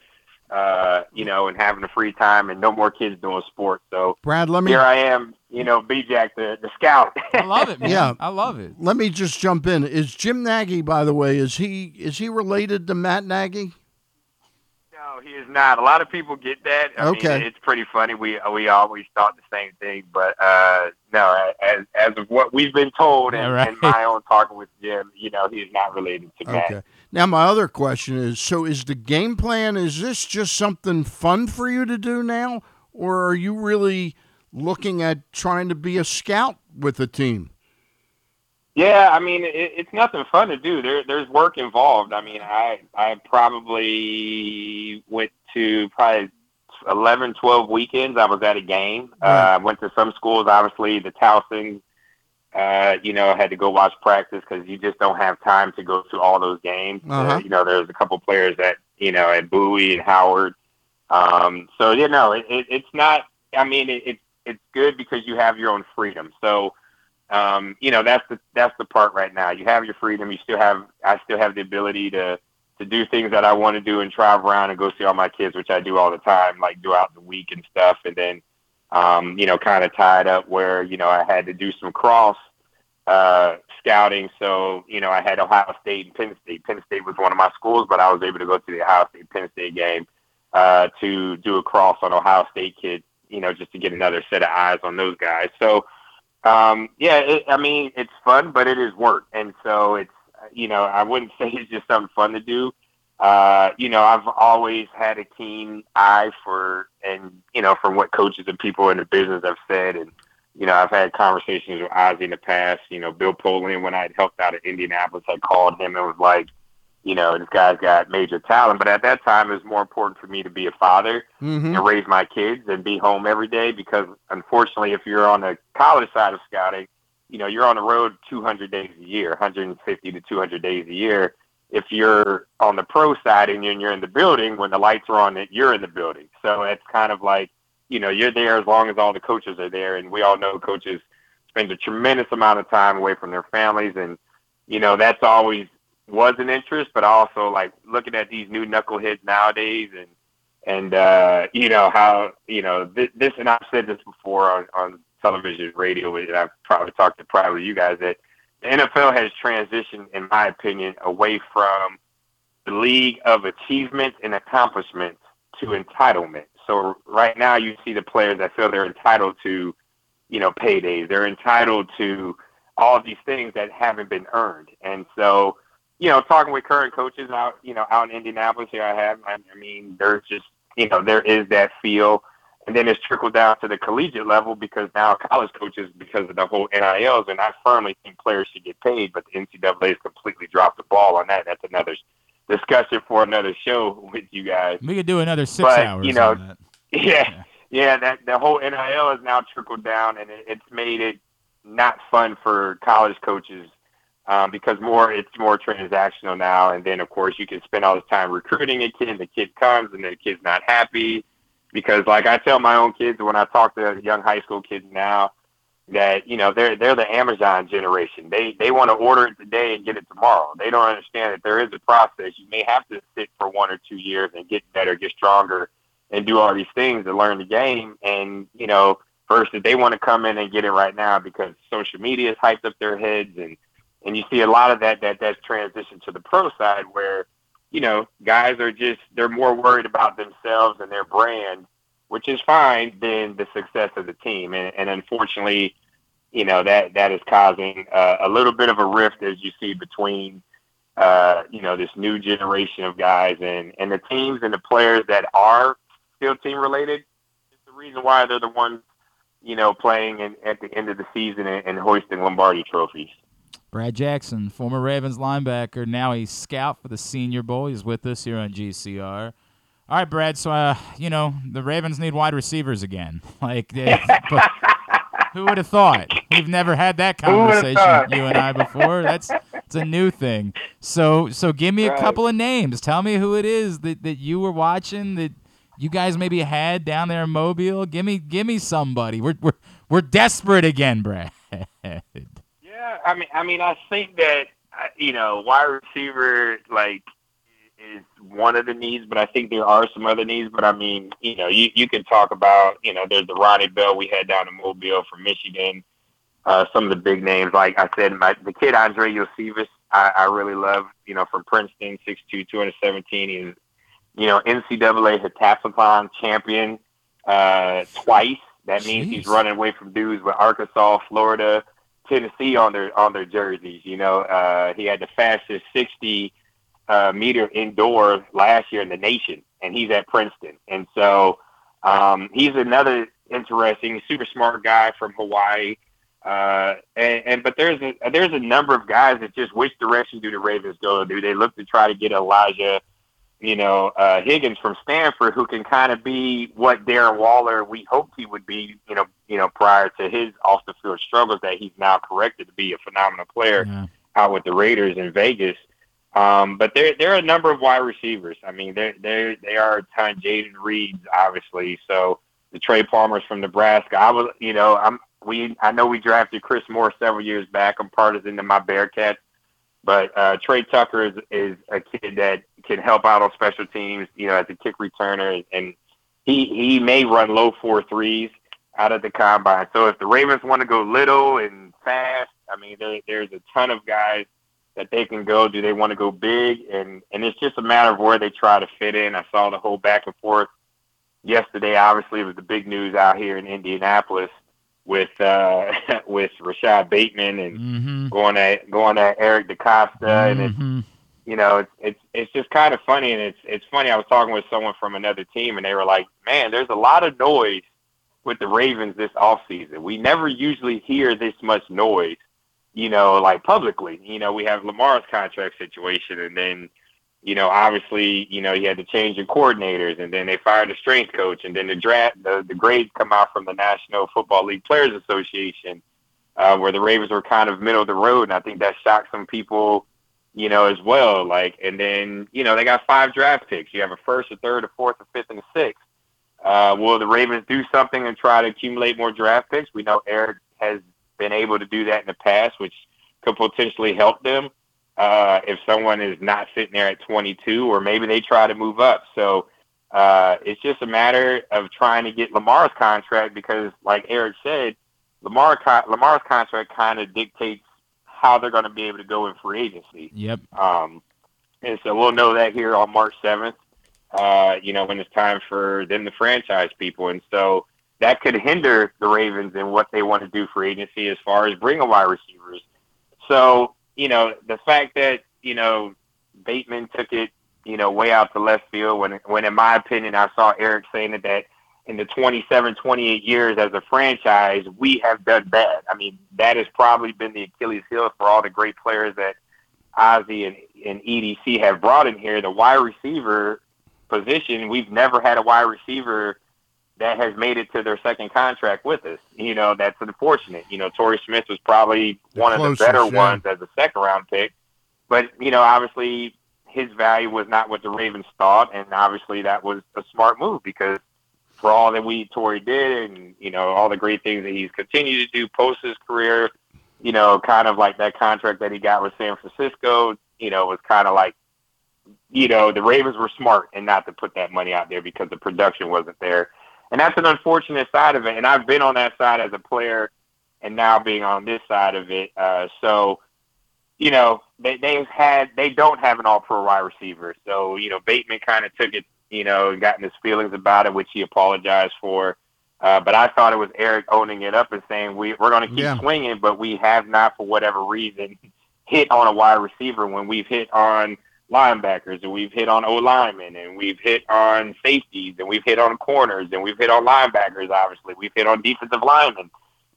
uh, you know, and having a free time and no more kids doing sports. So Brad, let me here I am, you know, B-Jack, the, the scout. I love it, man. Yeah. I love it. Let me just jump in. Is Jim Nagy, by the way, is he is he related to Matt Nagy? No, he is not. A lot of people get that. I Okay. mean, it's pretty funny. We we always thought the same thing, but uh, no, as as of what we've been told and, right. and my own talking with Jim, you know, he is not related to Matt. Now my other question is: so is the game plan? Is this just something fun for you to do now, or are you really looking at trying to be a scout with the team? Yeah, I mean, it, it's nothing fun to do. There, there's work involved. I mean, I, I probably went to probably 11, 12 weekends. I was at a game. Uh, I went to some schools, obviously, the Towson, uh, you know, I had to go watch practice because you just don't have time to go to all those games. Uh-huh. Uh, you know, there's a couple players that, you know, at Bowie and Howard. Um, so, you know, it, it, it's not, I mean, it, it, it's good because you have your own freedom. So, um, you know, that's the that's the part right now. You have your freedom. You still have I still have the ability to to do things that I want to do and travel around and go see all my kids, which I do all the time, like throughout the week and stuff. And then, um, you know, kind of tied up where you know I had to do some cross uh, scouting. So you know, I had Ohio State and Penn State. Penn State was one of my schools, but I was able to go to the Ohio State Penn State game uh, to do a cross on Ohio State kids. You know, just to get another set of eyes on those guys. So um, yeah, it, I mean, it's fun, but it is work. And so it's, you know, I wouldn't say it's just something fun to do. Uh, you know, I've always had a keen eye for, and, you know, from what coaches and people in the business have said. And, you know, I've had conversations with Ozzie in the past. You know, Bill Polian when I had helped out at Indianapolis, I called him and was like, you know, this guy's got major talent. But at that time, it was more important for me to be a father Mm-hmm. and raise my kids and be home every day because unfortunately, if you're on the college side of scouting, you know, you're on the road 200 days a year, 150 to 200 days a year. If you're on the pro side and you're, in the building, when the lights are on, you're in the building. So it's kind of like, you know, you're there as long as all the coaches are there. And we all know coaches spend a tremendous amount of time away from their families. And, you know, that's always was an interest, but also like looking at these new knuckleheads nowadays and, and uh, you know how you know this, this, and I've said this before on, on television, radio, and I've probably talked to probably you guys that the NFL has transitioned, in my opinion, away from the league of achievement and accomplishments to entitlement. So right now, you see the players that feel they're entitled to, you know, paydays. They're entitled to all of these things that haven't been earned, and so you know, talking with current coaches out, you know, out in Indianapolis here, I have. I mean, there's just, you know, there is that feel, and then it's trickled down to the collegiate level because now college coaches, because of the whole NILs, and I firmly think players should get paid, but the NCAA has completely dropped the ball on that. That's another discussion for another show with you guys. We could do another six But, hours. you know, that. Yeah, yeah. That the whole NIL has now trickled down, and it, it's made it not fun for college coaches um, because more it's more transactional now. And then of course you can spend all this time recruiting a kid, and the kid comes, and the kid's not happy because, like I tell my own kids when I talk to young high school kids now, that you know they're they're the Amazon generation. They they want to order it today and get it tomorrow. They don't understand that there is a process. You may have to sit for one or two years and get better, get stronger, and do all these things to learn the game. And you know, versus they want to come in and get it right now because social media has hyped up their heads, and and you see a lot of that that that's transitioned to the pro side where you know guys are just they're more worried about themselves and their brand, which is fine, than the success of the team. And, and unfortunately, you know that that is causing uh, a little bit of a rift as you see between uh, you know this new generation of guys and and the teams and the players that are still team related. It's the reason why they're the ones you know playing in, at the end of the season and, and hoisting Lombardi trophies. Brad Jackson, former Ravens linebacker, now a scout for the Senior Bowl. He's with us here on GCR. All right, Brad. So, uh, you know, the Ravens need wide receivers again. Like, who would have thought? We've never had that conversation, you and I, before. That's it's a new thing. So, so give me a couple of names. Tell me who it is that, that you were watching that you guys maybe had down there in Mobile. Give me, give me somebody. We're we're we're desperate again, Brad. Yeah, I mean, I mean, I think that uh, you know, wide receiver like is one of the needs, but I think there are some other needs. But I mean, you know, you you can talk about you know, there's the Ronnie Bell we had down in Mobile from Michigan. Uh, some of the big names, like I said, my the kid Andrei Iosivas, I, I really love. You know, from Princeton, 6'2", 217. He's you know NCAA heptathlon champion uh, twice. That means he's running away from dudes with Arkansas, Florida, Tennessee on their on their jerseys. You know, uh, he had the fastest 60 uh, meter indoor last year in the nation, and he's at Princeton. And so um, he's another interesting, super smart guy from Hawaii. Uh, and, and but there's a there's a number of guys that just which direction do the Ravens go? Do they look to try to get Elijah, you know, uh, Higgins from Stanford, who can kind of be what Darren Waller we hoped he would be, you know, you know, prior to his off the field struggles that he's now corrected to be a phenomenal player Yeah. out with the Raiders in Vegas. Um, but there there are a number of wide receivers. I mean, they they they are a ton. Jayden Reeds, obviously. So the Trey Palmer's from Nebraska. I was, you know, I'm we I know we drafted Chris Moore several years back. I'm partisan to my Bearcats, but uh, Tre Tucker is is a kid that can help out on special teams. You know, as a kick returner, and he he may run low four threes out of the combine. So if the Ravens want to go little and fast, I mean, there, there's a ton of guys that they can go. Do they want to go big? And and it's just a matter of where they try to fit in. I saw the whole back and forth yesterday. Obviously, it was the big news out here in Indianapolis with uh, with Rashod Bateman and Mm-hmm. going at going at Eric DeCosta, and it's Mhm. you know, it's it's it's just kind of funny, and it's it's funny. I was talking with someone from another team, and they were like, "Man, there's a lot of noise with the Ravens this offseason. We never usually hear this much noise, you know, like publicly. You know, we have Lamar's contract situation, and then, you know, obviously, you know, you had to change the coordinators, and then they fired the strength coach, and then the draft, the, the grades come out from the National Football League Players Association, uh, where the Ravens were kind of middle of the road, and I think that shocked some people you know, as well. Like, and then, you know, they got five draft picks. You have a first, a third, a fourth, a fifth, and a sixth. Uh, will the Ravens do something and try to accumulate more draft picks? We know Eric has been able to do that in the past, which could potentially help them uh, if someone is not sitting there at 22, or maybe they try to move up. So uh, it's just a matter of trying to get Lamar's contract because, like Eric said, Lamar Lamar's contract kind of dictates how they're going to be able to go in free agency. Yep. Um, and so we'll know that here on March 7th, uh, you know, when it's time for them to franchise people. And so that could hinder the Ravens in what they want to do for agency as far as bringing wide receivers. So, you know, the fact that, you know, Bateman took it, you know, way out to left field when, when in my opinion, I saw Eric saying that, that in the 27, 28 years as a franchise, we have done bad. I mean, that has probably been the Achilles heel for all the great players that Ozzie and, and EDC have brought in here. The wide receiver position, we've never had a wide receiver that has made it to their second contract with us. You know, that's unfortunate. You know, Torrey Smith was probably The one of the better yeah. ones as a second round pick. But, you know, obviously his value was not what the Ravens thought, and obviously that was a smart move because for all that we Torrey did and, you know, all the great things that he's continued to do post his career, you know, kind of like that contract that he got with San Francisco, you know, was kind of like, you know, the Ravens were smart and not to put that money out there because the production wasn't there. And that's an unfortunate side of it. And I've been on that side as a player and now being on this side of it. Uh, so, you know, they, they've had, they don't have an all pro wide receiver. So, you know, Bateman kind of took it, you know, and gotten his feelings about it, which he apologized for. Uh, but I thought it was Eric owning it up and saying we we're going to keep Yeah. swinging, but we have not, for whatever reason, hit on a wide receiver when we've hit on linebackers and we've hit on O linemen and we've hit on safeties and we've hit on corners and we've hit on linebackers. Obviously, we've hit on defensive linemen.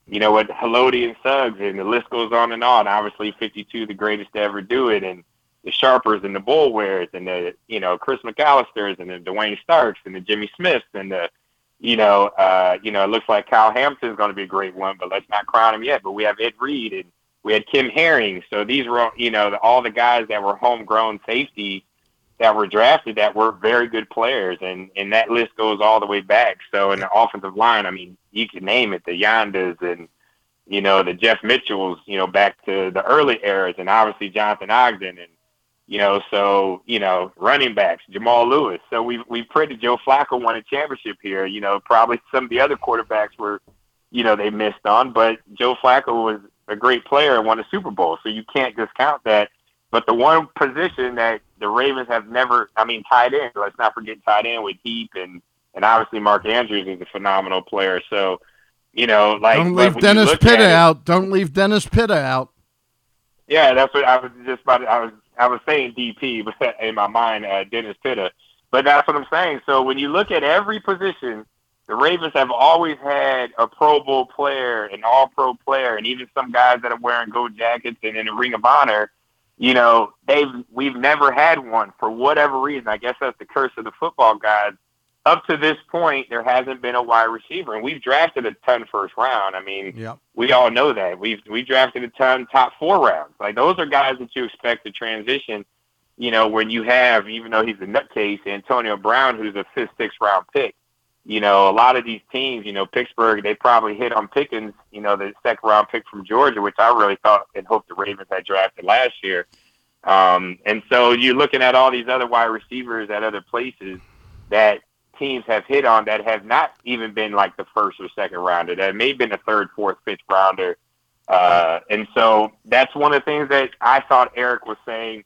You know, with Haloti and Suggs, and the list goes on and on. Obviously, 52, the greatest to ever do it, and the Sharpers and the Boulwares and the you know Chris McAlister's and the Duane Starks and the Jimmy Smiths and the you know uh, you know it looks like Kyle Hamilton's going to be a great one, but let's not crown him yet. But we have Ed Reed and we had Kim Herring, so these were you know all the guys that were homegrown safeties that were drafted that were very good players, and and that list goes all the way back. So in the offensive line, I mean, you can name it, the Yandas and you know the Jeff Mitchells, you know back to the early eras, and obviously Jonathan Ogden and you know, so you know, running backs, Jamal Lewis. So we we pretty Joe Flacco won a championship here. You know, probably some of the other quarterbacks were, you know, they missed on, but Joe Flacco was a great player and won a Super Bowl. So you can't discount that. But the one position that the Ravens have never, I mean, tied in, Let's not forget tied in with Heap and and obviously Mark Andrews is a phenomenal player. So, you know, like Don't leave Dennis Pitta it- out. Don't leave Dennis Pitta out. yeah, that's what I was just about. To, I was I was saying DP, but in my mind, uh, Dennis Pitta. But that's what I'm saying. So when you look at every position, the Ravens have always had a Pro Bowl player, an All Pro player, and even some guys that are wearing gold jackets and in the Ring of Honor. You know, they've we've never had one for whatever reason. I guess that's the curse of the football guys. Up to this point, there hasn't been a wide receiver, and we've drafted a ton first round. I mean, Yeah. we all know that. We've we drafted a ton top four rounds. Like those are guys that you expect to transition. You know, when you have, even though he's a nutcase, Antonio Brown, who's a fifth, sixth round pick. You know, a lot of these teams, you know, Pittsburgh, they probably hit on Pickens, you know, the second round pick from Georgia, which I really thought and hoped the Ravens had drafted last year. Um, and so you're looking at all these other wide receivers at other places that teams have hit on that have not even been like the first or second rounder, that may have been a third, fourth, fifth rounder. Uh, and so that's one of the things that I thought Eric was saying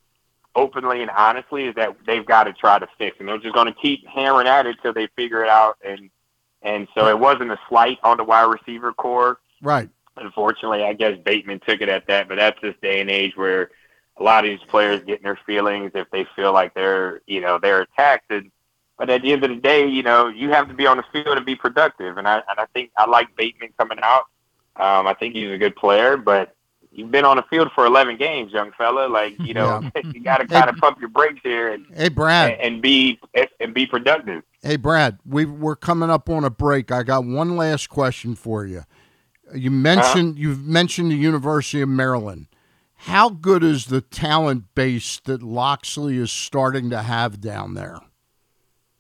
openly and honestly is that they've got to try to fix, and they're just going to keep hammering at it till they figure it out. And and so it wasn't a slight on the wide receiver core. Right. Unfortunately, I guess Bateman took it at that, but that's this day and age where a lot of these players get in their feelings if they feel like they're you know they're attacked. And But at the end of the day, you know, you have to be on the field and be productive. And I and I think I like Bateman coming out. Um, I think he's a good player, but you've been on the field for 11 games, young fella. Like you know, you got to kind of pump your brakes here and Hey, Brad. and, and be and be productive. Hey, Brad, we we're coming up on a break. I got one last question for you. You mentioned uh-huh. you've mentioned the University of Maryland. How good is the talent base that Locksley is starting to have down there?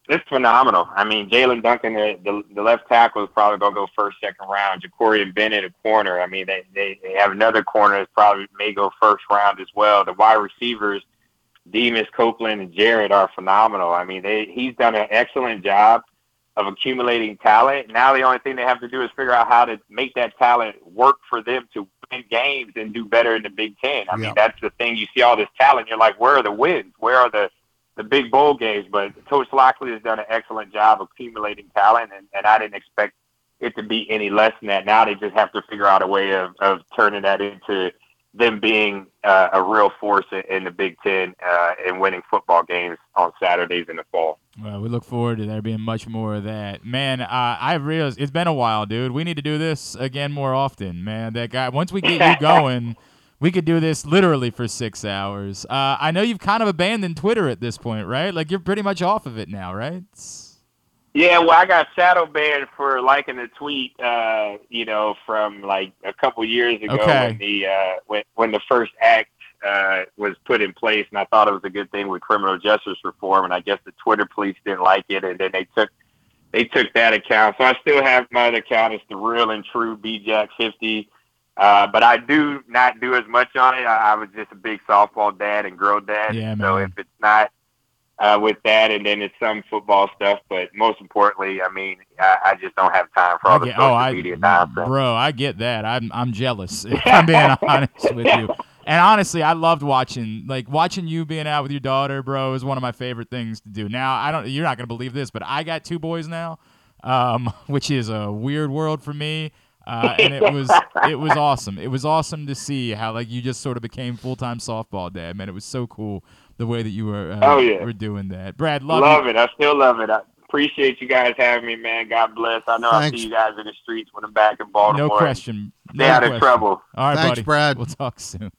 It's phenomenal. I mean, Jaelyn Duncan, the, the, the left tackle, is probably going to go first, second round. Jakorian Bennett, a corner. I mean, they, they, they have another corner that probably may go first round as well. The wide receivers, Demus, Copeland, and Jarrett are phenomenal. I mean, they he's done an excellent job of accumulating talent. Now the only thing they have to do is figure out how to make that talent work for them to win games and do better in the Big Ten. I Yeah. mean, that's the thing. You see all this talent, you're like, where are the wins? Where are the the big bowl games? But Coach Locksley has done an excellent job of accumulating talent, and, and I didn't expect it to be any less than that. Now they just have to figure out a way of, of turning that into them being uh, a real force in, in the Big Ten uh, and winning football games on Saturdays in the fall. Well, we look forward to there being much more of that. Man, uh, I realized it's been a while, dude. We need to do this again more often, man. That guy. Once we get you going, we could do this literally for six hours. Uh, I know you've kind of abandoned Twitter at this point, right? Like you're pretty much off of it now, right? Yeah, well, I got shadow banned for liking a tweet, uh, you know, from like a couple years ago Okay. when the uh, when when the first act uh, was put in place, and I thought it was a good thing with criminal justice reform, and I guess the Twitter police didn't like it, and then they took they took that account. So I still have my other account. It's the real and true BJack fifty. Uh, but I do not do as much on it. I, I was just a big softball dad and girl dad. Yeah, so if it's not uh, with that, and then it's some football stuff. But most importantly, I mean, I, I just don't have time for all I the social oh, media nonsense. bro, I get that. I'm I'm jealous. If I'm being honest with you. And honestly, I loved watching like watching you being out with your daughter, bro, is one of my favorite things to do. Now, I don't you're not gonna believe this, but I got two boys now, um, which is a weird world for me. Uh, and it was it was awesome. It was awesome to see how like you just sort of became full time softball dad, man. It was so cool the way that you were uh, Oh, yeah. were doing that. Brad, love, Love, it. I still love it. I appreciate you guys having me, man. God bless. I know Thanks. I see you guys in the streets when I'm back in Baltimore. No question. Stay No out of trouble. All right, Thanks, buddy. Brad. We'll talk soon.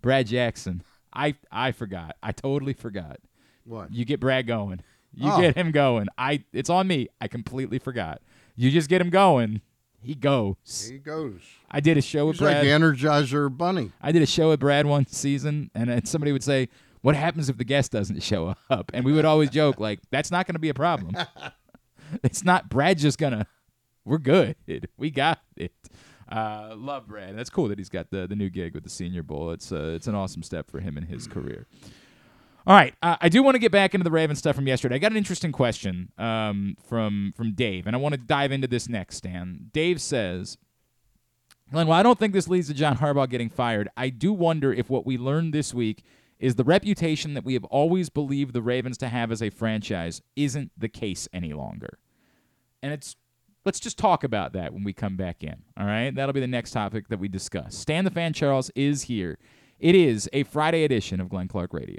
Brad Jackson. I I forgot. I totally forgot. What? You get Brad going. You Oh. get him going. I it's on me. I completely forgot. You just get him going. He goes. He goes. I did a show with He's like Brad. the Energizer Bunny. I did a show with Brad one season, and then somebody would say, "What happens if the guest doesn't show up?" And we would always joke like, "That's not going to be a problem. it's not. Brad just gonna. We're good. We got it." Uh, love Brad. That's cool that he's got the the new gig with the Senior Bowl. It's uh, it's an awesome step for him in his career. All right, uh, I do want to get back into the Raven stuff from yesterday. I got an interesting question um, from from Dave, and I want to dive into this next. Stan, Dave says, Glenn, well, I don't think this leads to John Harbaugh getting fired, I do wonder if what we learned this week is the reputation that we have always believed the Ravens to have as a franchise isn't the case any longer. And it's let's just talk about that when we come back in. All right, that'll be the next topic that we discuss. Stan the Fan Charles is here. It is a Friday edition of Glenn Clark Radio.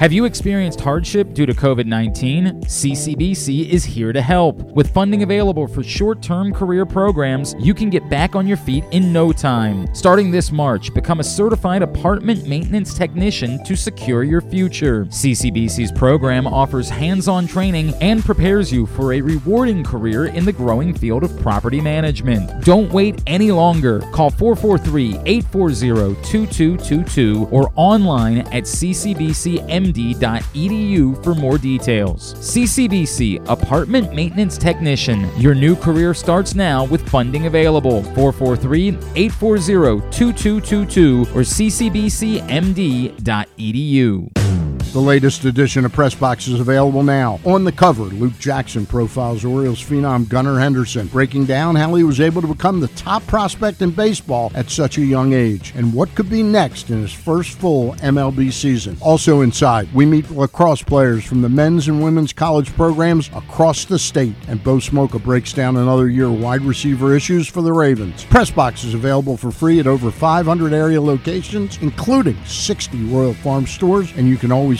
Have you experienced hardship due to COVID 19? CCBC is here to help. With funding available for short term career programs, you can get back on your feet in no time. Starting this March, become a certified apartment maintenance technician to secure your future. CCBC's program offers hands on training and prepares you for a rewarding career in the growing field of property management. Don't wait any longer. Call 443 840 2222 or online at ccbcmd.edu for more details. CCBC Apartment Maintenance Technician. Your new career starts now with funding available. 443 840 2222 or ccbcmd.edu. The latest edition of Press Box is available now. On the cover, Luke Jackson profiles Orioles phenom Gunnar Henderson, breaking down how he was able to become the top prospect in baseball at such a young age and what could be next in his first full MLB season. Also inside, we meet lacrosse players from the men's and women's college programs across the state, and Bo Smolka breaks down another year wide receiver issues for the Ravens. Press Box is available for free at over 500 area locations, including 60 Royal Farm stores, and you can always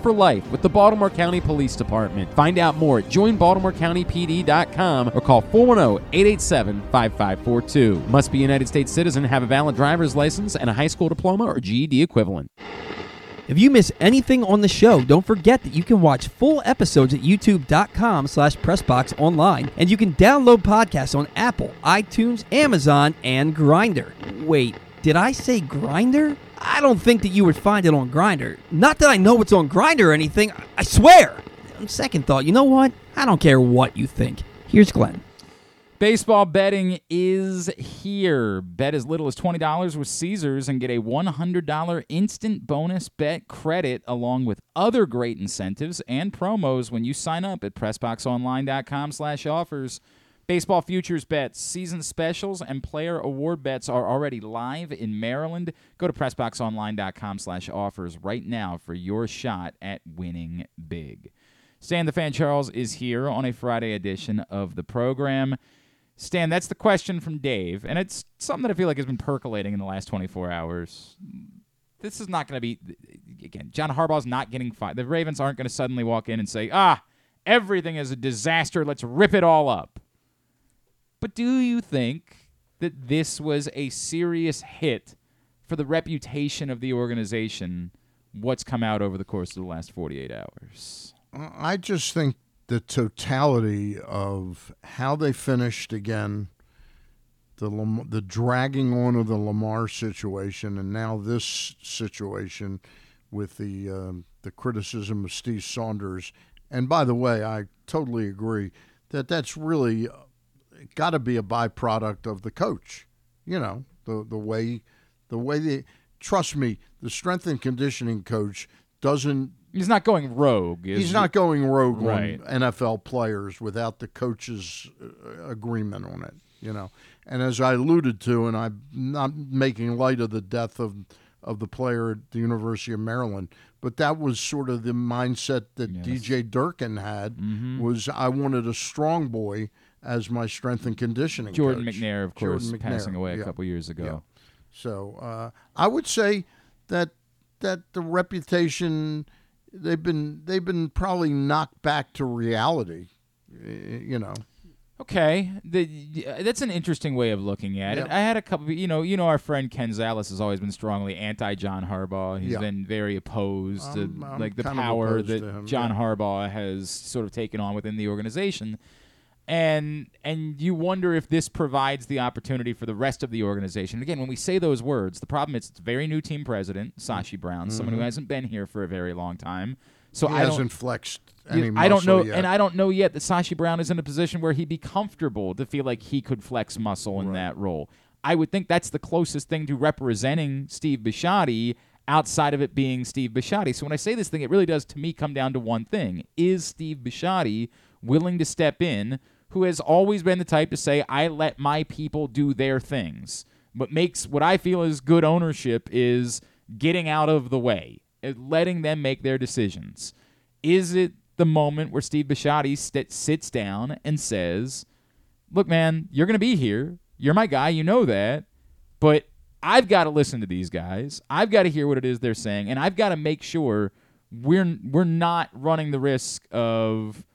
for life with the Baltimore County Police Department. Find out more at joinbaltimorecountypd.com or call 410-887-5542. Must be United States citizen, have a valid driver's license and a high school diploma or GED equivalent. If you miss anything on the show, don't forget that you can watch full episodes at youtube.com slash pressboxonline, and you can download podcasts on Apple, iTunes, Amazon, and Grindr. Wait, did I say Grindr? I don't think that you would find it on Grindr. Not that I know it's on Grindr or anything. I swear. On second thought, you know what? I don't care what you think. Here's Glenn. Baseball betting is here. Bet as little as $20 with Caesars and get a $100 instant bonus bet credit along with other great incentives and promos when you sign up at PressBoxOnline.com slash offers. Baseball futures bets, season specials, and player award bets are already live in Maryland. Go to PressBoxOnline.com slash offers right now for your shot at winning big. Stan the Fan Charles is here on a Friday edition of the program. Stan, that's the question from Dave, and it's something that I feel like has been percolating in the last 24 hours. This is not going to be, again, John Harbaugh's not getting fired. The Ravens aren't going to suddenly walk in and say, ah, everything is a disaster. Let's rip it all up. But do you think that this was a serious hit for the reputation of the organization? What's come out over the course of the last 48 hours? I just think the totality of how they finished again, the the dragging on of the Lamar situation, and now this situation with the um, the criticism of Steve Saunders. And by the way, I totally agree that that's really got to be a byproduct of the coach. You know, the the way the way they trust me, the strength and conditioning coach doesn't He's not going rogue. is He's he? not going rogue Right. on NFL players without the coach's uh, agreement on it, you know. And as I alluded to, and I'm not making light of the death of of the player at the University of Maryland, but that was sort of the mindset that DJ Durkin had Mm-hmm. was I wanted a strong boy as my strength and conditioning Jordan coach. McNair, of course, Jordan passing McNair, away a yeah. couple years ago. Yeah. So uh, I would say that that the reputation they've been they've been probably knocked back to reality. You know. Okay, the, that's an interesting way of looking at it. I had a couple. You know, you know, our friend Ken Zales has always been strongly anti John Harbaugh. He's Yeah. been very opposed I'm- to I'm like the power that John yeah. Harbaugh has sort of taken on within the organization. And and you wonder if this provides the opportunity for the rest of the organization. Again, when we say those words, the problem is it's a very new team president, Sashi Brown, someone who Mhm. hasn't been here for a very long time. So he I don't, hasn't flexed I don't know, yet. and I don't know yet that Sashi Brown is in a position where he'd be comfortable to feel like he could flex muscle in that role. I would think that's the closest thing to representing Steve Bisciotti outside of it being Steve Bisciotti. So when I say this thing, it really does to me come down to one thing: Is Steve Bisciotti willing to step in? Who has always been the type to say, "I let my people do their things." What makes what I feel is good ownership is getting out of the way, uh, letting them make their decisions. Is it the moment where Steve Bisciotti st- sits down and says, "Look, man, you're going to be here. You're my guy. You know that, but I've got to listen to these guys. I've got to hear what it is they're saying, and I've got to make sure we're we're not running the risk of."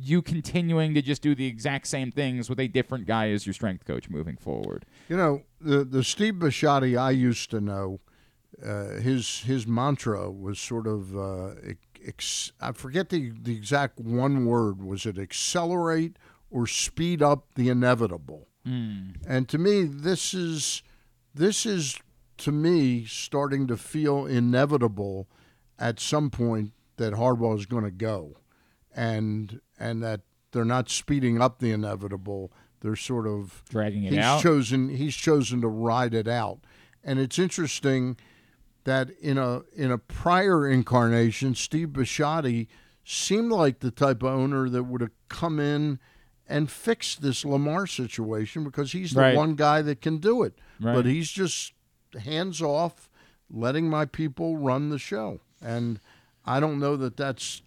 You continuing to just do the exact same things with a different guy as your strength coach moving forward. You know, the the Steve Bisciotti I used to know, uh, his his mantra was sort of uh, ex- I forget the the exact one word. Was it accelerate or speed up the inevitable? Mm. And to me, this is this is to me starting to feel inevitable at some point that Harbaugh is going to go, and and that they're not speeding up the inevitable. They're sort of Dragging it he's out? chosen he's chosen to ride it out, and it's interesting that in a in a prior incarnation, Steve Bisciotti seemed like the type of owner that would have come in and fixed this Lamar situation because he's the Right. one guy that can do it. Right. But he's just hands off, letting my people run the show, and I don't know that that's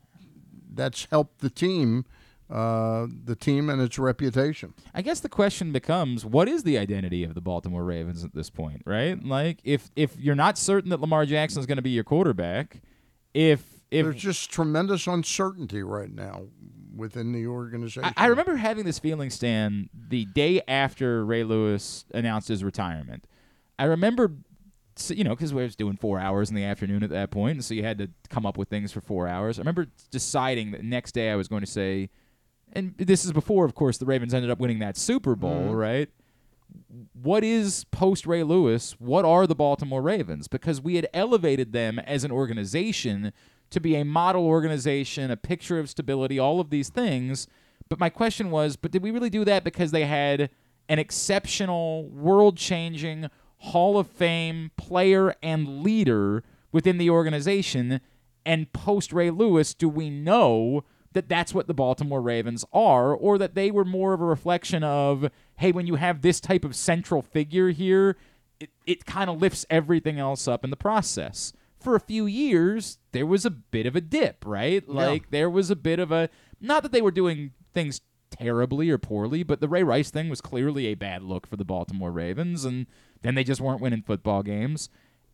that's helped the team, uh, the team and its reputation. I guess the question becomes, what is the identity of the Baltimore Ravens at this point, right? Like, if if you're not certain that Lamar Jackson is going to be your quarterback, if if There's just tremendous uncertainty right now within the organization. I, I remember having this feeling, Stan, the day after Ray Lewis announced his retirement. I remember, s- you know, because we was doing four hours in the afternoon at that point, and so you had to come up with things for four hours. I remember deciding that next day I was going to say, and this is before, of course, the Ravens ended up winning that Super Bowl, Mhm. right? What is post Ray Lewis? What are the Baltimore Ravens? Because we had elevated them as an organization to be a model organization, a picture of stability, all of these things. But my question was, but did we really do that because they had an exceptional, world changing, Hall of Fame player and leader within the organization? And post Ray Lewis, do we know that that's what the Baltimore Ravens are, or that they were more of a reflection of, hey, when you have this type of central figure here, it, it kind of lifts everything else up in the process. For a few years, there was a bit of a dip, right? Yeah. Like there was a bit of a not that they were doing things terribly or poorly, but the Ray Rice thing was clearly a bad look for the Baltimore Ravens, and then they just weren't winning football games.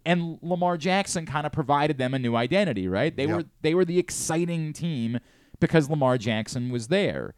And Lamar Jackson kind of provided them a new identity, right? They Yep. were they were the exciting team because Lamar Jackson was there.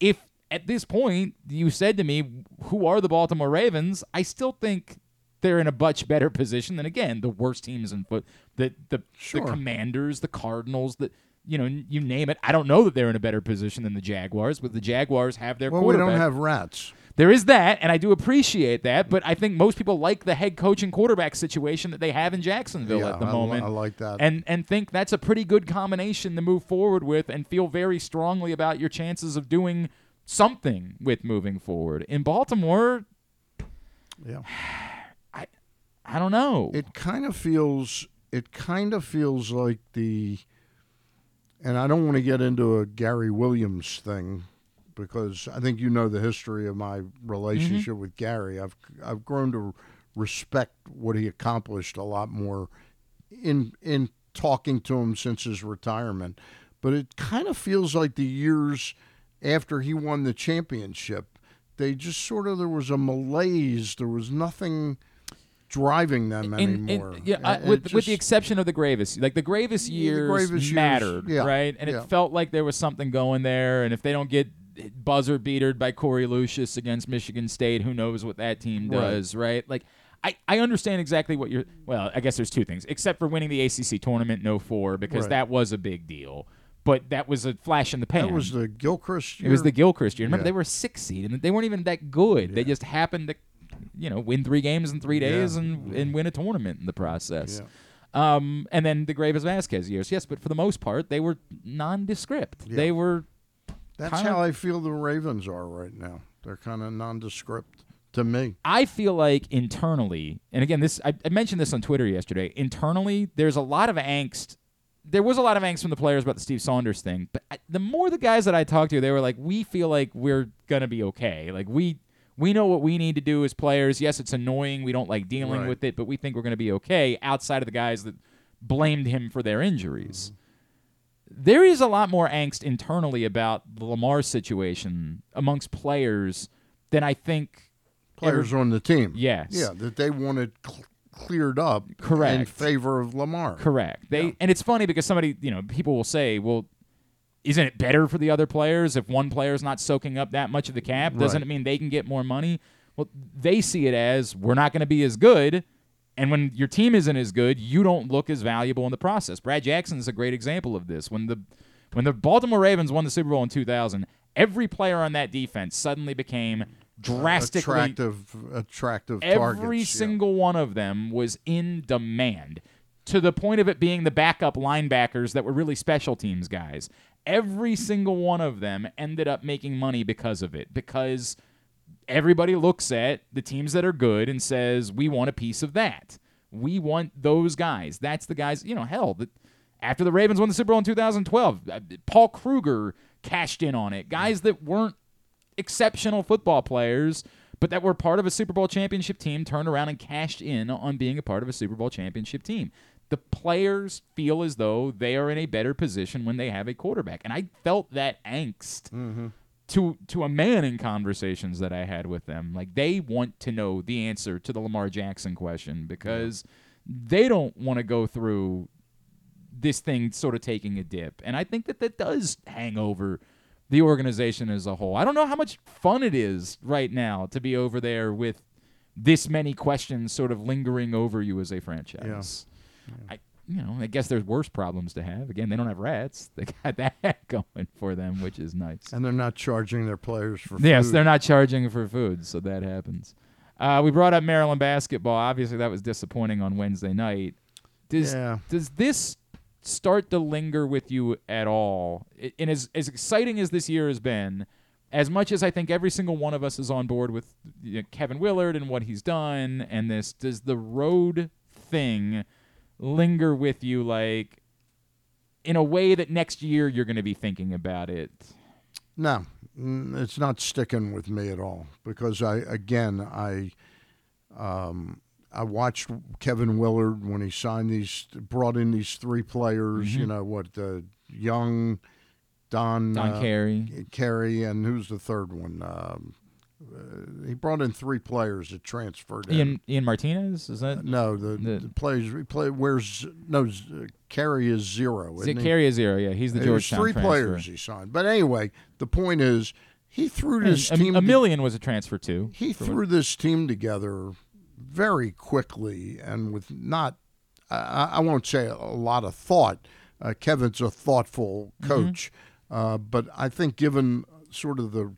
If at this point you said to me, "Who are the Baltimore Ravens?" I still think they're in a much better position than again the worst teams in foot. The the, Sure. the Commanders, the Cardinals, the you know you name it. I don't know that they're in a better position than the Jaguars, but the Jaguars have their well, we don't have rats. There is that, and I do appreciate that, but I think most people like the head coach and quarterback situation that they have in Jacksonville Yeah, at the I moment. I like that. And and think that's a pretty good combination to move forward with and feel very strongly about your chances of doing something with moving forward. In Baltimore, Yeah. I I don't know. It kind of feels it kind of feels like the and I don't want to get into a Gary Williams thing because I think you know the history of my relationship Mm-hmm. with Gary. I've I've grown to respect what he accomplished a lot more in in talking to him since his retirement. But it kind of feels like the years after he won the championship, they just sort of there was a malaise. There was nothing driving them anymore. yeah, I, It with, with the exception of the Greivis, like the Greivis Yeah, the years Greivis years, mattered, yeah, right? And yeah. it felt like there was something going there. And if they don't get buzzer beatered by Korie Lucious against Michigan State. Who knows what that team does, right? Like, I, I understand exactly what you're. Well, I guess there's two things, except for winning the ACC tournament in 04, because Right. that was a big deal. But that was a flash in the pan. That was the Gilchrist. It was the Gilchrist year. Remember, Yeah. they were a six seed, and they weren't even that good. They just happened to, you know, win three games in three days Yeah. and, and win a tournament in the process. Um, and then the Greivis Vasquez years, yes, but for the most part, they were nondescript. They were. That's kinda- how I feel the Ravens are right now. They're kind of nondescript to me. I feel like internally, and again, this I, I mentioned this on Twitter yesterday. Internally, there's a lot of angst. There was a lot of angst from the players about the Steve Saunders thing, but I, the more the guys that I talked to, they were like, "We feel like we're gonna be okay. Like we we know what we need to do as players. Yes, it's annoying. We don't like dealing Right. with it, but we think we're gonna be okay." Outside of the guys that blamed him for their injuries. Mm-hmm. There is a lot more angst internally about the Lamar situation amongst players than I think Players ever- on the team. Yes. Yeah, that they wanted cl- cleared up correct in favor of Lamar. Correct. They and it's funny because somebody, you know, people will say, "Well, isn't it better for the other players if one player's not soaking up that much of the cap? Doesn't Right. it mean they can get more money?" Well, they see it as we're not going to be as good, and when your team isn't as good, you don't look as valuable in the process. Brad Jackson is a great example of this. When the when the Baltimore Ravens won the Super Bowl in 2000, every player on that defense suddenly became drastically attractive, attractive Every targets. yeah. single one of them was in demand to the point of it being the backup linebackers that were really special teams guys. Every single one of them ended up making money because of it, because everybody looks at the teams that are good and says, we want a piece of that. We want those guys. That's the guys, you know, hell, the, after the Ravens won the Super Bowl in 2012, uh, Paul Kruger cashed in on it. Guys that weren't exceptional football players, but that were part of a Super Bowl championship team turned around and cashed in on being a part of a Super Bowl championship team. The players feel as though they are in a better position when they have a quarterback. And I felt that angst to to a man in conversations that I had with them. Like they want to know the answer to the Lamar Jackson question because they don't want to go through this thing sort of taking a dip. And I think that that does hang over the organization as a whole. I don't know how much fun it is right now to be over there with this many questions sort of lingering over you as a franchise. I you know, I guess there's worse problems to have. Again, they don't have rats. They got that going for them, which is nice. And they're not charging their players for Yes, they're not charging for food, so that happens. Uh, we brought up Maryland basketball. Obviously, that was disappointing on Wednesday night. Does Yeah. does this start to linger with you at all? And as as exciting as this year has been, as much as I think every single one of us is on board with you know, Kevin Willard and what he's done, and this, does the road thing linger with you like in a way that next year you're going to be thinking about it? No, mm, it's not sticking with me at all because I again I um, I watched Kevin Willard when he signed these brought in these three players. You Mhm. know what uh, Young, Don Don uh, Carey. Carey, and who's the third one? Um, he brought in three players that transferred in. Ian Ian Martinez is that No, the, the, players he play where's no Carey is zero. Isn't he? Carey is zero, yeah, he's the Georgetown three transfer. players he signed. But anyway, the point is he threw this a, team a million was a transfer too. he threw this team together very quickly and with not I, I won't say a lot of thought. Uh, Kevin's a thoughtful Mm-hmm. coach, uh, but I think given sort of the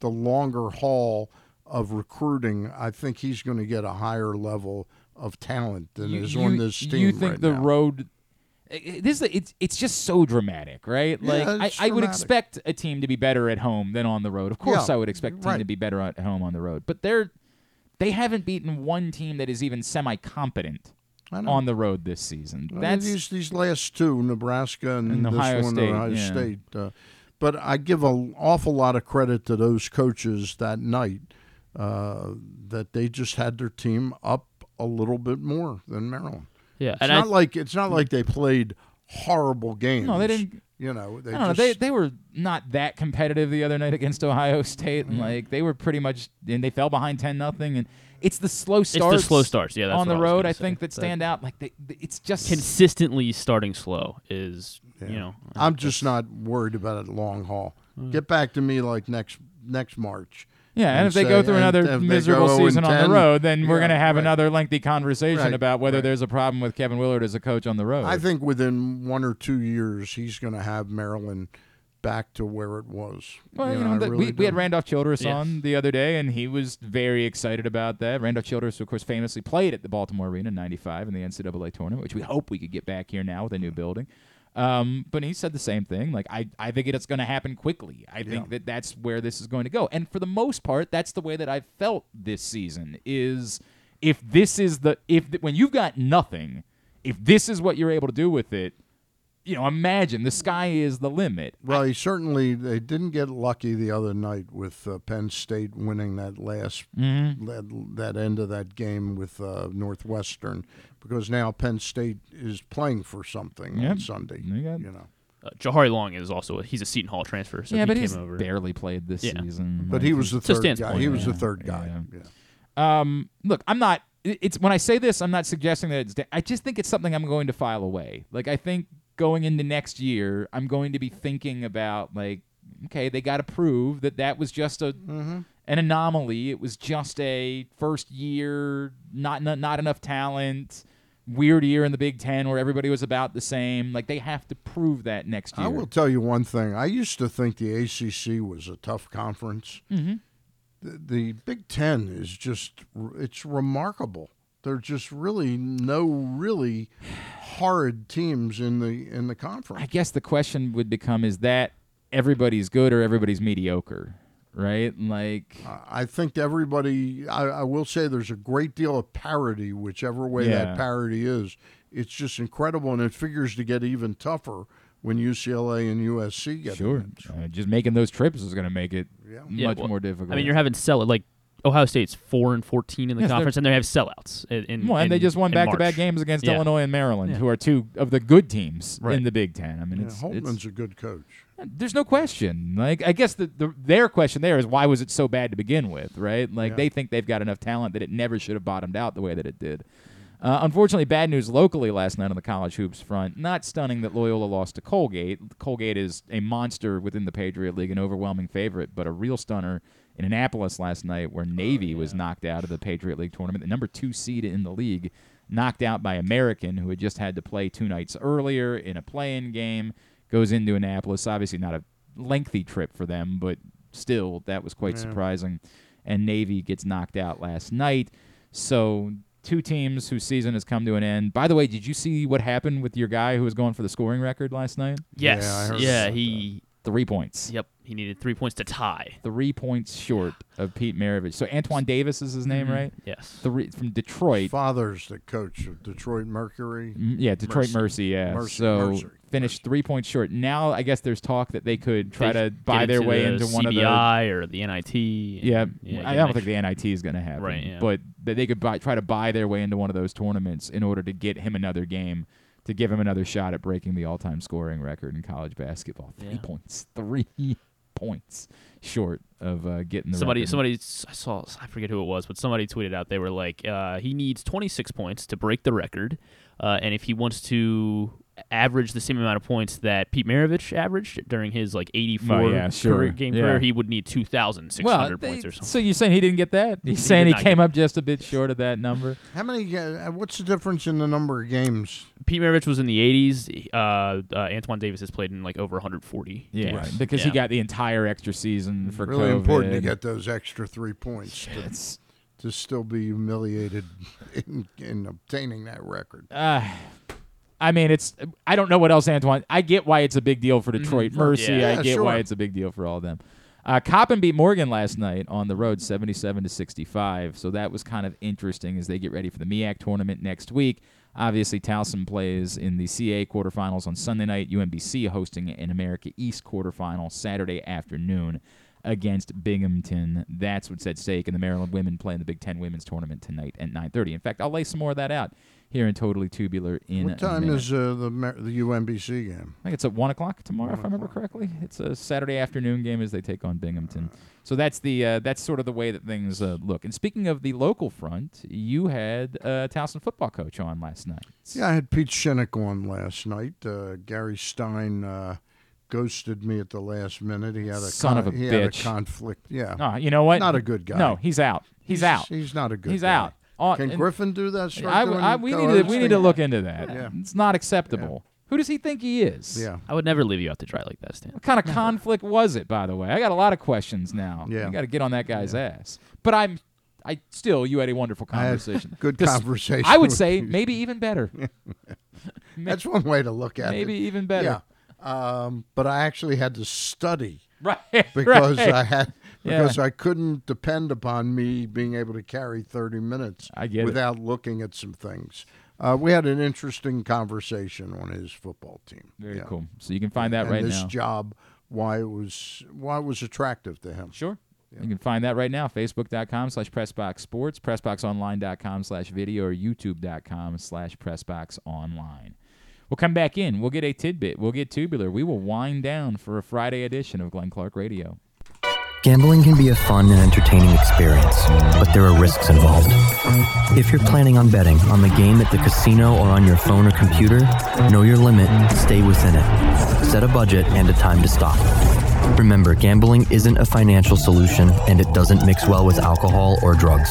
the longer haul of recruiting, I think he's going to get a higher level of talent than you, is you- on this team. You think right the now. road? This it's it's just so dramatic, right? Yeah, Like I, it's I would expect a team to be better at home than on the road. Of course, Yeah, I would expect a team right. to be better at home on the road. But they're they haven't beaten one team that is even semi competent on the road this season. Well, That's these these last two, Nebraska and, And this Ohio one, State, Ohio yeah. State. Uh, but I give an awful lot of credit to those coaches that night uh, that they just had their team up a little bit more than Maryland. Yeah, it's and I- not like it's not like they played horrible games. No, they didn't- You know, they I don't know. They they were not that competitive the other night against Ohio State, Mm-hmm. and like they were pretty much and they fell behind ten nothing. And it's the slow the starts. slow starts, yeah, that's on the I road, I think that That- stand out. Like they, they- it's just consistently starting slow is you know I'm just not worried about a long haul. Mm. Get back to me like next next March. Yeah, and, if they say- go through another miserable go 0 season on the road, then we're going to have right. another lengthy conversation Right, about whether right. there's a problem with Kevin Willard as a coach on the road. I think within one or two years, he's going to have Maryland back to where it was. Well, you know, know, I that- really we, we had. Randolph Childress Yeah. on the other day, and he was very excited about that. Randolph Childress, of course, famously played at the Baltimore Arena in '95 in the NCAA tournament, which we hope we could get back here now with a new building. Um, but he said the same thing. Like, I, I think it's going to happen quickly. I think that that's where this is going to go. And for the most part, that's the way that I've felt this season. Is if this is the if when you've got nothing, if this is what you're able to do with it, you know, imagine the sky is the limit. Well, he certainly they didn't get lucky the other night with uh, Penn State winning that last Mm-hmm. that, that end of that game with uh, Northwestern because now Penn State is playing for something Yep. on Sunday. You got- You know, Uh, Jahari Long is also a, he's a Seton Hall transfer, so yeah, he but came he's over. barely played this Yeah. season. but Like, he was the To third guy. point, he was yeah, the third guy. yeah. Yeah. Um, look, I'm not. It's when I say this, I'm not suggesting that it's. da- I just think it's something I'm going to file away. Like I think going into next year, I'm going to be thinking about like, okay, they got to prove that that was just a Mm-hmm. an anomaly. It was just a first year, not not, not enough talent. Weird year in the Big Ten where everybody was about the same. Like they have to prove that next year. I will tell you one thing. I used to think the ACC was a tough conference. Mm-hmm. The, the Big Ten is just it's remarkable. There's just really no really horrid teams in the in the conference. I guess the question would become: Is that everybody's good or everybody's mediocre? Right? Like, I think everybody. I, I will say there's a great deal of parity, whichever way Yeah. that parity is. It's just incredible, and it figures to get even tougher when UCLA and USC get in sure, uh, just making those trips is going to make it Yeah. Yeah, much well, more difficult. I mean, you're having sell it like Ohio State's four and fourteen in the Yes, conference, and they have sellouts. In, in, well, and they just won back-to-back games against Yeah. Illinois and Maryland, Yeah. who are two of the good teams Right. in the Big Ten. I mean, Yeah, it's, it's Holtmann's a good coach. There's no question. Like I guess the, the their question there is why was it so bad to begin with, right? Like Yeah. they think they've got enough talent that it never should have bottomed out the way that it did. Uh, unfortunately, bad news locally last night on the college hoops front. Not stunning that Loyola lost to Colgate. Colgate is a monster within the Patriot League, an overwhelming favorite, but a real stunner in Annapolis last night, where Navy was knocked out of the Patriot League tournament, the number two seed in the league, knocked out by American, who had just had to play two nights earlier in a play-in game. Goes into Annapolis. Obviously, not a lengthy trip for them, but still, that was quite Yeah. surprising. And Navy gets knocked out last night. So two teams whose season has come to an end. By the way, did you see what happened with your guy who was going for the scoring record last night? Yes, Yeah, yeah, about he. Three points. Yep, he needed three points to tie. Three points short of Pete Maravich. So Antoine Davis is his name, Mhm. right? Yes. Three from Detroit. Father's the coach of Detroit Mercury. Mm, Yeah, Detroit Mercy. Mercy. yeah. Mercy, so Mercy, finished three points short. Now I guess there's talk that they could try They to buy their way the into one of the CBI or the NIT. Yeah, and- I don't an think the NIT is going to happen. Right, yeah. But that they could buy, try to buy their way into one of those tournaments in order to get him another game, to give him another shot at breaking the all-time scoring record in college basketball. Three Yeah. points, three points short of uh, getting the somebody record. somebody I saw I forget who it was, but somebody tweeted out they were like uh, he needs 26 points to break the record, uh, and if he wants to average the same amount of points that Pete Maravich averaged during his like 84 Oh, yeah, sure. career game Yeah. career, he would need 2,600 well, points they- or something. so you're saying he didn't get that? He He's saying he came up just a bit short of that number. How many? Uh, what's the difference in the number of games? Pete Maravich was in the 80s. Uh, uh, Antoine Davis has played in like over 140. Yeah, games. because he got the entire extra season for really COVID. important to get those extra three points to, to still be humiliated in, in obtaining that record. Uh, I mean, it's. I don't know what else Antoine. I get why it's a big deal for Detroit Mercy. Mm-hmm. Yeah. I get sure. why it's a big deal for all of them. Uh, Coppin beat Morgan last night on the road, seventy-seven to sixty-five. So that was kind of interesting as they get ready for the MEAC tournament next week. Obviously, Towson plays in the CAA quarterfinals on Sunday night. UMBC hosting an America East quarterfinal Saturday afternoon against Binghamton. That's what's at stake. And the Maryland women play in the Big Ten women's tournament tonight at 9:30. In fact, I'll lay some more of that out here in Totally Tubular in What time is uh, the Mer- the UMBC game? I think it's at one o'clock tomorrow, if I remember correctly. It's a Saturday afternoon game as they take on Binghamton. So that's the uh, that's sort of the way that things uh, look. And speaking of the local front, you had uh, Towson football coach on last night. Yeah, I had Pete Shinnick on last night. Uh, Gary Stein uh, ghosted me at the last minute. He had a Son of a he had a bitch. conflict. Yeah. No, you know what? Not a good guy. No, he's out. He's, out. He's not a good guy. He's guy. out. Oh, Can Griffin do that? Start I, I, we need to we need to look into that. Yeah. It's not acceptable. Who does he think he is? Yeah. I would never leave you out to dry like that, Stan. What kind of conflict was it, by the way? I got a lot of questions now. Yeah. You got to get on that guy's ass. But I'm, I still, you had a wonderful conversation. good This- conversation I would say you. maybe even better. That's one way to look at Maybe it. Maybe even better. Yeah. Um, but I actually had to study Right. because right. I had Yeah. because I couldn't depend upon me being able to carry 30 minutes I get it. without looking at some things. Uh, we had an interesting conversation on his football team. Very Yeah. cool. So you can find that and right this now. This job, why it was why it was attractive to him. Sure. You can find that right now. Facebook.com slash PressBoxSports, PressBoxOnline.com slash video, or YouTube.com slash PressBoxOnline. We'll come back in. We'll get a tidbit. We'll get tubular. We will wind down for a Friday edition of Glenn Clark Radio. Gambling can be a fun and entertaining experience, but there are risks involved. If you're planning on betting on the game at the casino or on your phone or computer, know your limit, stay within it. Set a budget and a time to stop. Remember, gambling isn't a financial solution and it doesn't mix well with alcohol or drugs.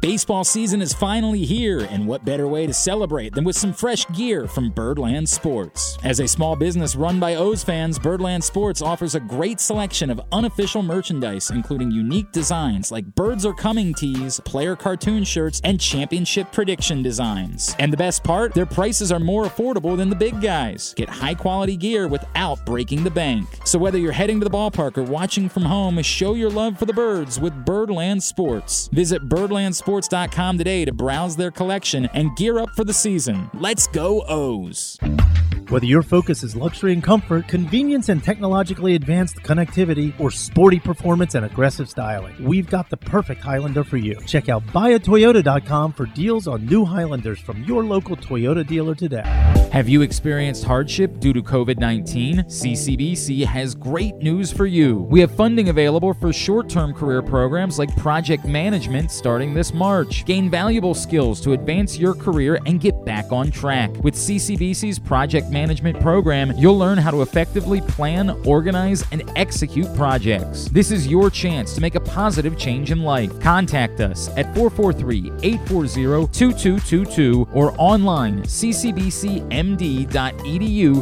Baseball season is finally here, and what better way to celebrate than with some fresh gear from Birdland Sports? As a small business run by O's fans, Birdland Sports offers a great selection of unofficial merchandise, including unique designs like Birds Are Coming tees, player cartoon shirts, and championship prediction designs. And the best part, their prices are more affordable than the big guys. Get high quality gear without breaking the bank. So whether you're heading to the ballpark or watching from home, show your love for the birds with Birdland Sports. Visit birdlandsports.com today to browse their collection and gear up for the season. Let's go O's. Whether your focus is luxury and comfort, convenience and technologically advanced connectivity, or sporty performance and aggressive styling, we've got the perfect Highlander for you. Check out buyatoyota.com for deals on new Highlanders from your local Toyota dealer today. Have you experienced hardship due to COVID 19? CCBC has great news for you. We have funding available for short term career programs like project management starting this March. Gain valuable skills to advance your career and get back on track. With CCBC's project management program, you'll learn how to effectively plan, organize, and execute projects. This is your chance to make a positive change in life. Contact us at 443 840 2222 or online ccbcmd.edu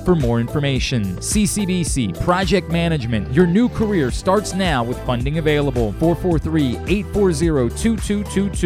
for more information. CCBC Project Management. Your new career starts now with funding available. 443 840 2222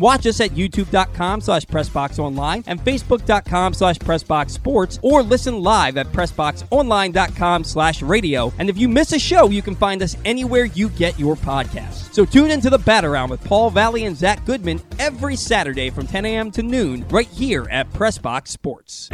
watch us at youtube.com slash pressboxonline and facebook.com slash pressboxsports or listen live at pressboxonline.com slash radio. And if you miss a show, you can find us anywhere you get your podcasts. So tune into the Bat Around with Paul Valley and Zach Goodman every Saturday from 10 a.m. to noon right here at Pressbox Sports.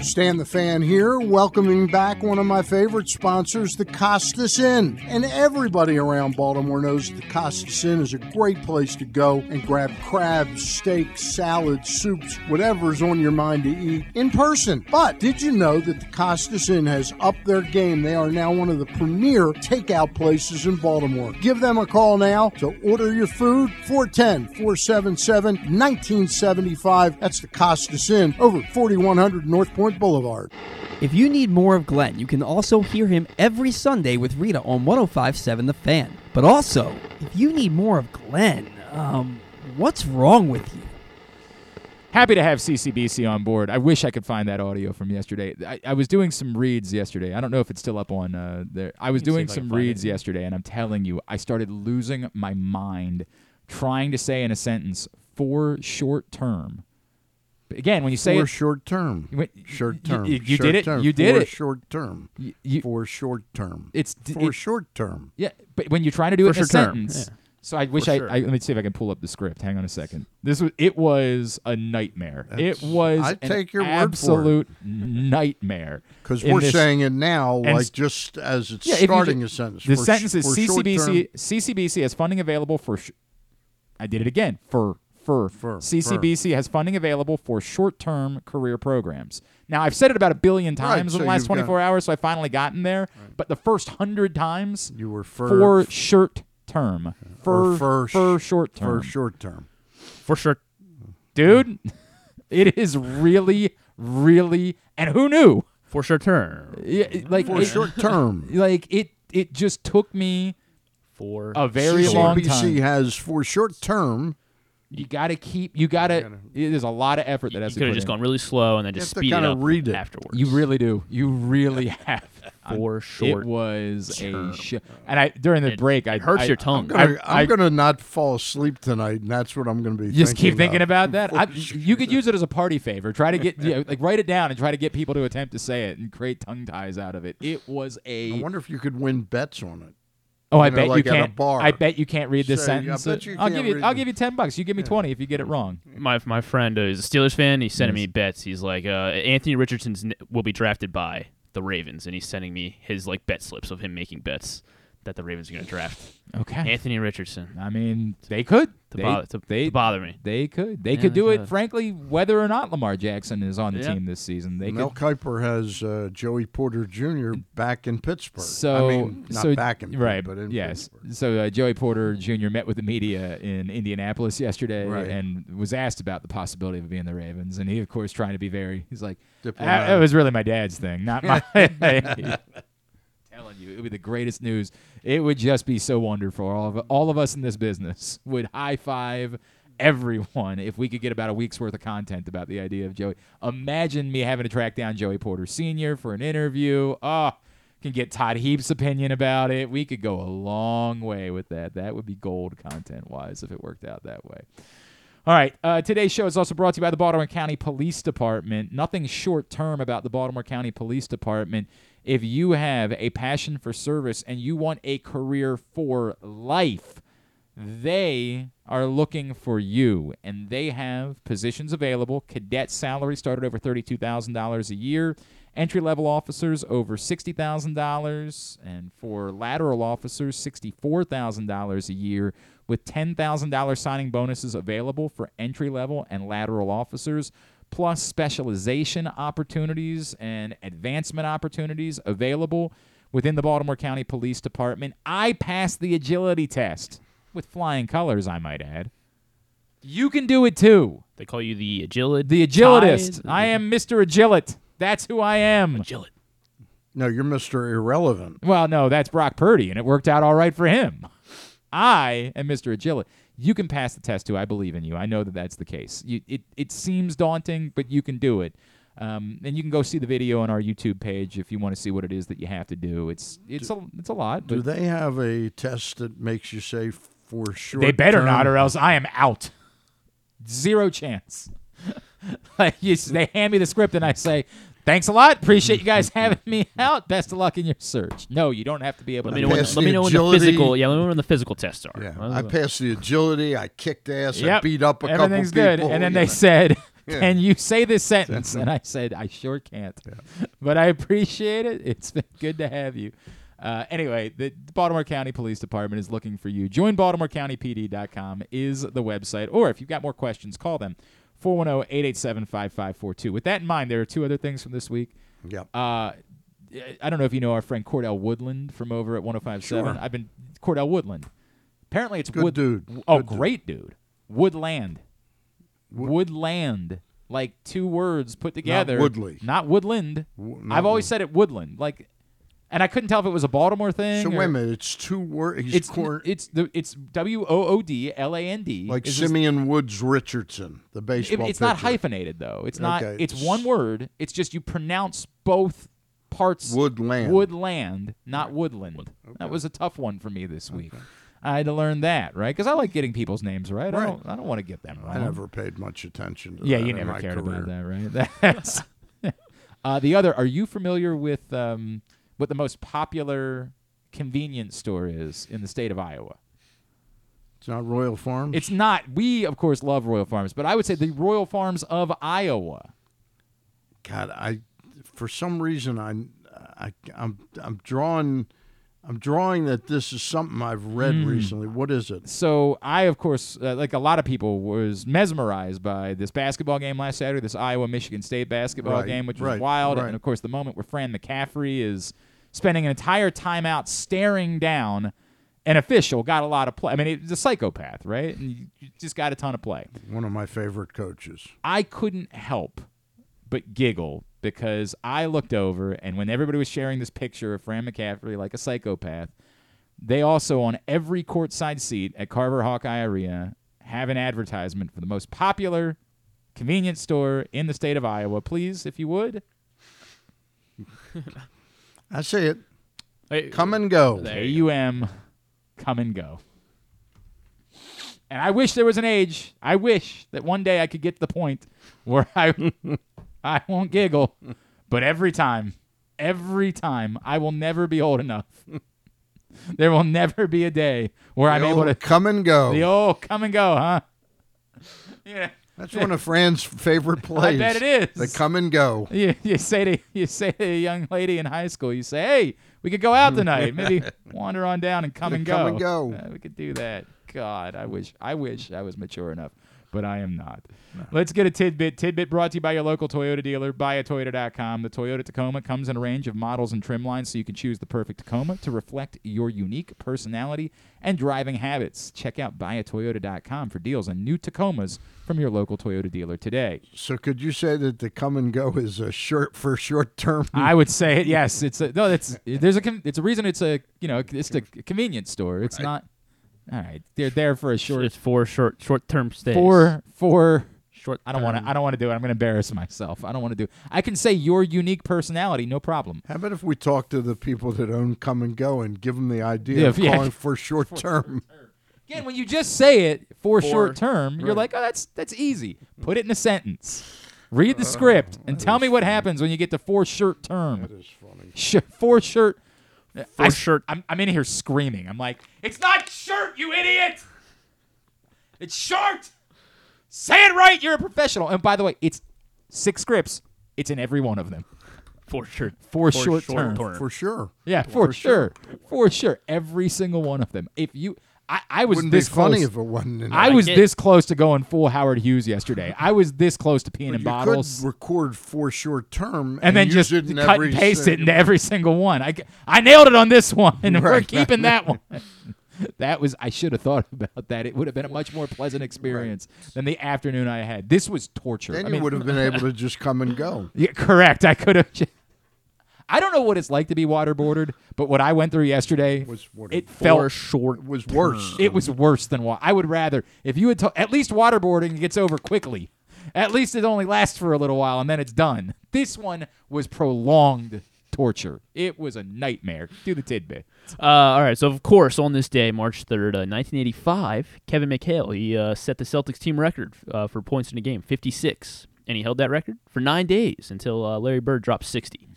Stan the Fan here, welcoming back one of my favorite sponsors, the Costas Inn. And everybody around Baltimore knows the Costas Inn is a great place to go and grab crabs, steaks, salads, soups, whatever's on your mind to eat in person. But did you know that the Costas Inn has upped their game? They are now one of the premier takeout places in Baltimore. Give them a call now to order your food 410 477 1975. That's the Costas Inn over 4100 North Point Boulevard. If you need more of Glenn, you can also hear him every Sunday with Rita on 1057 The Fan. But also, if you need more of Glenn, um, what's wrong with you? Happy to have CCBC on board. I wish I could find that audio from yesterday. I, I was doing some reads yesterday. I don't know if it's still up on uh, there. I was Let me see doing if I can some reads it. yesterday, and I'm telling you, I started losing my mind trying to say in a sentence for short term again, when you say for it, short term. Wait, Short you- term. you- you short did it. term, You did for it. Short term. Y- you- for short term. it's for it- short term. Yeah, but when you're trying to do it For in a short term, sentence. yeah. So I wish I, sure. I let me see if I can pull up the script. Hang on a second. This was it was a nightmare. That's- it was I'd take your word for it. absolute nightmare. Because we're this- saying it now, like just as it's Yeah, you starting ju- a sentence. The For sentence is CCBC. CCBC has funding available for. Sh- I did it again for for For- CCBC has funding available for short-term career programs. Now I've said it about a billion Right, times in so the last you've got- 24 hours, so I finally gotten there. But the first hundred times You were for, for short term, for or for, for sh- short term, For short term. For sure. dude. it is really, really, and who knew? For short term. Yeah, like For it- short term. like it. It just took me For a very long CCBC time. has for short term. You got to keep. You got to. There's a lot of effort that has you to could have put just in. gone really slow and then just have to speed it kinda up read it. afterwards. You really do. You really have. For short It was term. a sh- and I during the It break I hurts I- your tongue. I'm gonna, I- I'm gonna not fall asleep tonight, and that's what I'm gonna be. just keep thinking of. about that. I, you could use it as a party favor. Try to get yeah, like write it down and try to get people to attempt to say it and create tongue ties out of it. It was a. I wonder if you could win bets on it. oh I you know, bet like you can't. bar. I bet you can't read this Say, sentence. bet I'll give you. I'll the- give you ten bucks. You give me twenty if you get it wrong. my my friend uh, is a Steelers fan. He's sending Yes. me bets. He's like, uh, Anthony Richardson will be drafted by the Ravens, and he's sending me his like bet slips of him making bets that the Ravens are going to draft Okay. Anthony Richardson. I mean, they could. To they, bother- to- they, to bother me. They could. They Yeah, could do they it. Frankly, whether or not Lamar Jackson is on the Yeah. team this season, they Mel could. Kiper has uh, Joey Porter Jr. back in Pittsburgh. So, I mean, not so back in right, but in yes. Pittsburgh. So uh, Joey Porter Jr. met with the media in Indianapolis yesterday Right. and was asked about the possibility of being the Ravens, and he, of course, trying to be very. He's like, "Ah, Diplomatic. "That was really my dad's thing, not my." telling you, it would be the greatest news. It would just be so wonderful. All of all of us in this business would high five everyone if we could get about a week's worth of content about the idea of Joey. Imagine me having to track down Joey Porter Sr. for an interview. Oh, can get Todd Heap's opinion about it. We could go a long way with that. That would be gold content wise if it worked out that way. All right. Uh, today's show is also brought to you by the Baltimore County Police Department. Nothing short term about the Baltimore County Police Department. If you have a passion for service and you want a career for life, they are looking for you, and they have positions available. Cadet salary started over thirty-two thousand dollars a year. Entry-level officers over sixty thousand dollars, and for lateral officers, sixty-four thousand dollars a year, with ten thousand dollars signing bonuses available for entry-level and lateral officers, plus specialization opportunities and advancement opportunities available within the Baltimore County Police Department. I passed the agility test with flying colors, I might add. You can do it too. They call you the agility. The agilitist. I am Mr. Agilit. That's who I am. Agilit. No, you're Mr. Irrelevant. Well, no, that's Brock Purdy, and it worked out all right for him. I am Mr. Agilit. You can pass the test too. I believe in you. I know that that's the case. You, it, it seems daunting, but you can do it. Um, and you can go see the video on our YouTube page if you want to see what it is that you have to do. It's it's a it's a lot. Do they have a test that makes you say for sure? they better not, or else I am out. Zero chance. like you, they hand me the script and I say, "Thanks a lot. Appreciate you guys having me out. Best of luck in your search." No, you don't have to be able Let to. me know when, let me the know when the physical. Yeah, let me know when the physical tests are. Yeah, I passed the agility. I kicked ass. I beat up a Everything's couple good. people. And then you they know. said, Yeah. "Can you say this sentence?" And I said, "I sure can't." But I appreciate it. It's been good to have you. Uh, anyway, the Baltimore County Police Department is looking for you. Join BaltimoreCountyPD.com is the website. Or if you've got more questions, call them 410 887 5542. With that in mind, there are two other things from this week. Yep. Uh, I don't know if you know our friend Cordell Woodland from over at 1057. Sure. I've been Cordell Woodland. Apparently, it's Good Wood. dude. Oh, Good great dude. Woodland. Woodland. Like two words put together. Woodley. Not Woodland. W- not I've always Wood- said it Woodland. Like, and I couldn't tell if it was a Baltimore thing. So or- wait a minute. It's two words. It's cor- it's the it's W O O D L A N D. like It's just- Simeon Woods Richardson, the it- baseball. it's not hyphenated though. It's not. Okay. It's one word. It's just you pronounce both parts. Woodland. Woodland, not woodland. That was a tough one for me this week. I had to learn that, right? Because I like getting people's names right. I Right. don't. I don't want to get them wrong. I never paid much attention to Yeah, that you in never my cared career. about that, right? That's uh, the other. Are you familiar with um, what the most popular convenience store is in the state of Iowa? It's not Royal Farms. It's not. We of course love Royal Farms, but I would say the Royal Farms of Iowa. God, I for some reason I, I I'm I'm drawing I'm drawing that this is something I've read Mm. recently. What is it? So I, of course, uh, like a lot of people, was mesmerized by this basketball game last Saturday, this Iowa Michigan State basketball Right, game, which was right, wild, right. and of course the moment where Fran McCaffery is spending an entire timeout staring down an official, got a lot of play. I mean, he's a psychopath, right? And you, you just got a ton of play. One of my favorite coaches. I couldn't help but giggle because I looked over and when everybody was sharing this picture of Fran McCaffery like a psychopath, they also on every courtside seat at Carver Hawkeye Arena have an advertisement for the most popular convenience store in the state of Iowa. Please, if you would. I see it. Hey, Come and go. K U M, come and go. And I wish there was an age. I wish that one day I could get to the point where I I won't giggle, but every time, every time, I will never be old enough. there will never be a day where The I'm able to come and go. The old come and go, huh? Yeah. That's one of Fran's favorite plays. I bet it is. The come and go. You, you say to you say to a young lady in high school, you say, "Hey, we could go out tonight. Maybe wander on down and come and go. Come and go. Uh, we could do that." God, I wish I wish I was mature enough, but I am not. Let's get a tidbit. Tidbit brought to you by your local Toyota dealer, buyatoyota.com. The Toyota Tacoma comes in a range of models and trim lines, so you can choose the perfect Tacoma to reflect your unique personality and driving habits. Check out buyatoyota.com for deals on new Tacomas from your local Toyota dealer today. So could you say that the come and go is a short for short term? I would say it. Yes, it's a no. It's there's a it's a reason it's a you know it's a convenience store. It's not. All right, they're there for a short. It's four short short term stays. Four four. Short. I don't want to. I don't want to do it. I'm going to embarrass myself. I don't want to do. I can say your unique personality, no problem. How about if we talk to the people that own come and go and give them the idea Yeah, of yeah. calling for short term? Again, when you just say it for, For- short term, you're like, oh, that's that's easy. Put it in a sentence. Read the uh, script and tell me what happens when you get to for short term. That is funny. Sh- for shirt. For shirt. I'm, I'm in here screaming. I'm like, it's not shirt, you idiot. It's short. Say it right. You're a professional. And by the way, it's six scripts. It's in every one of them. For sure. For, For short, short term. term. For sure. Yeah, for, sure. For sure. Every single one of them. If you I, I was Wouldn't be this funny close. if it wasn't in I was I this close to going full Howard Hughes yesterday. I was this close to peeing But in you bottles. could record for short term and then use just it in cut every and paste sing- it into every single one. I, I nailed it on this one, and we're Right. keeping that one. that was I should have thought about that. It would have been a much more pleasant experience than the afternoon I had. This was torture. Then I you mean, would have been able to just come and go. Yeah, correct. I could have. I don't know what it's like to be waterboarded, but what I went through yesterday, was it felt For short. It was worse. it was worse than what I would rather. If you had to, at least waterboarding gets over quickly. At least it only lasts for a little while and then it's done. This one was prolonged torture. It was a nightmare. Do the tidbit. Uh, all right, so of course, on this day, March 3rd, uh, 1985, Kevin McHale, he uh, set the Celtics team record uh, for points in a game, 56. And he held that record for nine days until uh, Larry Bird dropped 60.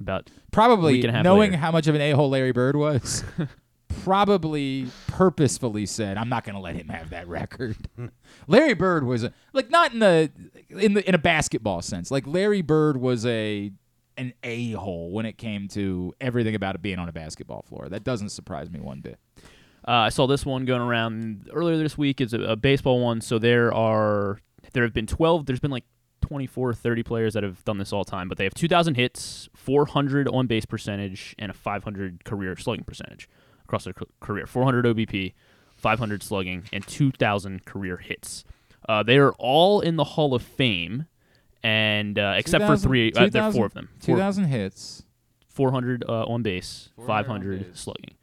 About a Probably week and a half knowing later. how much of an a-hole Larry Bird was, probably purposefully said, "I'm not going to let him have that record." Larry Bird was a, like not in the in the in a basketball sense. Like Larry Bird was a an a-hole when it came to everything about it being on a basketball floor. That doesn't surprise me one bit. Uh, I saw this one going around earlier this week. It's a, a baseball one. So there are there have been 12. There's been like 24, 30 players that have done this all time, but they have 2,000 hits, 400 on base percentage, and a 500 career slugging percentage across their career. 400 OBP, 500 slugging, and 2,000 career hits. Uh, they are all in the Hall of Fame, and uh, except for three, uh, there are four of them. 2,000 hits. 400 uh, on base, 400 on 500 base. slugging.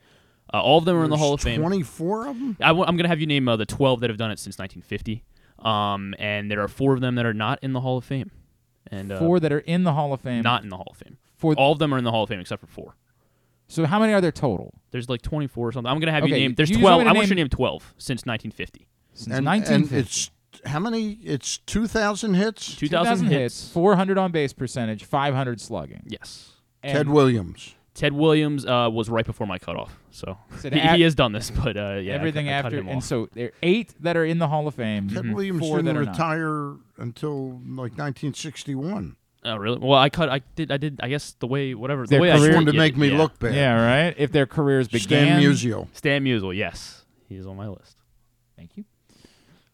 Uh, all of them are in the Hall of Fame. 24 of them? I w- I'm going to have you name uh, the 12 that have done it since 1950. Um, and there are four of them that are not in the Hall of Fame. And uh, Four that are in the Hall of Fame. not in the Hall of Fame. For all of them are in the Hall of Fame except for four. So how many are there total? There's like 24 or something. I'm gonna have you Okay, name. There's you just 12. want me I want you to name- name 12 since 1950. Since and, 1950. and it's how many? It's two thousand hits. 2,000 hits. 400 on base percentage, 500 slugging. Yes. Ted Williams. Ted Williams uh, was right before my cutoff, so Said he, af- he has done this. But uh, yeah, everything cut- I after, and so there are eight that are in the Hall of Fame. Ted Mm-hmm. Williams four didn't that not. retire until like 1961. Oh really? Well, I cut. I did. I did. I guess the way whatever the Their way career- I wanted to make it, me yeah. look bad. Yeah, right. If their careers began, Stan began. Musial. Stan Musial, yes, he's on my list. Thank you.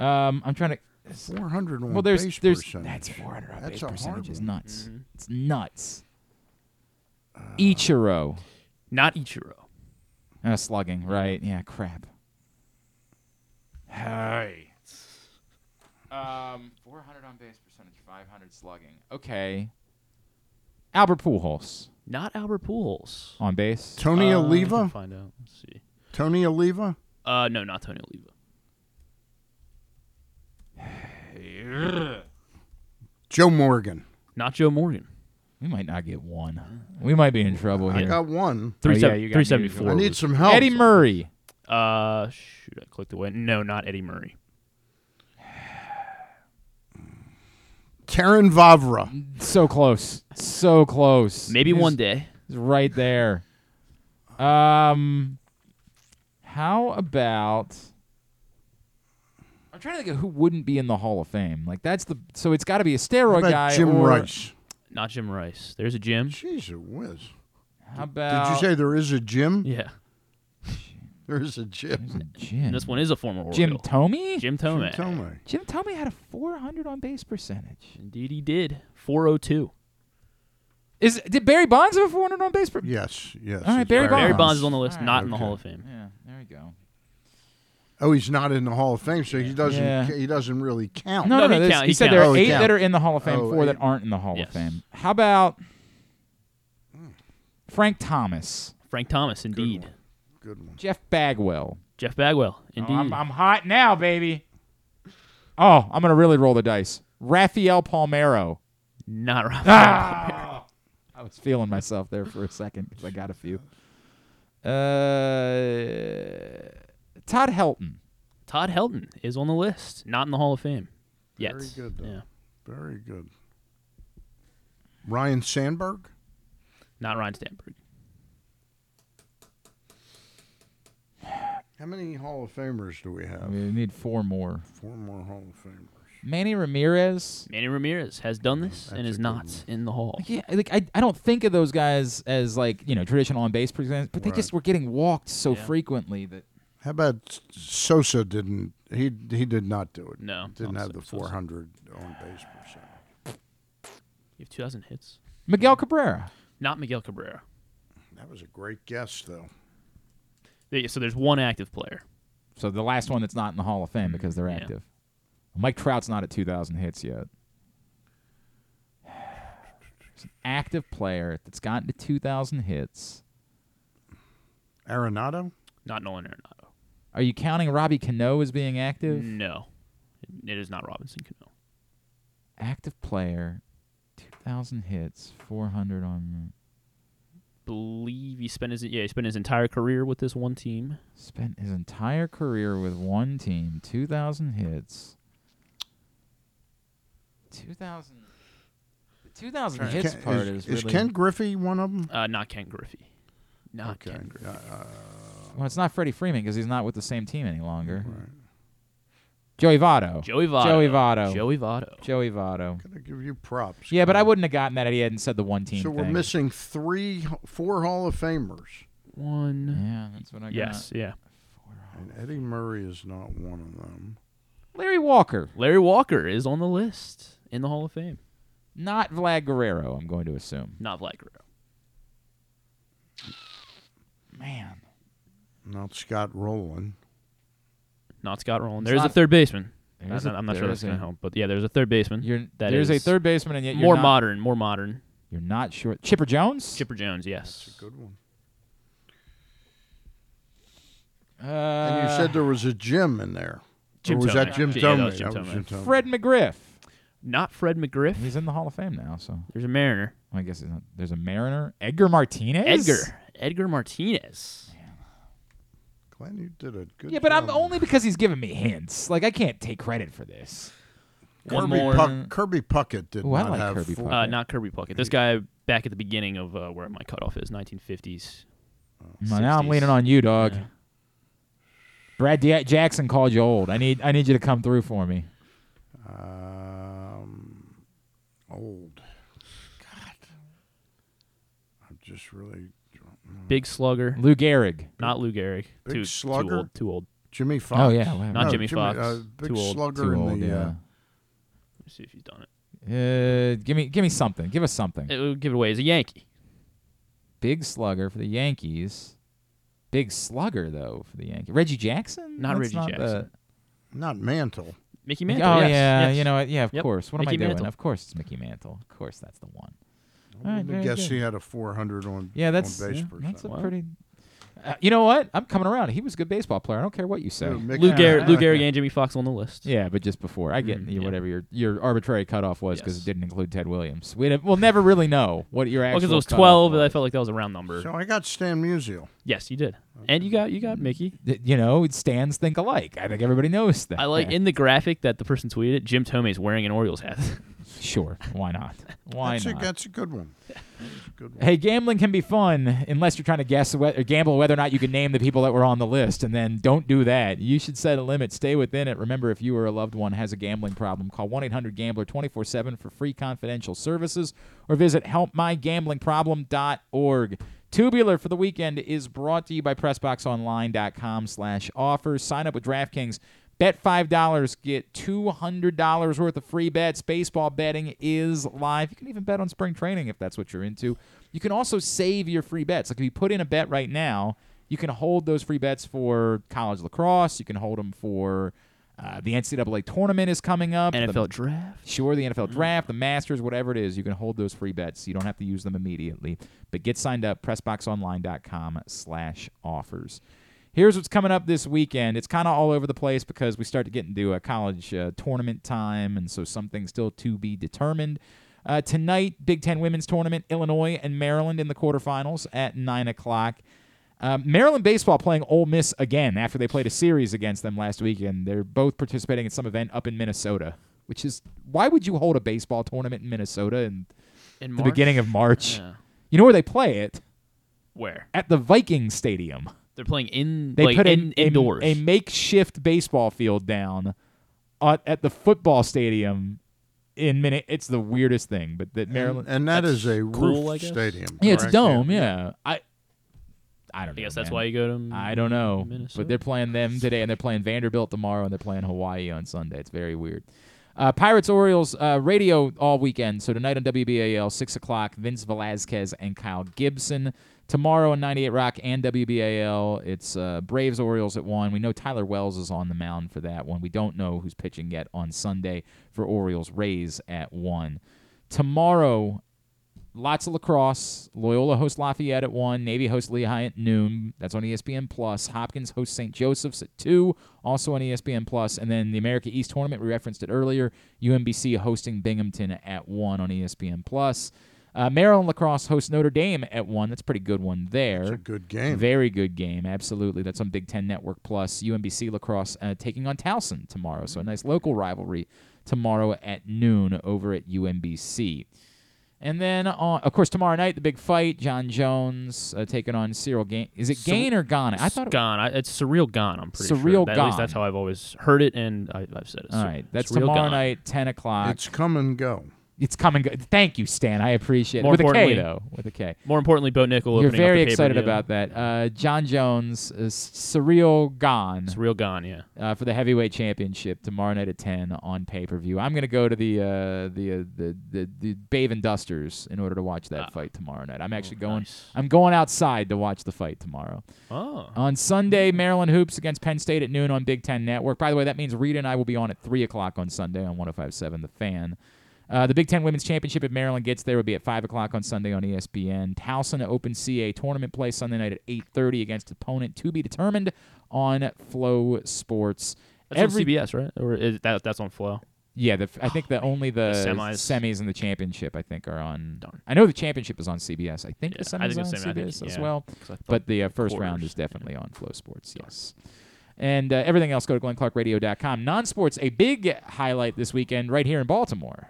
Um, I'm trying to. 400 on Well, there's base there's percentage. that's 400 on That's base a hard percentage is nuts. Mm-hmm. It's nuts. Ichiro. Not Ichiro. Uh, slugging, right? Yeah, crap. Hey. Um, 400 on base percentage, 500 slugging. Okay. Albert Pujols Not Albert Pujols. on base. Tony Uh, Oliva. Find out. Let's see. Tony Oliva. Uh, no, not Tony Oliva. Joe Morgan. Not Joe Morgan. We might not get one. We might be in trouble I here. got one. Three Oh, seven- yeah, you got three me. seventy four. I need some help. Eddie Murray. Uh, shoot, I clicked away. No, not Eddie Murray. Terrin Vavra. So close. So close. Maybe He's- one day. he's right there. Um, how about? I'm trying to think of who wouldn't be in the Hall of Fame. Like that's the so it's got to be a How steroid about guy. Jim or, Rice. Not Jim Rice. There's a Jim. Jeez, a whiz. How about? Did you say there is a Jim? Yeah. There is a Jim. Jim? And this one is a former Oriole. Jim Thome. Jim Thome. Jim Thome. Jim Thome had a 400 on base percentage. Indeed, he did. 402. Is did Barry Bonds have a 400 on base percentage? Yes, yes. All right, Barry Bonds. Barry Bonds is on the list, All right, not in the okay. Hall of Fame. Yeah, there we go. Oh, he's not in the Hall of Fame, so he doesn't. Yeah. He doesn't really count. No, No, no, he no. this- count- he, he said count. there are Oh, he eight that are in the Hall of Fame, Oh, four that aren't in the Hall Yes. of Fame. How about Frank Thomas, Frank Thomas, indeed. Good one. Jeff Bagwell? Jeff Bagwell, Oh, indeed. I'm, I'm hot now, baby. Oh, I'm gonna really roll the dice. Rafael Palmeiro. not Rob. Ah! I was feeling myself there for a second because I got a few. Uh, Todd Helton. Todd Helton is on the list, not in the Hall of Fame yet. Very good, though. Yeah. Very good. Ryne Sandberg. Not Ryne Sandberg. How many Hall of Famers do we have? We need four more. Four more Hall of Famers. Manny Ramirez. Manny Ramirez has done this and is not one. in the Hall. Yeah, like I, I don't think of those guys as like you know traditional on base percent, but they Right. just were getting walked so Yeah. frequently that How about Sosa? Didn't he? He did not do it. No, didn't have the Sosa. 400 on base percent. You have 2,000 hits. Miguel Cabrera. Not Miguel Cabrera. That was a great guess, though. Yeah, So there's one active player. So the last one that's not in the Hall of Fame because they're Yeah. active. Mike Trout's not at 2,000 hits yet. It's an active player that's gotten to 2,000 hits. Arenado. Not Nolan Arenado. Are you counting Robbie Cano as being active? No. It is not Robinson Cano. Active player, 2,000 hits, 400 on. Believe he spent his yeah he spent his entire career with this one team. Spent his entire career with one team, 2,000 hits. 2,000. The 2,000 hits Ken- part is, is, is really. Ken Griffey one of them? Uh, not Ken Griffey. Not Okay. Ken Griffey. Uh, Well, it's not Freddie Freeman because he's not with the same team any longer. Joey Votto. Joey Votto. Joey Votto. Joey Votto. Joey Votto. Gotta give you props. Yeah, but I wouldn't have gotten that if he hadn't said the one team So we're thing. missing three, four Hall of Famers, One. Yeah, that's what I got. Yes. Yeah. and Eddie Murray is not one of them. Larry Walker. Larry Walker is on the list in the Hall of Fame. Not Vlad Guerrero, I'm going to assume. Not Vlad Guerrero. Man. Not Scott Rolen. Not Scott Rolen. It's There's a third baseman. I'm a- I'm not sure that's there's going to a- help, but yeah, there's a third baseman. You're, that there's a is third baseman, and yet you're more not, modern, more modern. You're not sure. Chipper Jones? Chipper Jones, yes. That's a good one. Uh, And you said there was a Jim in there. Jim or was that Thome. Jim Yeah, Thome? that was Jim That was Jim Thome. Fred McGriff. Not Fred McGriff. He's in the Hall of Fame now, so There's a Mariner. I guess he's not, there's a Mariner. Edgar Martinez? Edgar. Edgar Martinez. Glenn, you did a good Yeah, but I'm only because he's giving me hints. Like I can't take credit for this. One Kirby, more. Puck, Kirby Puckett did Ooh, I not like have Kirby full- Puckett. Uh, not Kirby Puckett. This guy back at the beginning of uh, where my cutoff is, 1950s. Well, now I'm leaning on you, dog. Yeah. Brad D- Jackson called you old. I need I need you to come through for me. Um, old. God. I'm just really. Big slugger. Lou Gehrig. Not Lou Gehrig. Big too, slugger? Too old. Too old. Jimmie Foxx. Oh yeah, wow. Not No, Jimmie Foxx. Uh, big Too old. slugger Too in old, the. yeah. Uh, Let me see if he's done it. Uh, give me give me something. Give us something. It would give it away as a Yankee. Big slugger for the Yankees. Big slugger though for the Yankees. Reggie Jackson? Not That's Reggie the- Jackson. not Mantle. Mickey oh Mantle. yes, yeah, yes. you know? Yeah, of Yep. course. What am Mickey I doing? Mantle. Of course it's Mickey Mantle. Of course that's the one. All I guess good. he had a 400 on. Yeah, that's on base yeah, that's a Wow. pretty. Uh, you know what? I'm coming around. He was a good baseball player. I don't care what you say. Who, Mickey Lou, Yeah, Gehrig, Lou Gehrig and Jimmie Foxx on the list. Yeah, but just before I get Mm, you yeah. whatever your your arbitrary cutoff was because Yes. it didn't include Ted Williams. We we'll never really know what your actual. Well, because it was 12, was. I felt like that was a round number. So I got Stan Musial. yes, you did. And you got you got Mickey. You know, stands think alike. I think everybody knows that. I like in the graphic that the person tweeted, Jim Thome's wearing an Orioles hat. Sure, why not? Why that's not? A, that's a good one. A good one. Hey, gambling can be fun unless you're trying to guess whe- or gamble whether or not you can name the people that were on the list, and then don't do that. You should set a limit. Stay within it. Remember, if you or a loved one has a gambling problem, call 1-800-GAMBLER 24/7 for free confidential services, or visit helpmygamblingproblem.org. Tubular for the weekend is brought to you by PressBoxOnline.com slash offers. Sign up with DraftKings. Bet $5, get $200 worth of free bets. Baseball betting is live. You can even bet on spring training if that's what you're into. You can also save your free bets. Like if you put in a bet right now, you can hold those free bets for college lacrosse. You can hold them for uh, the NCAA tournament is coming up. NFL The- draft. Sure, the NFL draft, the Masters, whatever it is, you can hold those free bets. You don't have to use them immediately. But get signed up, pressboxonline.com slash offers. Here's what's coming up this weekend. It's kind of all over the place because we start to get into a college uh, tournament time, and so something still to be determined. Uh, tonight, Big Ten women's tournament, Illinois and Maryland in the quarterfinals at 9 o'clock. Um, Maryland baseball playing Ole Miss again after they played a series against them last weekend. They're both participating in some event up in Minnesota, which is why would you hold a baseball tournament in Minnesota in In the beginning of March? Yeah. You know where they play it? Where? At the Viking Stadium. They're playing in They like put in, a, a- indoors. A, makeshift baseball field down at, at the football stadium in Minute. It's the weirdest thing, but that Maryland and that That's a cool, roof stadium. yeah, it's a dome. Yeah, I I don't I know. guess that's man. why you go to. I don't know, Minnesota? but they're playing them today, and they're playing Vanderbilt tomorrow, and they're playing Hawaii on Sunday. It's very weird. Uh, Pirates Orioles uh, radio all weekend. So tonight on WBAL, six o'clock, Vince Velasquez and Kyle Gibson. Tomorrow on 98 Rock and WBAL, it's uh, Braves Orioles at one. We know Tyler Wells is on the mound for that one. We don't know who's pitching yet on Sunday for Orioles Rays at one. Tomorrow, lots of lacrosse. Loyola hosts Lafayette at one. Navy hosts Lehigh at noon. That's on ESPN Plus. Hopkins hosts St. Joseph's at two, also on ESPN Plus. And then the America East tournament, we referenced it earlier. UMBC hosting Binghamton at one on ESPN Plus. Uh, Maryland lacrosse hosts Notre Dame at one. That's a pretty good one there. It's a good game. Very good game, absolutely. That's on Big Ten Network Plus. UMBC lacrosse uh, taking on Towson tomorrow, so a nice local rivalry tomorrow at noon over at UMBC. And then, uh, of course, tomorrow night the big fight: Jon Jones uh, taking on Ciryl Gane. Is it Sur- Gain or Gane? I thought. It, gone. I, it's surreal gone. I'm pretty sure. Surreal sure. That- At least Gone. that's how I've always heard it, and I, I've said it. all Sur- right, that's surreal tomorrow gone. night, ten o'clock. It's come and go. It's coming. Thank you, Stan. I appreciate it. More With a K importantly- though. With a K. More importantly, Bo Nickal. You're very excited about that. Uh, Jon Jones, uh, Surreal Gone. It's real gone. Yeah. uh, for the heavyweight championship tomorrow night at ten on pay per view. I'm gonna go to the uh, the, uh, the the the Bave and Dusters in order to watch that Ah. fight tomorrow night. I'm actually Oh, going. nice. I'm going outside to watch the fight tomorrow. Oh. On Sunday, Maryland hoops against Penn State at noon on Big Ten Network. By the way, that means Rita and I will be on at three o'clock on Sunday on 105.7 The Fan. Uh, the Big Ten Women's Championship if Maryland gets there will be at five o'clock on Sunday on ESPN. Towson Open CAA tournament play Sunday night at 8:30 against opponent to be determined on FloSports. That's Every on CBS, right? Or is that that's on Flow? Yeah, the, I think that only the, The semis. semis and the championship I think are on. Darn. I know the championship is on CBS. I think the Yeah, I semis think are on semi- I think- CBS as yeah, well. 'cause I thought But the uh, first round is definitely on FloSports. Yes. And uh, everything else, go to glennclarkradio.com. Non-sports, a big highlight this weekend right here in Baltimore.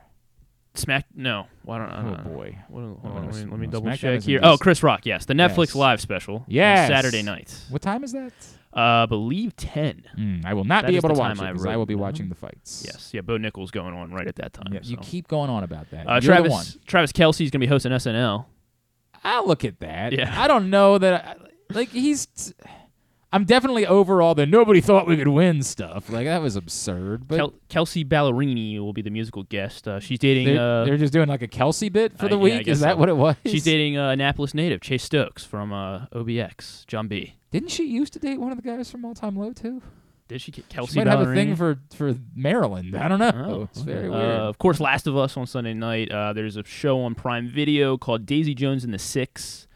Smack. No. Why don't I? Oh, don't know. boy. What, hold Oh, on, let me, let me no, double SmackDown check here. Oh, Chris Rock. Yes, the Netflix Yes. live special. Yes. On Saturday night. What time is that? Uh, I believe ten. Mm, I will not That be able to watch it I because I wrote will be watching the fights. Yes. Yeah. Bo Nickal going on right at that time. Yeah, you keep going on about that. Uh, You're one. Travis Travis Kelce's gonna be hosting SNL. I'll look at that. Yeah. I don't know that. I, like he's. I'm definitely over all the nobody thought we could win stuff. Like that was absurd. But Kel- Kelsea Ballerini will be the musical guest. Uh, she's dating. they're, uh, they're just doing like a Kelsey bit for uh, the yeah, week. guess Is that so. what it was? She's dating uh, Annapolis native Chase Stokes from uh, OBX. John B. Didn't she used to date one of the guys from All Time Low too? Did she? She Kelsey might have a thing for for Maryland. I don't know. Oh, it's very weird. of course, Last of Us on Sunday night. Uh, there's a show on Prime Video called Daisy Jones and the Six.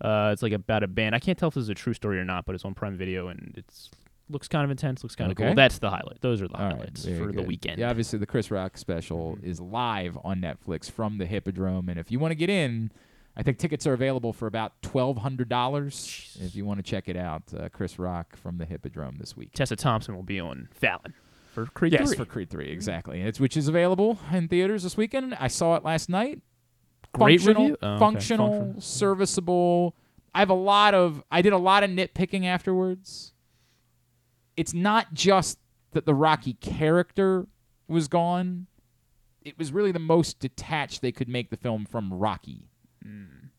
Uh, it's like about a band. I can't tell if this is a true story or not, but it's on Prime Video and it's looks kind of intense. Looks kind of Okay. cool. That's the highlight. Those are the All right, highlights very for the weekend. Yeah, obviously the Chris Rock special is live on Netflix from the Hippodrome, and if you want to get in, I think tickets are available for about twelve hundred dollars. If you want to check it out, uh, Chris Rock from the Hippodrome this week. Tessa Thompson will be on Fallon for Creed yes, 3. for Creed Three, exactly. It's which is available in theaters this weekend. I saw it last night. Great functional, review? Oh, okay. functional, Functional. serviceable. I have a lot of. I did a lot of nitpicking afterwards. It's not just that the Rocky character was gone. It was really the most detached they could make the film from Rocky,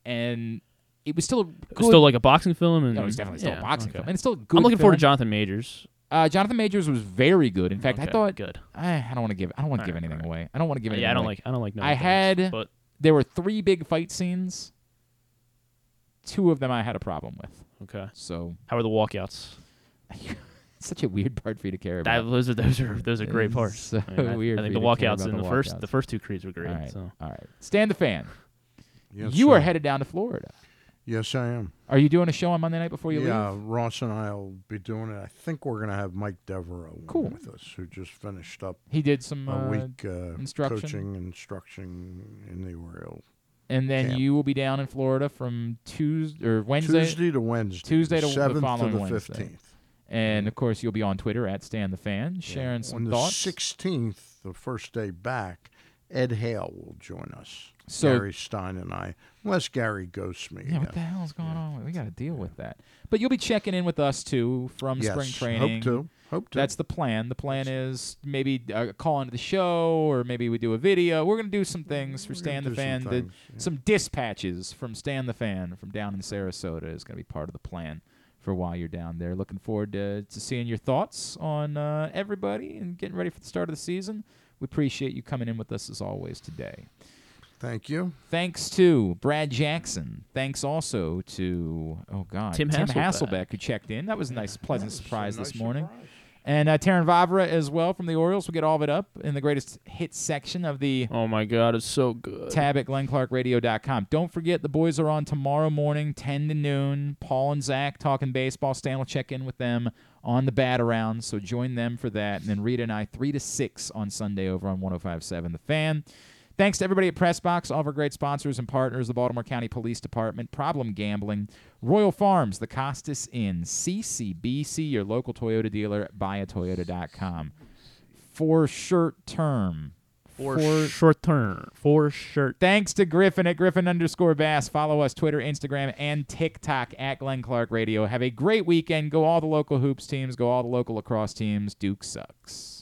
and it was still a good, still like a boxing film, and No, it was definitely still a boxing okay. film, and it's still a good. I'm looking forward to. Jonathan Majors. Uh, Jonathan Majors was very good. In fact, I thought good. I, I don't want to give. I don't want to give Alright, anything away. I don't want to give Uh, anything yeah, I don't away. like- I don't like no I things, had. but- there were three big fight scenes. Two of them I had a problem with. Okay. So How are the walkouts? it's such a weird part for you to care That, about. those are those are those are great It's parts. So I, mean, I- weird. I think the you to care walkouts in the, the first walkouts. the first two creeds were great. All right. So All right. Stan the fan. Yes, you are headed down to Florida. Yes, I am. Are you doing a show on Monday night before you yeah, leave? Yeah, Ross and I will be doing it. I think we're going to have Mike Devereaux Cool. with us, who just finished up He did some a uh, week uh, instruction. coaching instruction in the Oriole. And then camp. you will be down in Florida from Tuesday or Wednesday. Tuesday to Wednesday, Tuesday to the the 7th to following the Wednesday. 15th. And of course, you'll be on Twitter at Stan the Fan, sharing some On the thoughts. 16th, the first day back, Ed Hale will join us. So- Gary Stein and I, unless Gary ghosts me. Yeah, what the hell's going on? We got to deal with that. But you'll be checking in with us too from Yes, spring training. hope to, hope to. That's the plan. The plan is maybe uh, call into the show, or maybe we do a video. We're gonna do some things for Stan the do some Fan. The- things, Some dispatches from Stan the Fan from down in Sarasota is gonna be part of the plan for while you're down there. Looking forward to, to seeing your thoughts on uh, everybody and getting ready for the start of the season. We appreciate you coming in with us as always today. Thank you. Thanks to Brad Jackson. Thanks also to oh god Tim Hasselbeck. Hasselbeck. who checked in. That was a nice, pleasant surprise nice this morning. surprise. And uh, Terrin Vavra as well from the Orioles. We'll get all of it up in the greatest hits section of the Oh my God, it's so good. tab at glennclarkradio.com. Don't forget the boys are on tomorrow morning, 10 to noon. Paul and Zach talking baseball. Stan will check in with them on the bat around, so join them for that. And then Rita and I, 3 to 6 on Sunday over on 1057 The Fan. Thanks to everybody at Pressbox, all of our great sponsors and partners, the Baltimore County Police Department, Problem Gambling, Royal Farms, the Costas Inn, CCBC, your local Toyota dealer, buyatoyota.com. For shirt term. For short term. For shirt. Thanks to Griffin at Griffin underscore Bass. Follow us Twitter, Instagram, and TikTok at Glenn Clark Radio. Have a great weekend. Go all the local hoops teams. Go all the local lacrosse teams. Duke sucks.